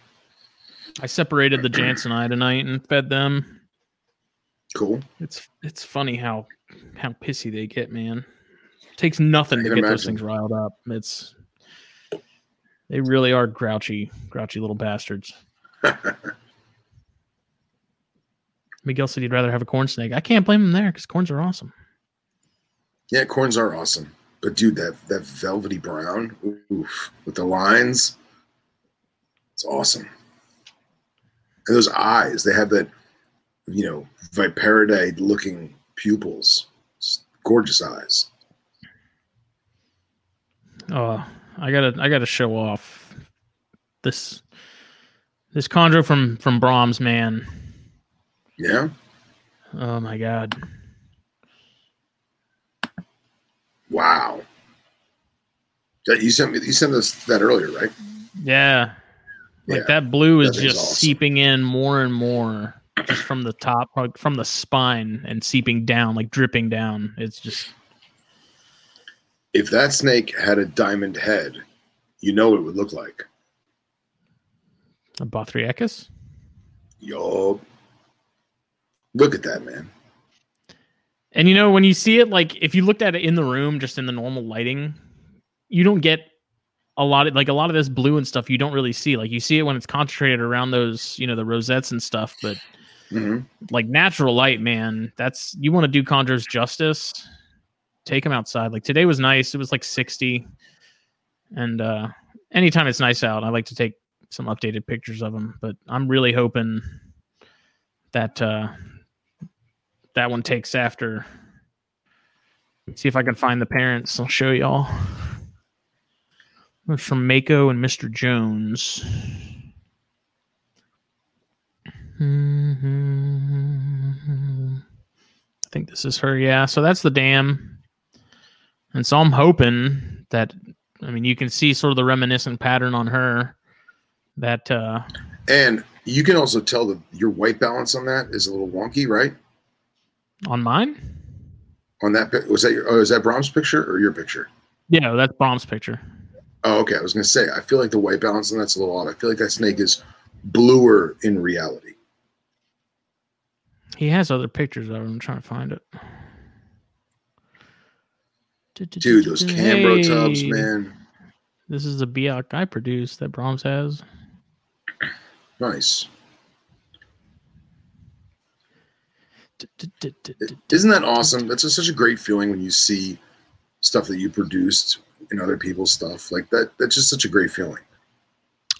I separated the jansenii tonight and fed them. Cool. It's it's funny how how pissy they get, man. takes nothing to get those things riled up. It's they really are grouchy, grouchy little bastards. (laughs) Miguel said he'd rather have a corn snake. I can't blame him there because corns are awesome. yeah, corns are awesome, but dude, that that velvety brown, oof, with the lines, it's awesome. And those eyes, they have that, you know, viperidae looking pupils, It's gorgeous eyes. Oh, I gotta I gotta show off this this chondro from from Brahms, man. Yeah, Oh my god. wow. That you sent me, you sent us that earlier, right? Yeah. Like Yeah, that blue is that just awesome. seeping in more and more just from the top like from the spine and seeping down like dripping down. It's just If that snake had a diamond head, you know what it would look like. a Bothriechis. Yo, look at that man. And you know, when you see it, like if you looked at it in the room, just in the normal lighting, you don't get a lot of like a lot of this blue and stuff. You don't really see. Like you see it when it's concentrated around those, you know, the rosettes and stuff. But hmm like natural light, man, that's you want to do conjures justice. Take them outside. Like today was nice. It was like sixty, and uh anytime it's nice out, I like to take some updated pictures of them. But I'm really hoping that uh that one takes after. See if I can find the parents. I'll show y'all. It's from Mako and Mr. Jones. I think this is her. Yeah. So that's the dam. And so I'm hoping that, I mean, you can see sort of the reminiscent pattern on her that, uh, And you can also tell that your white balance on that is a little wonky, right? on mine. On that, was that your? Oh, is that Brahms' picture or your picture? Yeah, that's Brahms' picture. Oh, okay. I was gonna say, I feel like the white balance on that's a little odd. I feel like that snake is bluer in reality. He has other pictures of him. I'm trying to find it. Dude, those Cambro tubs, man, This is a Biak I produced that Brahms has. nice. Isn't that awesome? That's just such a great feeling when you see stuff that you produced in other people's stuff. Like that. That's just such a great feeling.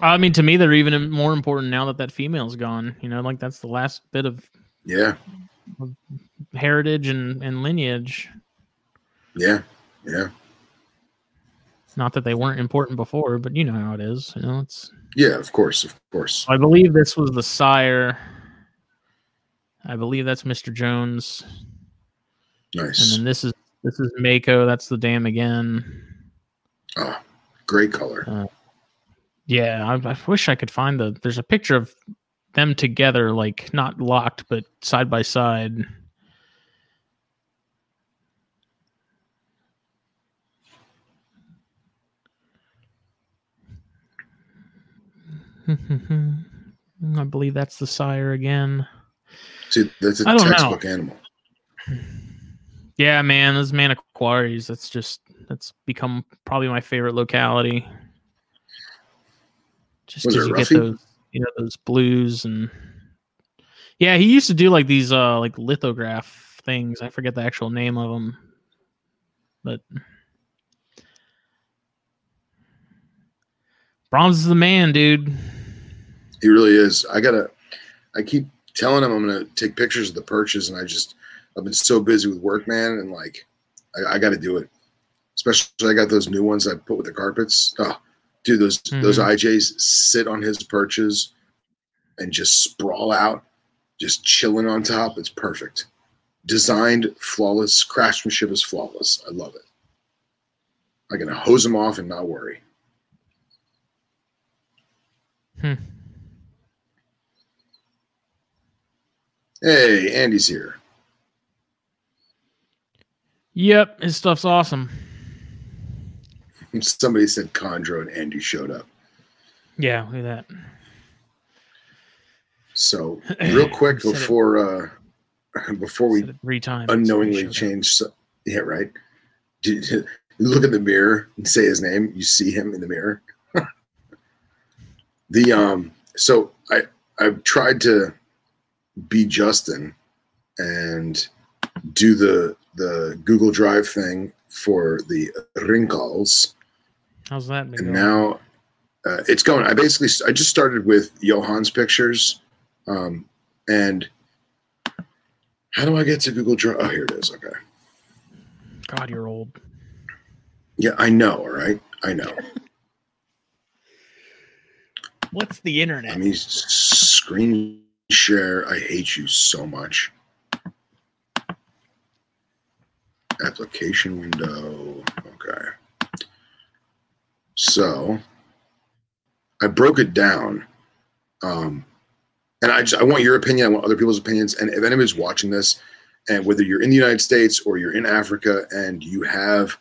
I mean, to me, they're even more important now that that female's gone. You know, like that's the last bit of Yeah, heritage and, and lineage. yeah, yeah, Not that they weren't important before, but you know how it is. You know, it's. yeah. Of course, of course. I believe this was the sire. I believe that's Mr. Jones, Nice. and then this is this is Mako. That's the dam again. Oh, great color. Uh, yeah, I, I wish I could find the. There's a picture of them together, like not locked, but side by side. (laughs) I believe that's the sire again. See, that's a I don't know. animal. (sighs) Yeah, man, those Manokwaris, that's just that's become probably my favorite locality. Just because you get Ruffy? those, you know, those blues and yeah, he used to do like these uh like lithograph things. I forget the actual name of them, but Brahms is the man, dude. He really is. I gotta. I keep telling him I'm gonna take pictures of the perches, and I just I've been so busy with work, man, and like I, I got to do it. Especially I got those new ones I put with the carpets. Oh, dude, those those Mhm. IJs sit on his perches and just sprawl out, just chilling on top. It's perfect. Designed flawless. Craftsmanship is flawless. I love it. I can hose them off and not worry. Hmm. Hey, Andy's here. Yep, his stuff's awesome. Somebody said Chondro and Andy showed up. Yeah, look at that. So real (clears throat) quick Said it- before uh before we three times. unknowingly change so- yeah right Did- you look in the mirror and say his name you see him in the mirror (laughs) the um so i i've tried to be justin and do the the google drive thing for the calls How's that been now uh, it's going i basically i just started with johan's pictures um and how do i get to google drive? Oh here it is okay. God, you're old. yeah i know all right? I know. What's the internet? I mean, screen share. I hate you so much. Application window so i broke it down um and i just i want your opinion i want other people's opinions and if anybody's watching this and whether you're in the united states or you're in africa and you have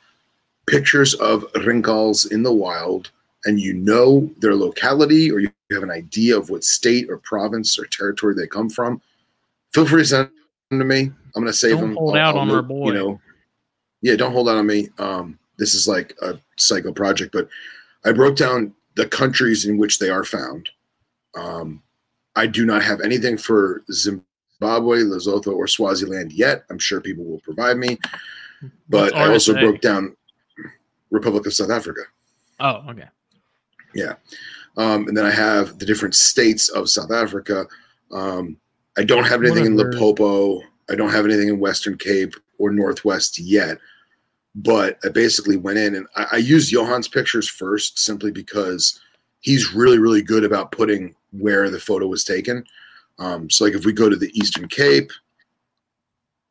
pictures of rinkhals in the wild and you know their locality or you have an idea of what state or province or territory they come from feel free to send them to me. I'm going to save Don't them. hold out on our boy. you know yeah don't hold out on me. Um this is like a psycho project but i broke down the countries in which they are found um i do not have anything for zimbabwe lesotho or swaziland yet i'm sure people will provide me but i also broke down republic of south africa Oh, okay. Yeah. Um, and then I have the different states of South Africa. Um, I don't have anything in Whatever. Limpopo. I don't have anything in Western Cape or Northwest yet. But I basically went in and I, I used Johan's pictures first simply because he's really, really good about putting where the photo was taken. Um, so, like if we go to the Eastern Cape,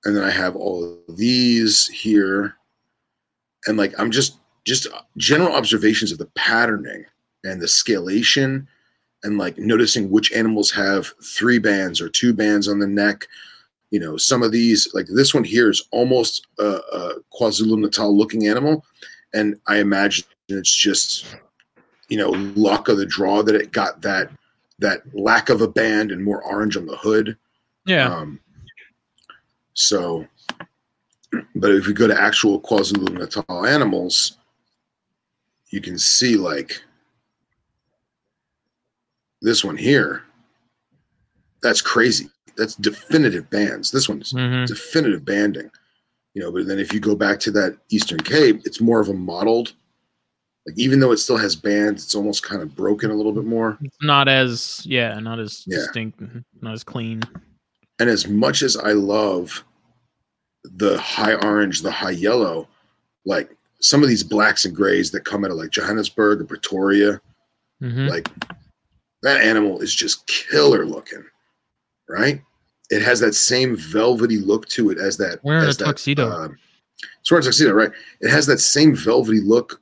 and then I have all of these here, and like I'm just just general observations of the patterning and the scalation and like noticing which animals have three bands or two bands on the neck you know some of these like this one here is almost a, a kwazulu-natal looking animal and i imagine it's just you know luck of the draw that it got that that lack of a band and more orange on the hood Yeah. um, so, but if we go to actual KwaZulu Natal animals, you can see like this one here. That's crazy. That's definitive bands. This one's hmm definitive banding. You know, but then if you go back to that Eastern Cape, it's more of a mottled. Like even though it still has bands, it's almost kind of broken a little bit more. It's not as yeah, not as Yeah. distinct, not as clean. And as much as I love the high orange, the high yellow, like some of these blacks and grays that come out of like Johannesburg or Pretoria, hmm like that animal is just killer looking, right? It has that same velvety look to it as that. Wearing as a that, tuxedo. Uh, it's wearing a tuxedo, right? It has that same velvety look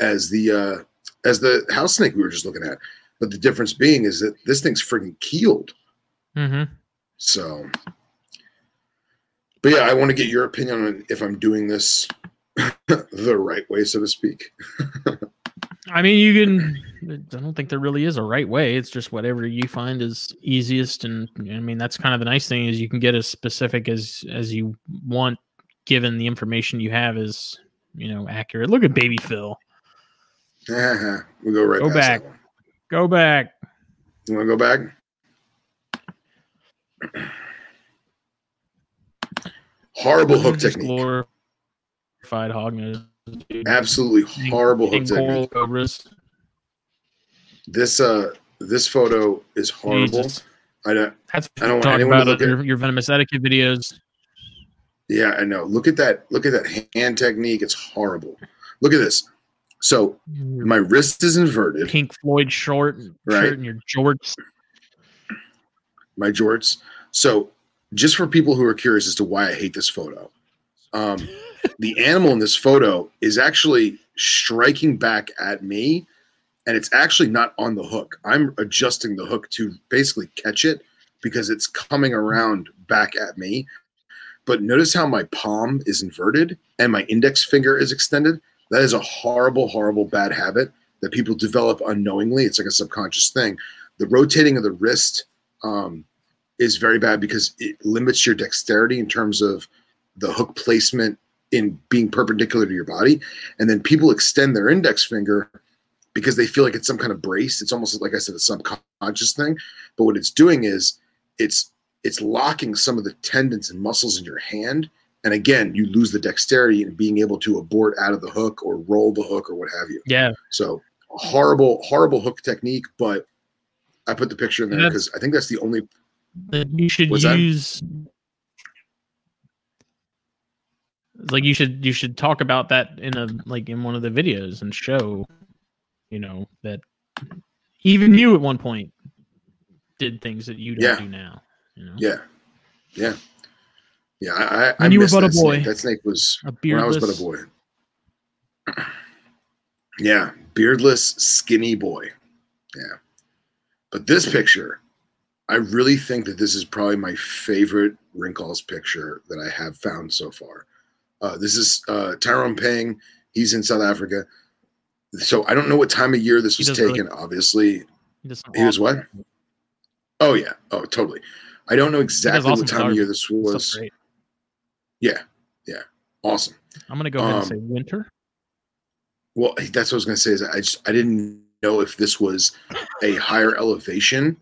as the uh, as the house snake we were just looking at. But the difference being is that this thing's freaking keeled. hmm So, but yeah, I want to get your opinion on if I'm doing this (laughs) the right way, so to speak. (laughs) I mean, you can I don't think there really is a right way. It's just whatever you find is easiest, and I mean that's kind of the nice thing is you can get as specific as as you want, given the information you have is you know accurate. Look at Baby Phil. Uh-huh. We'll go right Go back. Go back. You want to go back? Horrible hook technique. Glorified hog nose. Absolutely horrible hook technique. cobras. This uh this photo is horrible. Jesus. I don't That's I don't want talk anyone to about look it, at- your, your venomous etiquette videos. yeah, I know. Look at that. Look at that hand technique. It's horrible. Look at this. So my wrist is inverted, Pink Floyd short Right. shirt and your jorts. my jorts. So just for people who are curious as to why I hate this photo, um, (laughs) the animal in this photo is actually striking back at me, and it's actually not on the hook. I'm adjusting the hook to basically catch it because it's coming around back at me. But notice how my palm is inverted and my index finger is extended. That is a horrible, horrible bad habit that people develop unknowingly. It's like a subconscious thing. The rotating of the wrist um, is very bad because it limits your dexterity in terms of the hook placement in being perpendicular to your body. And then people extend their index finger because they feel like it's some kind of brace. It's almost like I said, a subconscious thing. But what it's doing is it's it's locking some of the tendons and muscles in your hand. And again, you lose the dexterity in being able to abort out of the hook or roll the hook or what have you. Yeah. So horrible, horrible hook technique. But I put the picture in there because I think that's the only that you should that? use It's like you should you should talk about that in a like in one of the videos and show you know that even you at one point did things that you don't Yeah. do now you know Yeah, yeah, yeah. I, I, I When you were but a that snake. boy. That snake was a when I was but a boy. (clears throat) Yeah, beardless, skinny boy. Yeah, but this picture, I really think that this is probably my favorite rinkhals picture that I have found so far. Uh, this is uh, Tyrone Pang. He's in South Africa. So I don't know what time of year this was does really- taken. Obviously, he he was what? Oh yeah. Oh, totally. I don't know exactly awesome what time of year this was. Yeah, yeah, Awesome. I'm gonna go ahead and Um, say winter. Well, that's what I was going to say. Is I just I didn't know if this was a higher elevation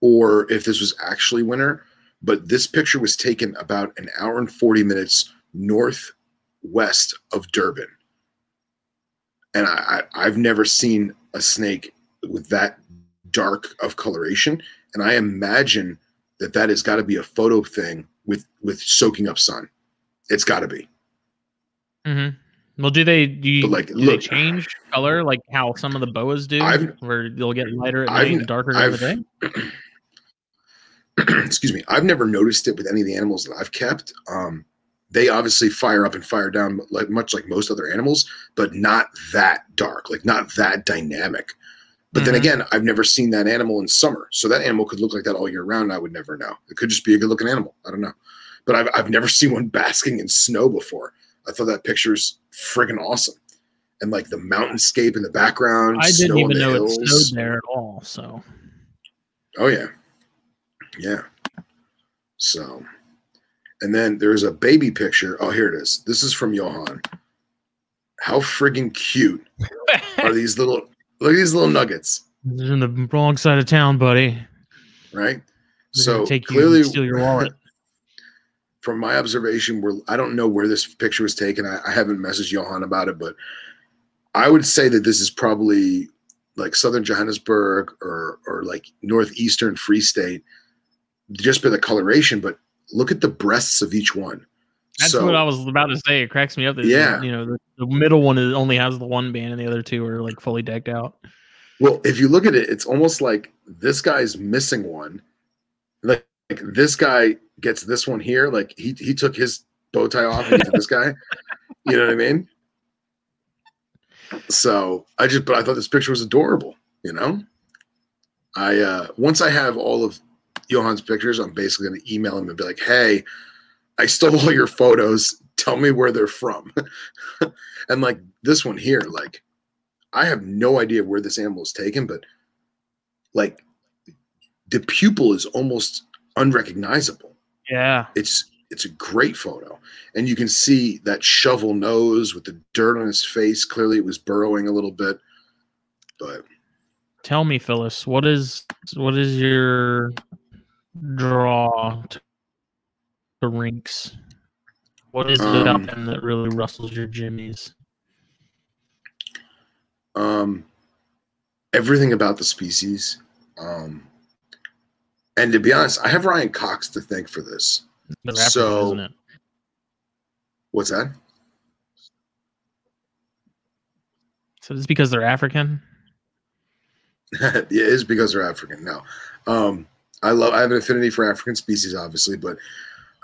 or if this was actually winter. But this picture was taken about an hour and forty minutes northwest of Durban, and I, I I've never seen a snake with that dark of coloration. And I imagine that that has got to be a photo thing with with soaking up sun. It's got to be. Mm-hmm. Well, do they do you like, do look- they change color like how some of the boas do, I've- where they'll get lighter at I've- night and darker during the day? (clears throat) excuse me i've never noticed it with any of the animals that i've kept um, they obviously fire up and fire down like much like most other animals but not that dark like not that dynamic. But then Mhm. again i've never seen that animal in summer so that animal could look like that all year round i would never know. It could just be a good looking animal i don't know. But I've, I've never (laughs) seen one basking in snow before. I thought that picture's friggin' awesome. And like the mountainscape in the background I didn't even know it snowed there at all. So. Oh yeah, yeah. So, and then there's a baby picture. Oh, here it is. This is from Johan. How friggin' cute are these (laughs) little? Look at these little nuggets, You're in the wrong side of town, buddy. right? They're So take clearly, and steal your wallet. (laughs) from my observation, where I don't know where this picture was taken. I, I haven't messaged Johan about it, but I would say that this is probably like southern Johannesburg or or like northeastern Free State, just by the coloration. But look at the breasts of each one. That's So- what I was about to say. It cracks me up. That Yeah. you know the, the middle one is, only has the one band, and the other two are like fully decked out. Well, if you look at it, it's almost like this guy's missing one. Like, like this guy gets this one here. Like he he took his bow tie off and gave it to this guy. You know what I mean? So I just, but I thought this picture was adorable. You know, I uh once I have all of Johan's pictures, I'm basically going to email him and be like, "Hey, I stole all your photos. Tell me where they're from." (laughs) and like this one here, like I have no idea where this animal is taken, but like the pupil is almost unrecognizable. Yeah. It's it's a great photo. And you can see that shovel nose with the dirt on his face. Clearly it was burrowing a little bit. But tell me, Phyllis, what is what is your draw to the rinks? What is it um, about them that really rustles your jimmies? Um, everything about the species. Um, and to be honest, I have Ryan Cox to thank for this. African, so, what's that? So it's because they're African. (laughs) Yeah, it is because they're African. No, um, I love. I have an affinity for African species, obviously, but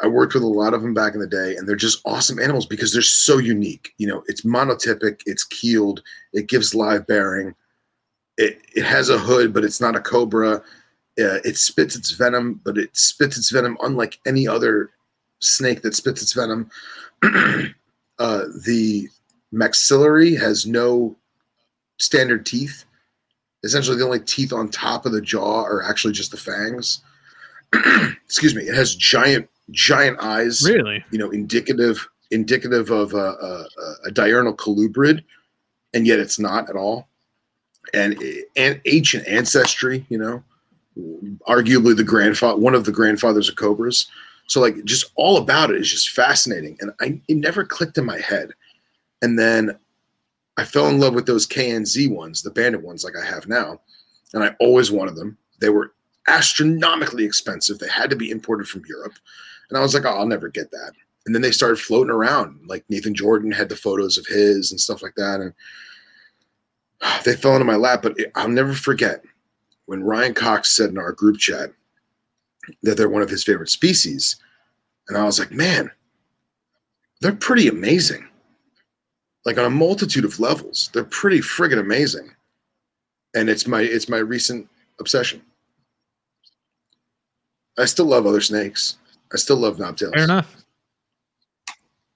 I worked with a lot of them back in the day, and they're just awesome animals because they're so unique. You know, it's monotypic, it's keeled, it gives live bearing, it it has a hood, but it's not a cobra. Uh, it spits its venom, but it spits its venom unlike any other snake that spits its venom. (clears throat) uh, the maxillary has no standard teeth. Essentially, the only teeth on top of the jaw are actually just the fangs. (clears throat) Excuse me. It has giant giant eyes. Really? You know, indicative indicative of a, a, a diurnal colubrid, and yet it's not at all. And, and ancient ancestry, you know, arguably the grandfather, one of the grandfathers of cobras. So like, just all about it is just fascinating, and I it never clicked in my head. And then I fell in love with those KZN ones, the banded ones, like I have now, and I always wanted them. They were astronomically expensive. They had to be imported from Europe. And I was like, oh, I'll never get that. And then they started floating around. Like Nathan Jordan had the photos of his and stuff like that. And (sighs) they fell into my lap. But I'll never forget when Ryan Cox said in our group chat that they're one of his favorite species. And I was like, man, they're pretty amazing. Like on a multitude of levels, they're pretty friggin' amazing. And it's my it's my recent obsession. I still love other snakes. I still love knobtails. Fair enough.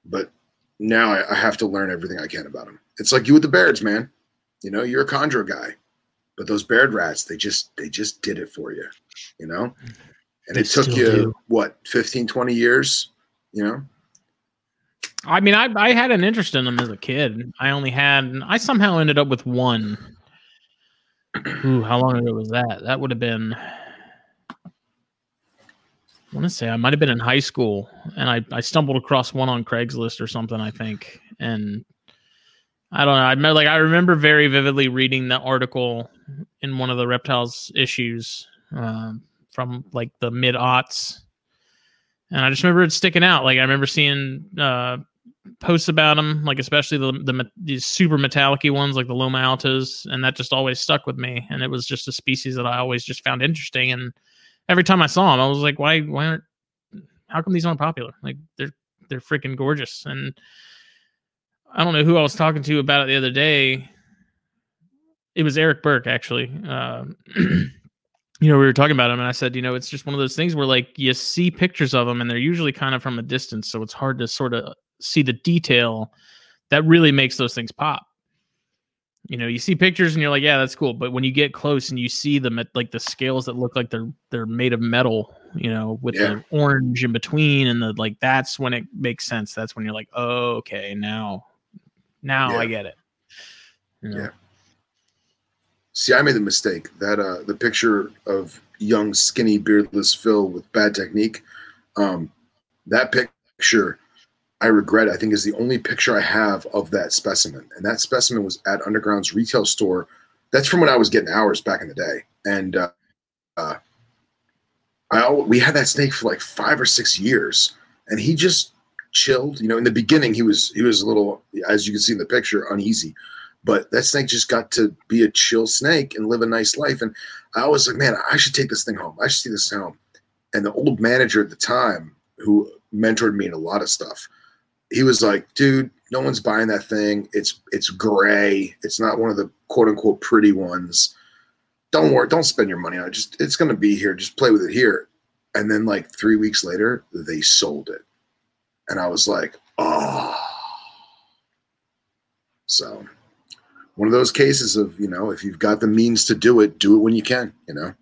But now I, I, have to learn everything I can about them. It's like you with the Bairds, man. You know, you're a chondro guy, but those Baird rats, they just they just did it for you, you know? And they it took you do. what, 15, 20 years, you know? I mean, I, I had an interest in them as a kid. I only had, I somehow ended up with one. Ooh, how long ago was that? That would have been I want to say I might have been in high school and I, I stumbled across one on Craigslist or something, I think. And I don't know. I remember, like I remember very vividly reading the article in one of the reptiles issues um, from like the mid aughts, and I just remember it sticking out. Like I remember seeing uh, posts about them, like especially the the these super metallic ones, like the Loma altas, and that just always stuck with me. And it was just a species that I always just found interesting and every time I saw them, I was like, why, why aren't, how come these aren't popular? Like they're, they're freaking gorgeous. And I don't know who I was talking to about it the other day. It was Eric Burke, actually. Uh, (clears throat) you know, we were talking about him, and I said, you know, it's just one of those things where like you see pictures of them, and they're usually kind of from a distance, so it's hard to sort of see the detail that really makes those things pop you know you see pictures and you're like yeah that's cool but when you get close and you see them at like the scales that look like they're they're made of metal you know with yeah. the orange in between and the like that's when it makes sense that's when you're like oh okay now now yeah. i get it you know? yeah see i made the mistake that uh the picture of young skinny beardless phil with bad technique um that picture I regret, I think, is the only picture I have of that specimen. And that specimen was at Underground's retail store. That's from when I was getting hours back in the day. And uh, uh, I we had that snake for like five or six years, and he just chilled. You know, in the beginning, he was he was a little, as you can see in the picture, uneasy. But that snake just got to be a chill snake and live a nice life. And I was like, man, I should take this thing home. I should see this home. And the old manager at the time, who mentored me in a lot of stuff, he was like, dude, no one's buying that thing. It's it's gray. It's not one of the quote unquote pretty ones. Don't worry, don't spend your money on it. Just it's gonna be here. Just play with it here. And then like three weeks later, they sold it. And I was like, oh. So one of those cases of you know if you've got the means to do it, do it when you can. You know.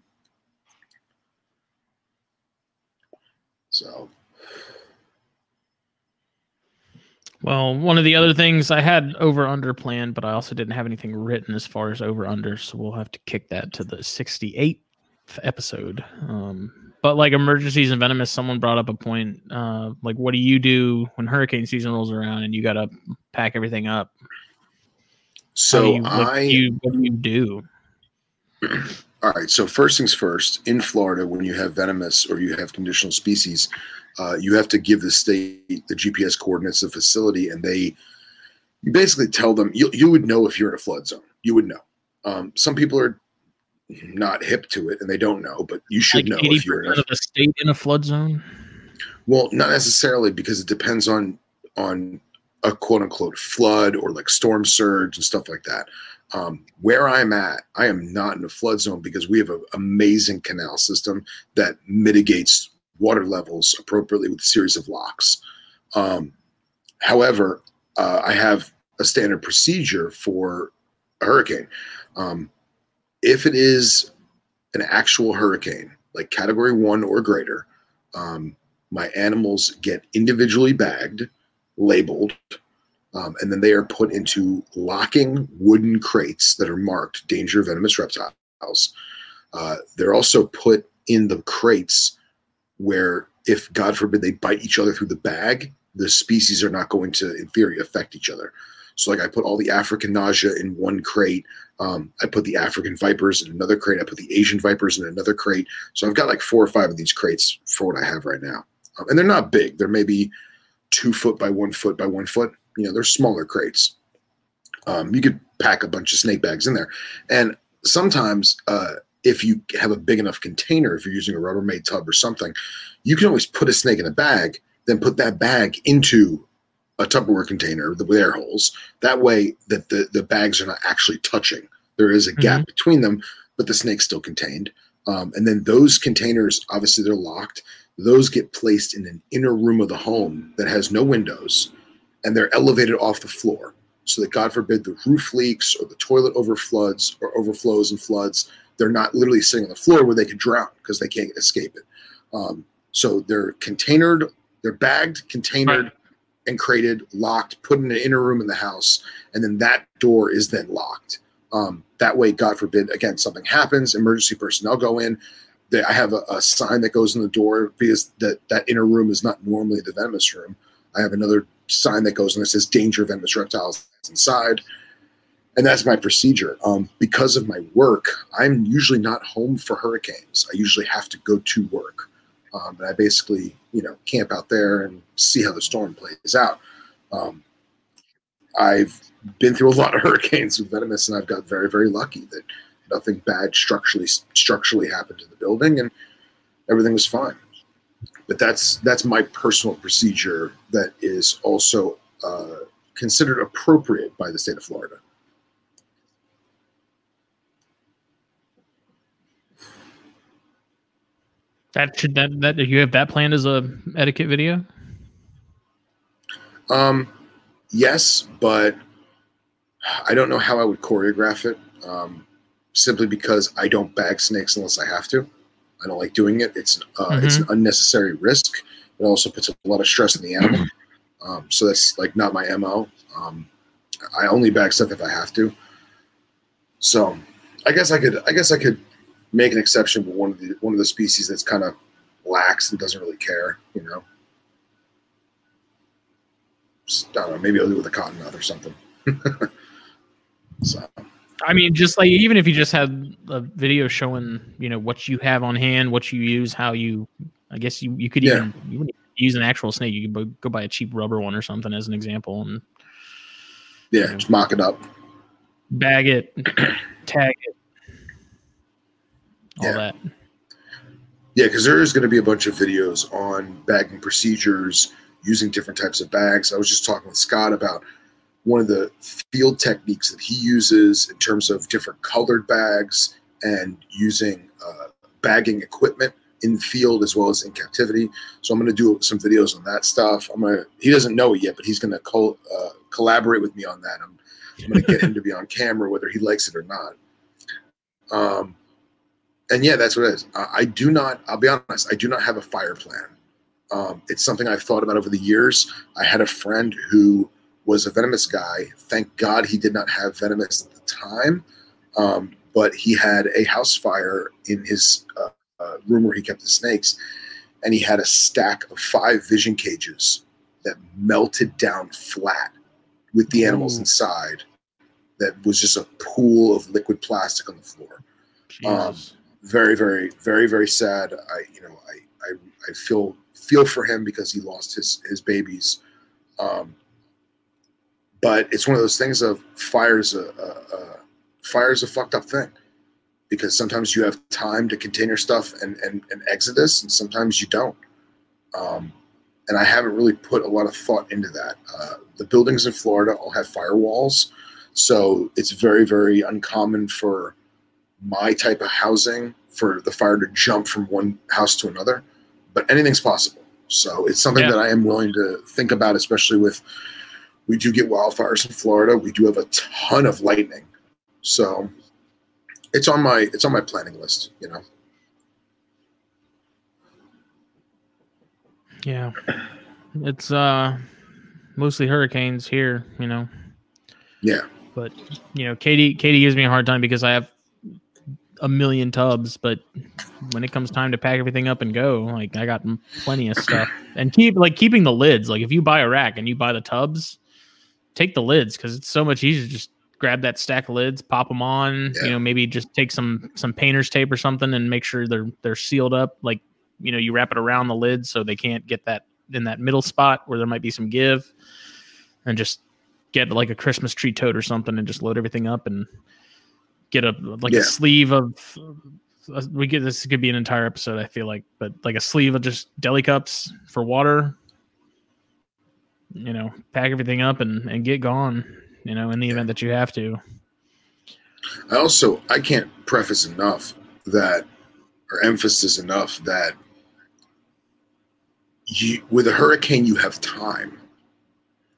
So. Well, one of the other things I had over under planned, but I also didn't have anything written as far as over under, so we'll have to kick that to the 68th episode. Um, but like emergencies and venomous, someone brought up a point. Uh, like, what do you do when hurricane season rolls around and you got to pack everything up? So you, what I. do you, what do you do? All right. So first things first. In Florida, when you have venomous or you have conditional species, uh, you have to give the state the GPS coordinates of the facility, and they you basically tell them you you would know if you're in a flood zone. You would know. Um, some people are not hip to it and they don't know, but you should Like know if you're in a of the state in a flood zone. Well, not necessarily because it depends on on a quote unquote flood or like storm surge and stuff like that. Um, where I'm at, I am not in a flood zone because we have an amazing canal system that mitigates water levels appropriately with a series of locks. Um, however, uh, I have a standard procedure for a hurricane. Um, if it is an actual hurricane, like category one or greater, um, my animals get individually bagged, labeled, um, and then they are put into locking wooden crates that are marked danger venomous reptiles. Uh, they're also put in the crates where, if God forbid they bite each other through the bag, the species are not going to, in theory, affect each other. So, like, I put all the African naja in one crate. Um, I put the African vipers in another crate. I put the Asian vipers in another crate. So I've got like four or five of these crates for what I have right now, um, and they're not big. They're maybe two foot by one foot by one foot. You know, they're smaller crates. Um, you could pack a bunch of snake bags in there, and sometimes uh, if you have a big enough container, if you're using a Rubbermaid tub or something, you can always put a snake in a bag, then put that bag into a Tupperware container with air holes. That way, that the the bags are not actually touching. There is a gap between them, but the snake's still contained. Um, and then those containers, obviously, they're locked. Those get placed in an inner room of the home that has no windows, and they're elevated off the floor so that God forbid the roof leaks or the toilet overfloods or overflows and floods. They're not literally sitting on the floor where they could drown because they can't escape it. Um, so they're containered, they're bagged, containered, Right. and crated, locked, put in an inner room in the house, and then that door is then locked. Um, that way, God forbid, again, something happens, emergency personnel go in. They, I have a, a sign that goes in the door because that, that inner room is not normally the venomous room. I have another sign that goes in that says danger venomous reptiles inside. And that's my procedure. Um, because of my work, I'm usually not home for hurricanes. I usually have to go to work. Um, and I basically, you know, camp out there and see how the storm plays out. Um, I've been through a lot of (laughs) hurricanes with venomous, and I've got very, very lucky that nothing bad structurally structurally happened to the building, and everything was fine. But that's that's my personal procedure that is also uh, considered appropriate by the state of Florida. That should that that you have that planned as a etiquette video. Um, yes, but I don't know how I would choreograph it. Um, simply because I don't bag snakes unless I have to. I don't like doing it. It's uh, it's an unnecessary risk. It also puts a lot of stress on the animal. Um, so that's like not my mo. Um, I only bag stuff if I have to. So I guess I could I guess I could make an exception with one of the one of the species that's kind of lax and doesn't really care. You know. Just, I don't know. Maybe I'll do it with a cottonmouth or something. (laughs) so. I mean, just like even if you just had a video showing, you know, what you have on hand, what you use, how you, I guess you you could Yeah. even you wouldn't use an actual snake. You could go buy a cheap rubber one or something as an example and Yeah, just mock it up. bag it, tag it, all Yeah. that. Yeah, because there is going to be a bunch of videos on bagging procedures using different types of bags. I was just talking with Scott about one of the field techniques that he uses in terms of different colored bags and using uh, bagging equipment in the field as well as in captivity. So I'm going to do some videos on that stuff. I'm going to. He doesn't know it yet, but he's going to co- uh, collaborate with me on that. I'm I'm going to get (laughs) him to be on camera, whether he likes it or not. Um, and yeah, that's what it is. I, I do not. I'll be honest. I do not have a fire plan. Um, it's something I've thought about over the years. I had a friend who was a venomous guy. Thank God he did not have venomous at the time, um, but he had a house fire in his uh, uh, room where he kept the snakes, and he had a stack of five vision cages that melted down flat with the animals Ooh. inside. That was just a pool of liquid plastic on the floor Um. Very very very very sad. I you know i i, I feel feel for him because he lost his his babies. Um but it's one of those things of fire's a, a, a fire's a fucked up thing because sometimes you have time to contain your stuff and and, and exodus and sometimes you don't. Um and i haven't really put a lot of thought into that. Uh, the buildings in florida all have firewalls so it's very very uncommon for my type of housing for the fire to jump from one house to another, but anything's possible. So it's something Yeah. that I am willing to think about, especially with we do get wildfires in Florida. We do have a ton of lightning, so it's on my it's on my planning list. You know, Yeah. It's uh mostly hurricanes here, you know. yeah, But you know, Katie Katie gives me a hard time because I have a million tubs, but when it comes time to pack everything up and go, like I got plenty of stuff. And keep like keeping the lids. Like if you buy a rack and you buy the tubs, take the lids because it's so much easier to just grab that stack of lids, pop them on, Yeah. you know, maybe just take some some painter's tape or something and make sure they're they're sealed up like you know, you wrap it around the lid so they can't get that in that middle spot where there might be some give and just get like a Christmas tree tote or something and just load everything up and get a like Yeah. a sleeve of uh, we get this could be an entire episode I feel like but like a sleeve of just deli cups for water you know pack everything up and and get gone you know in the event that you have to I also I can't preface enough that or emphasis enough that you with a hurricane you have time.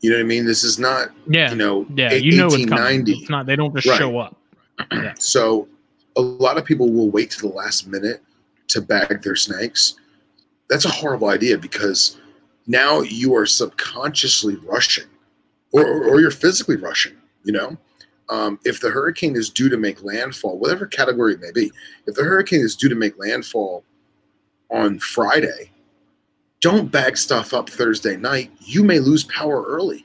You know what I mean? This is not yeah you know yeah you know it's coming 1890. it's not they don't just Right. show up (clears throat) So a lot of people will wait to the last minute to bag their snakes. That's a horrible idea because now you are subconsciously rushing, or, or, or you're physically rushing. You know, um, if the hurricane is due to make landfall, whatever category it may be, if the hurricane is due to make landfall on Friday, don't bag stuff up Thursday night. You may lose power early.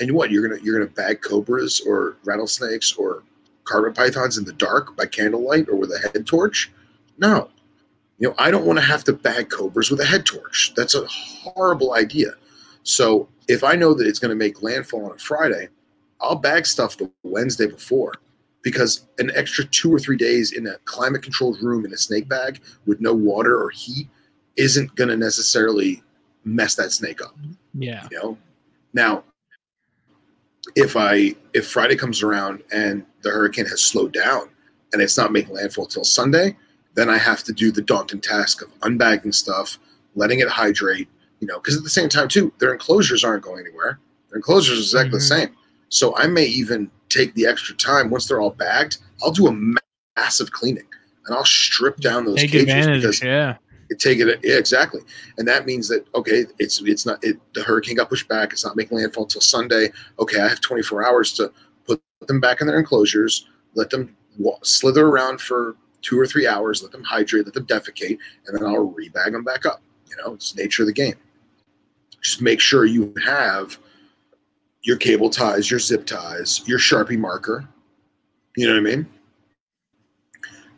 And what you're gonna you're gonna bag cobras or rattlesnakes or carpet pythons in the dark by candlelight or with a head torch? No. You know, I don't want to have to bag cobras with a head torch. That's a horrible idea. So if I know that it's going to make landfall on a Friday, I'll bag stuff the Wednesday before because an extra two or three days in a climate controlled room in a snake bag with no water or heat isn't going to necessarily mess that snake up yeah you know now if i if friday comes around and the hurricane has slowed down and it's not making landfall till sunday then i have to do the daunting task of unbagging stuff letting it hydrate you know because at the same time too their enclosures aren't going anywhere. Their enclosures are exactly the Mhm. same. So i may even take the extra time once they're all bagged i'll do a massive cleaning and i'll strip down those take cages because yeah take it yeah, exactly. And that means that okay it's it's not it, the hurricane got pushed back it's not making landfall until sunday. Okay i have 24 hours to put them back in their enclosures let them wa- slither around for two or three hours let them hydrate let them defecate and then i'll rebag them back up. You know it's nature of the game. Just make sure you have your cable ties your zip ties your sharpie marker. You know what i mean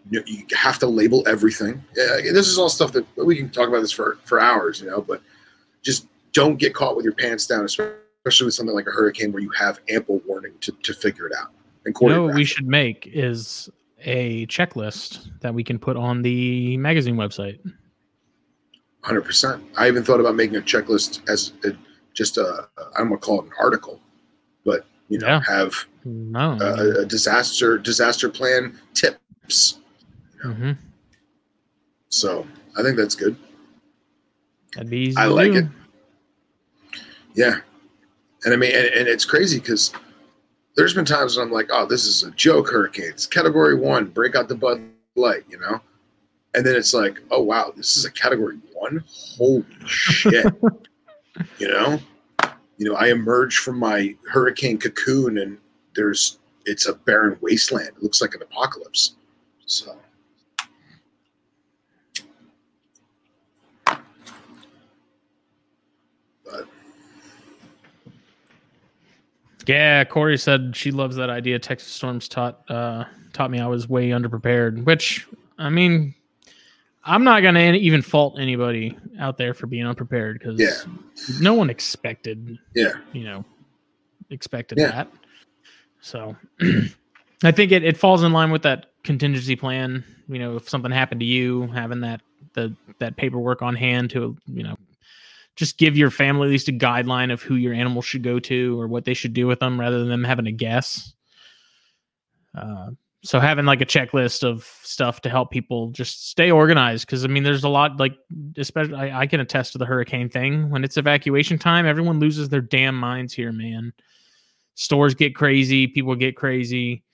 you, you have to label everything. Yeah, this is all stuff that we can talk about this for for hours, you know. But just don't get caught with your pants down, especially with something like a hurricane where you have ample warning to, to figure it out and you know what we should make is a checklist that we can put on the magazine website 100%. I even thought about making a checklist as a, just a I don't want to call it an article, but you know, Yeah. have no a, a disaster disaster plan tips. Hmm So I think that's good. that'd be easy I like do. it. Yeah, and I mean, and, and it's crazy because there's been times when I'm like, oh, this is a joke hurricane. It's category one, break out the Bud Light, you know? And then it's like, oh, wow, this is a category one? Holy shit. (laughs) you know? You know, I emerge from my hurricane cocoon and there's, it's a barren wasteland. It looks like an apocalypse. So. Yeah, Corey said she loves that idea. Texas storms taught uh, taught me I was way underprepared. Which I mean, I'm not gonna even fault anybody out there for being unprepared because Yeah. no one expected yeah, you know expected Yeah. that. So (clears throat) I think it, it falls in line with that contingency plan. You know, if something happened to you, having that the that paperwork on hand to you know just give your family at least a guideline of who your animal should go to or what they should do with them rather than them having to guess. Uh, so having like a checklist of stuff to help people just stay organized because I mean there's a lot like especially I, I can attest to the hurricane thing. When it's evacuation time everyone loses their damn minds here man. Stores get crazy people get crazy.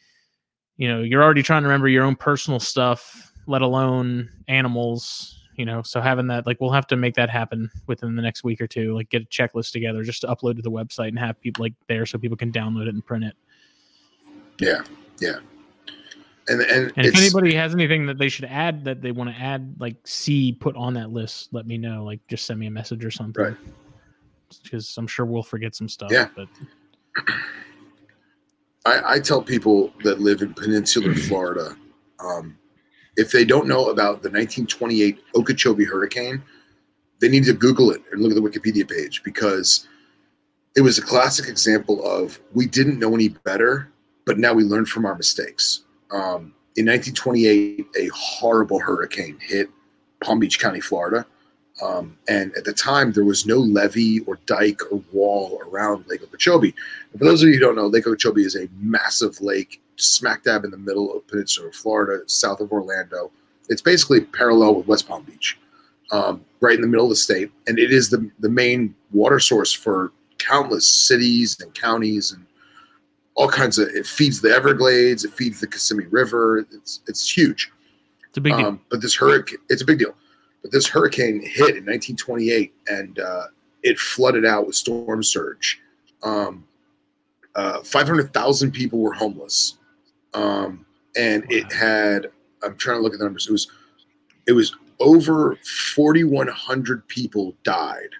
You know you're already trying to remember your own personal stuff let alone animals you know so having that like we'll have to make that happen within the next week or two like get a checklist together just to upload to the website and have people like there so people can download it and print it yeah, yeah. And and, and if anybody has anything that they should add that they want to add like see put on that list let me know like just send me a message or something Right. because i'm sure we'll forget some stuff Yeah. but I, I tell people that live in peninsular Florida, um, if they don't know about the 1928 Okeechobee hurricane, they need to Google it and look at the Wikipedia page because it was a classic example of we didn't know any better, but now we learned from our mistakes. Um, in 1928, a horrible hurricane hit Palm Beach County, Florida. Um, and at the time, there was no levee or dike or wall around Lake Okeechobee. And for those of you who don't know, Lake Okeechobee is a massive lake smack dab in the middle of Peninsula Florida, south of Orlando. It's basically parallel with West Palm Beach, um, right in the middle of the state. And it is the, the main water source for countless cities and counties and all kinds of it feeds the Everglades, it feeds the Kissimmee River. It's it's huge. it's a big deal Um, but this hurricane, it's a big deal. But this hurricane hit in 1928 and uh, it flooded out with storm surge. Um, uh, 500,000 people were homeless. Um, and it had, I'm trying to look at the numbers. It was, it was over 4,100 people died.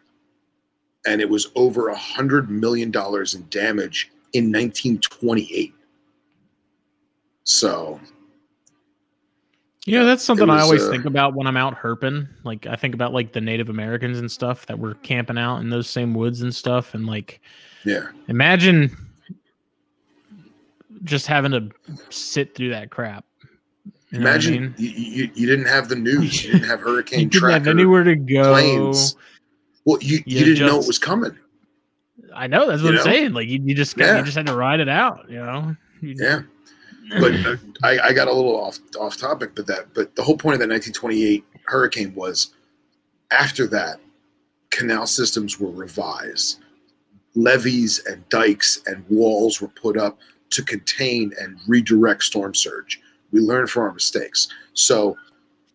And it was over a hundred million dollars in damage in 1928. So You know, that's something I always uh, think about when I'm out herping. Like I think about like the Native Americans and stuff that were camping out in those same woods and stuff and like yeah, imagine just having to sit through that crap. You what I Imagine mean? you, you, you didn't have the news. You didn't have (laughs) hurricane you didn't have anywhere to go. planes. Well, you, you, didn't know it was coming. I know that's what I'm know? saying. Like you, you just got, Yeah. you just had to ride it out, you know. Yeah, but (clears throat) uh, I, I got a little off off topic, but that but the whole point of that 1928 hurricane was after that, canal systems were revised, levees and dikes and walls were put up to contain and redirect storm surge. We learned from our mistakes. So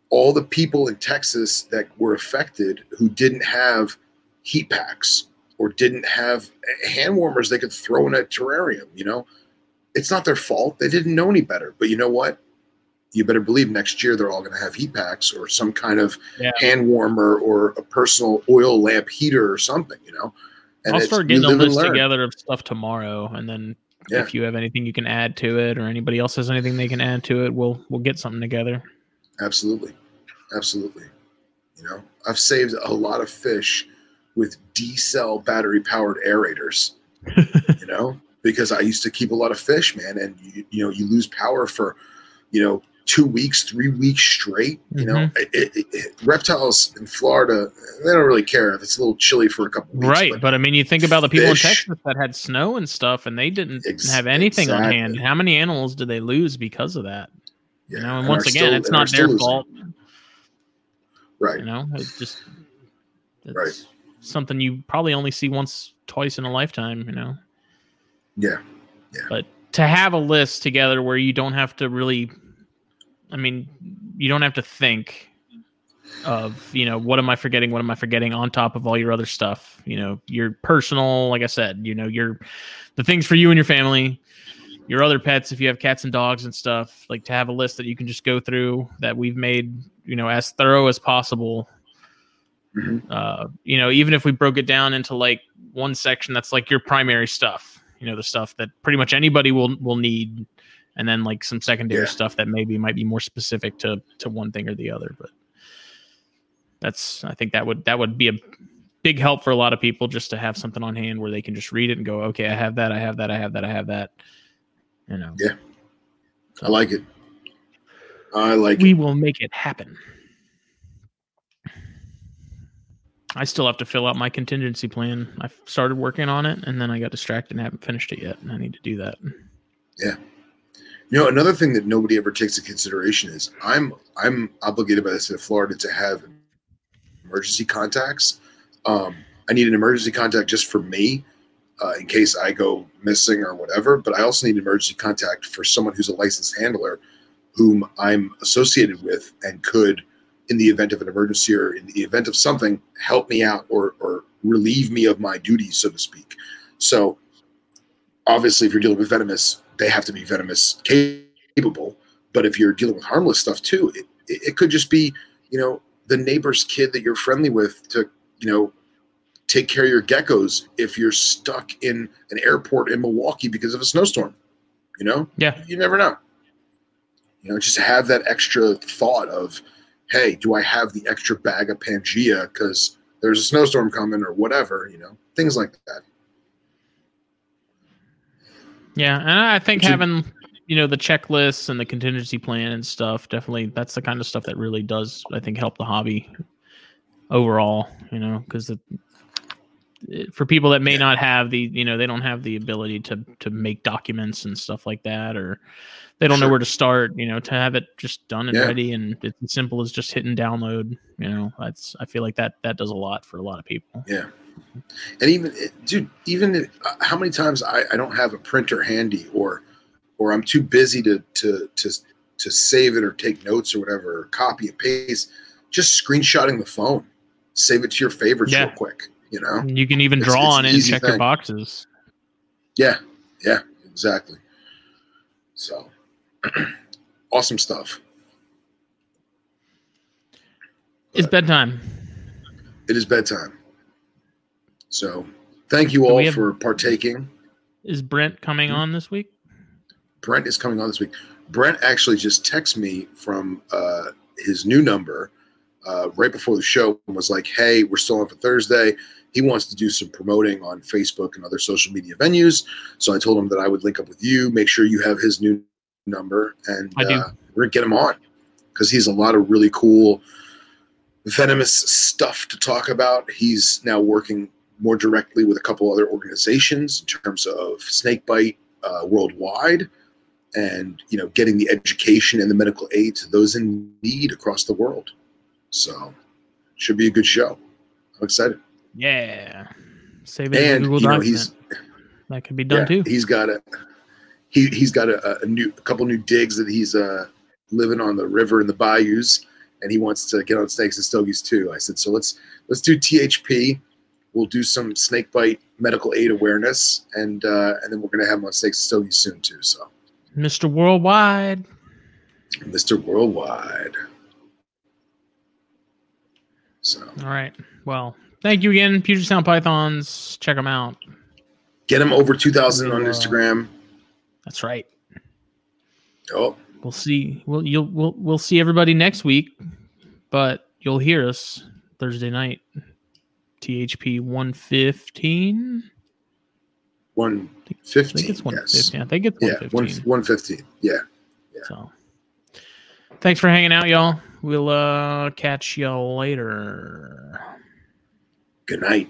all the people in Texas that were affected who didn't have heat packs or didn't have hand warmers they could throw in a terrarium, you know, it's not their fault. They didn't know any better. But you know what? You better believe next year they're all going to have heat packs or some kind of Yeah. hand warmer or a personal oil lamp heater or something, you know. I'll it's- start getting a and list together of stuff tomorrow, and then Yeah. if you have anything you can add to it, or anybody else has anything they can add to it, we'll we'll get something together. Absolutely. Absolutely. You know, I've saved a lot of fish with D cell battery powered aerators, (laughs) you know, because I used to keep a lot of fish, man. And, you, you know, you lose power for, you know, two weeks, three weeks straight. You know, Mhm. it, it, it, reptiles in Florida, they don't really care if it's a little chilly for a couple weeks. right, but, I mean, you think about the people fish- in Texas that had snow and stuff, and they didn't Ex- have anything on hand. How many animals did they lose because of that? yeah, You know, and and once again, still- it's not their losing. fault. Right. You know, it's just it's Right. something you probably only see once, twice in a lifetime. You know, Yeah. Yeah. But to have a list together where you don't have to really I mean, you don't have to think of, you know, what am I forgetting? What am I forgetting on top of all your other stuff? You know, your personal, like I said, you know, your the things for you and your family, your other pets, if you have cats and dogs and stuff, like to have a list that you can just go through that we've made, you know, as thorough as possible. Mhm. Uh, you know, even if we broke it down into like one section that's like your primary stuff, you know, the stuff that pretty much anybody will will need, and then like some secondary Yeah. stuff that maybe might be more specific to to one thing or the other. But that's I think that would that would be a big help for a lot of people just to have something on hand where they can just read it and go, okay, I have that, I have that, I have that, I have that. You know, Yeah. I like it. I like it. we it. will make it happen. I still have to fill out my contingency plan. I started working on it and then I got distracted and haven't finished it yet. And I need to do that. Yeah. You know, another thing that nobody ever takes into consideration is I'm I'm obligated by the state of Florida to have emergency contacts. Um, I need an emergency contact just for me uh, in case I go missing or whatever. But I also need an emergency contact for someone who's a licensed handler, whom I'm associated with and could, in the event of an emergency or in the event of something, help me out or or relieve me of my duties, so to speak. So obviously, if you're dealing with venomous, they have to be venomous capable. But if you're dealing with harmless stuff too, it, it, it could just be, you know, the neighbor's kid that you're friendly with to, you know, take care of your geckos if you're stuck in an airport in Milwaukee because of a snowstorm. You know, Yeah. you never know. You know, just have that extra thought of, hey, do I have the extra bag of Pangea because there's a snowstorm coming or whatever, you know, things like that. Yeah. And I think Which is- having, you know, the checklists and the contingency plan and stuff, definitely that's the kind of stuff that really does, I think, help the hobby overall, you know, because for people that may Yeah. not have the, you know, they don't have the ability to to make documents and stuff like that, or they don't know where to start, you know, to have it just done and Yeah. ready, and it's as simple as just hitting download. You know, that's I feel like that that does a lot for a lot of people. Yeah. And even, dude, even if, uh, how many times I, I don't have a printer handy or, or I'm too busy to, to, to, to save it or take notes or whatever, or copy and paste, just screenshotting the phone, save it to your favorites Yeah. real quick, you know? You can even draw it's on it and check your boxes. Yeah. Yeah, exactly. So (clears throat) awesome stuff. It's bedtime. It is bedtime. So thank you all have- for partaking. Is Brent coming Mhm. on this week? Brent is coming on this week. Brent actually just texted me from uh, his new number uh, right before the show and was like, "Hey, we're still on for Thursday." He wants to do some promoting on Facebook and other social media venues. So I told him that I would link up with you. Make sure you have his new number, and. Uh, we're gonna get him on because he's a lot of really cool, venomous stuff to talk about. He's now working more directly with a couple other organizations in terms of snakebite uh, worldwide and you know getting the education and the medical aid to those in need across the world so should be a good show i'm excited Yeah. Save it and Google you know document. he's that could be done yeah, too. he's got a he, he's got a, a new a couple new digs that he's uh living on the river in the bayous and he wants to get on snakes and stogies too i said so let's let's do thp we'll do some snake bite medical aid awareness and uh and then we're gonna have him on snakes and stogies soon too so Mr. Worldwide. mr worldwide so All right. Well, thank you again, Puget Sound Pythons. Check them out. get them over 2000 on Uh, instagram That's right. oh We'll see. We'll you'll we'll we'll see everybody next week, but you'll hear us Thursday night. THP one fifteen. I 115 think it's one yes. fifteen. I think it's yeah one one, fifteen. 115 yeah So thanks for hanging out, y'all. We'll uh catch y'all later. good night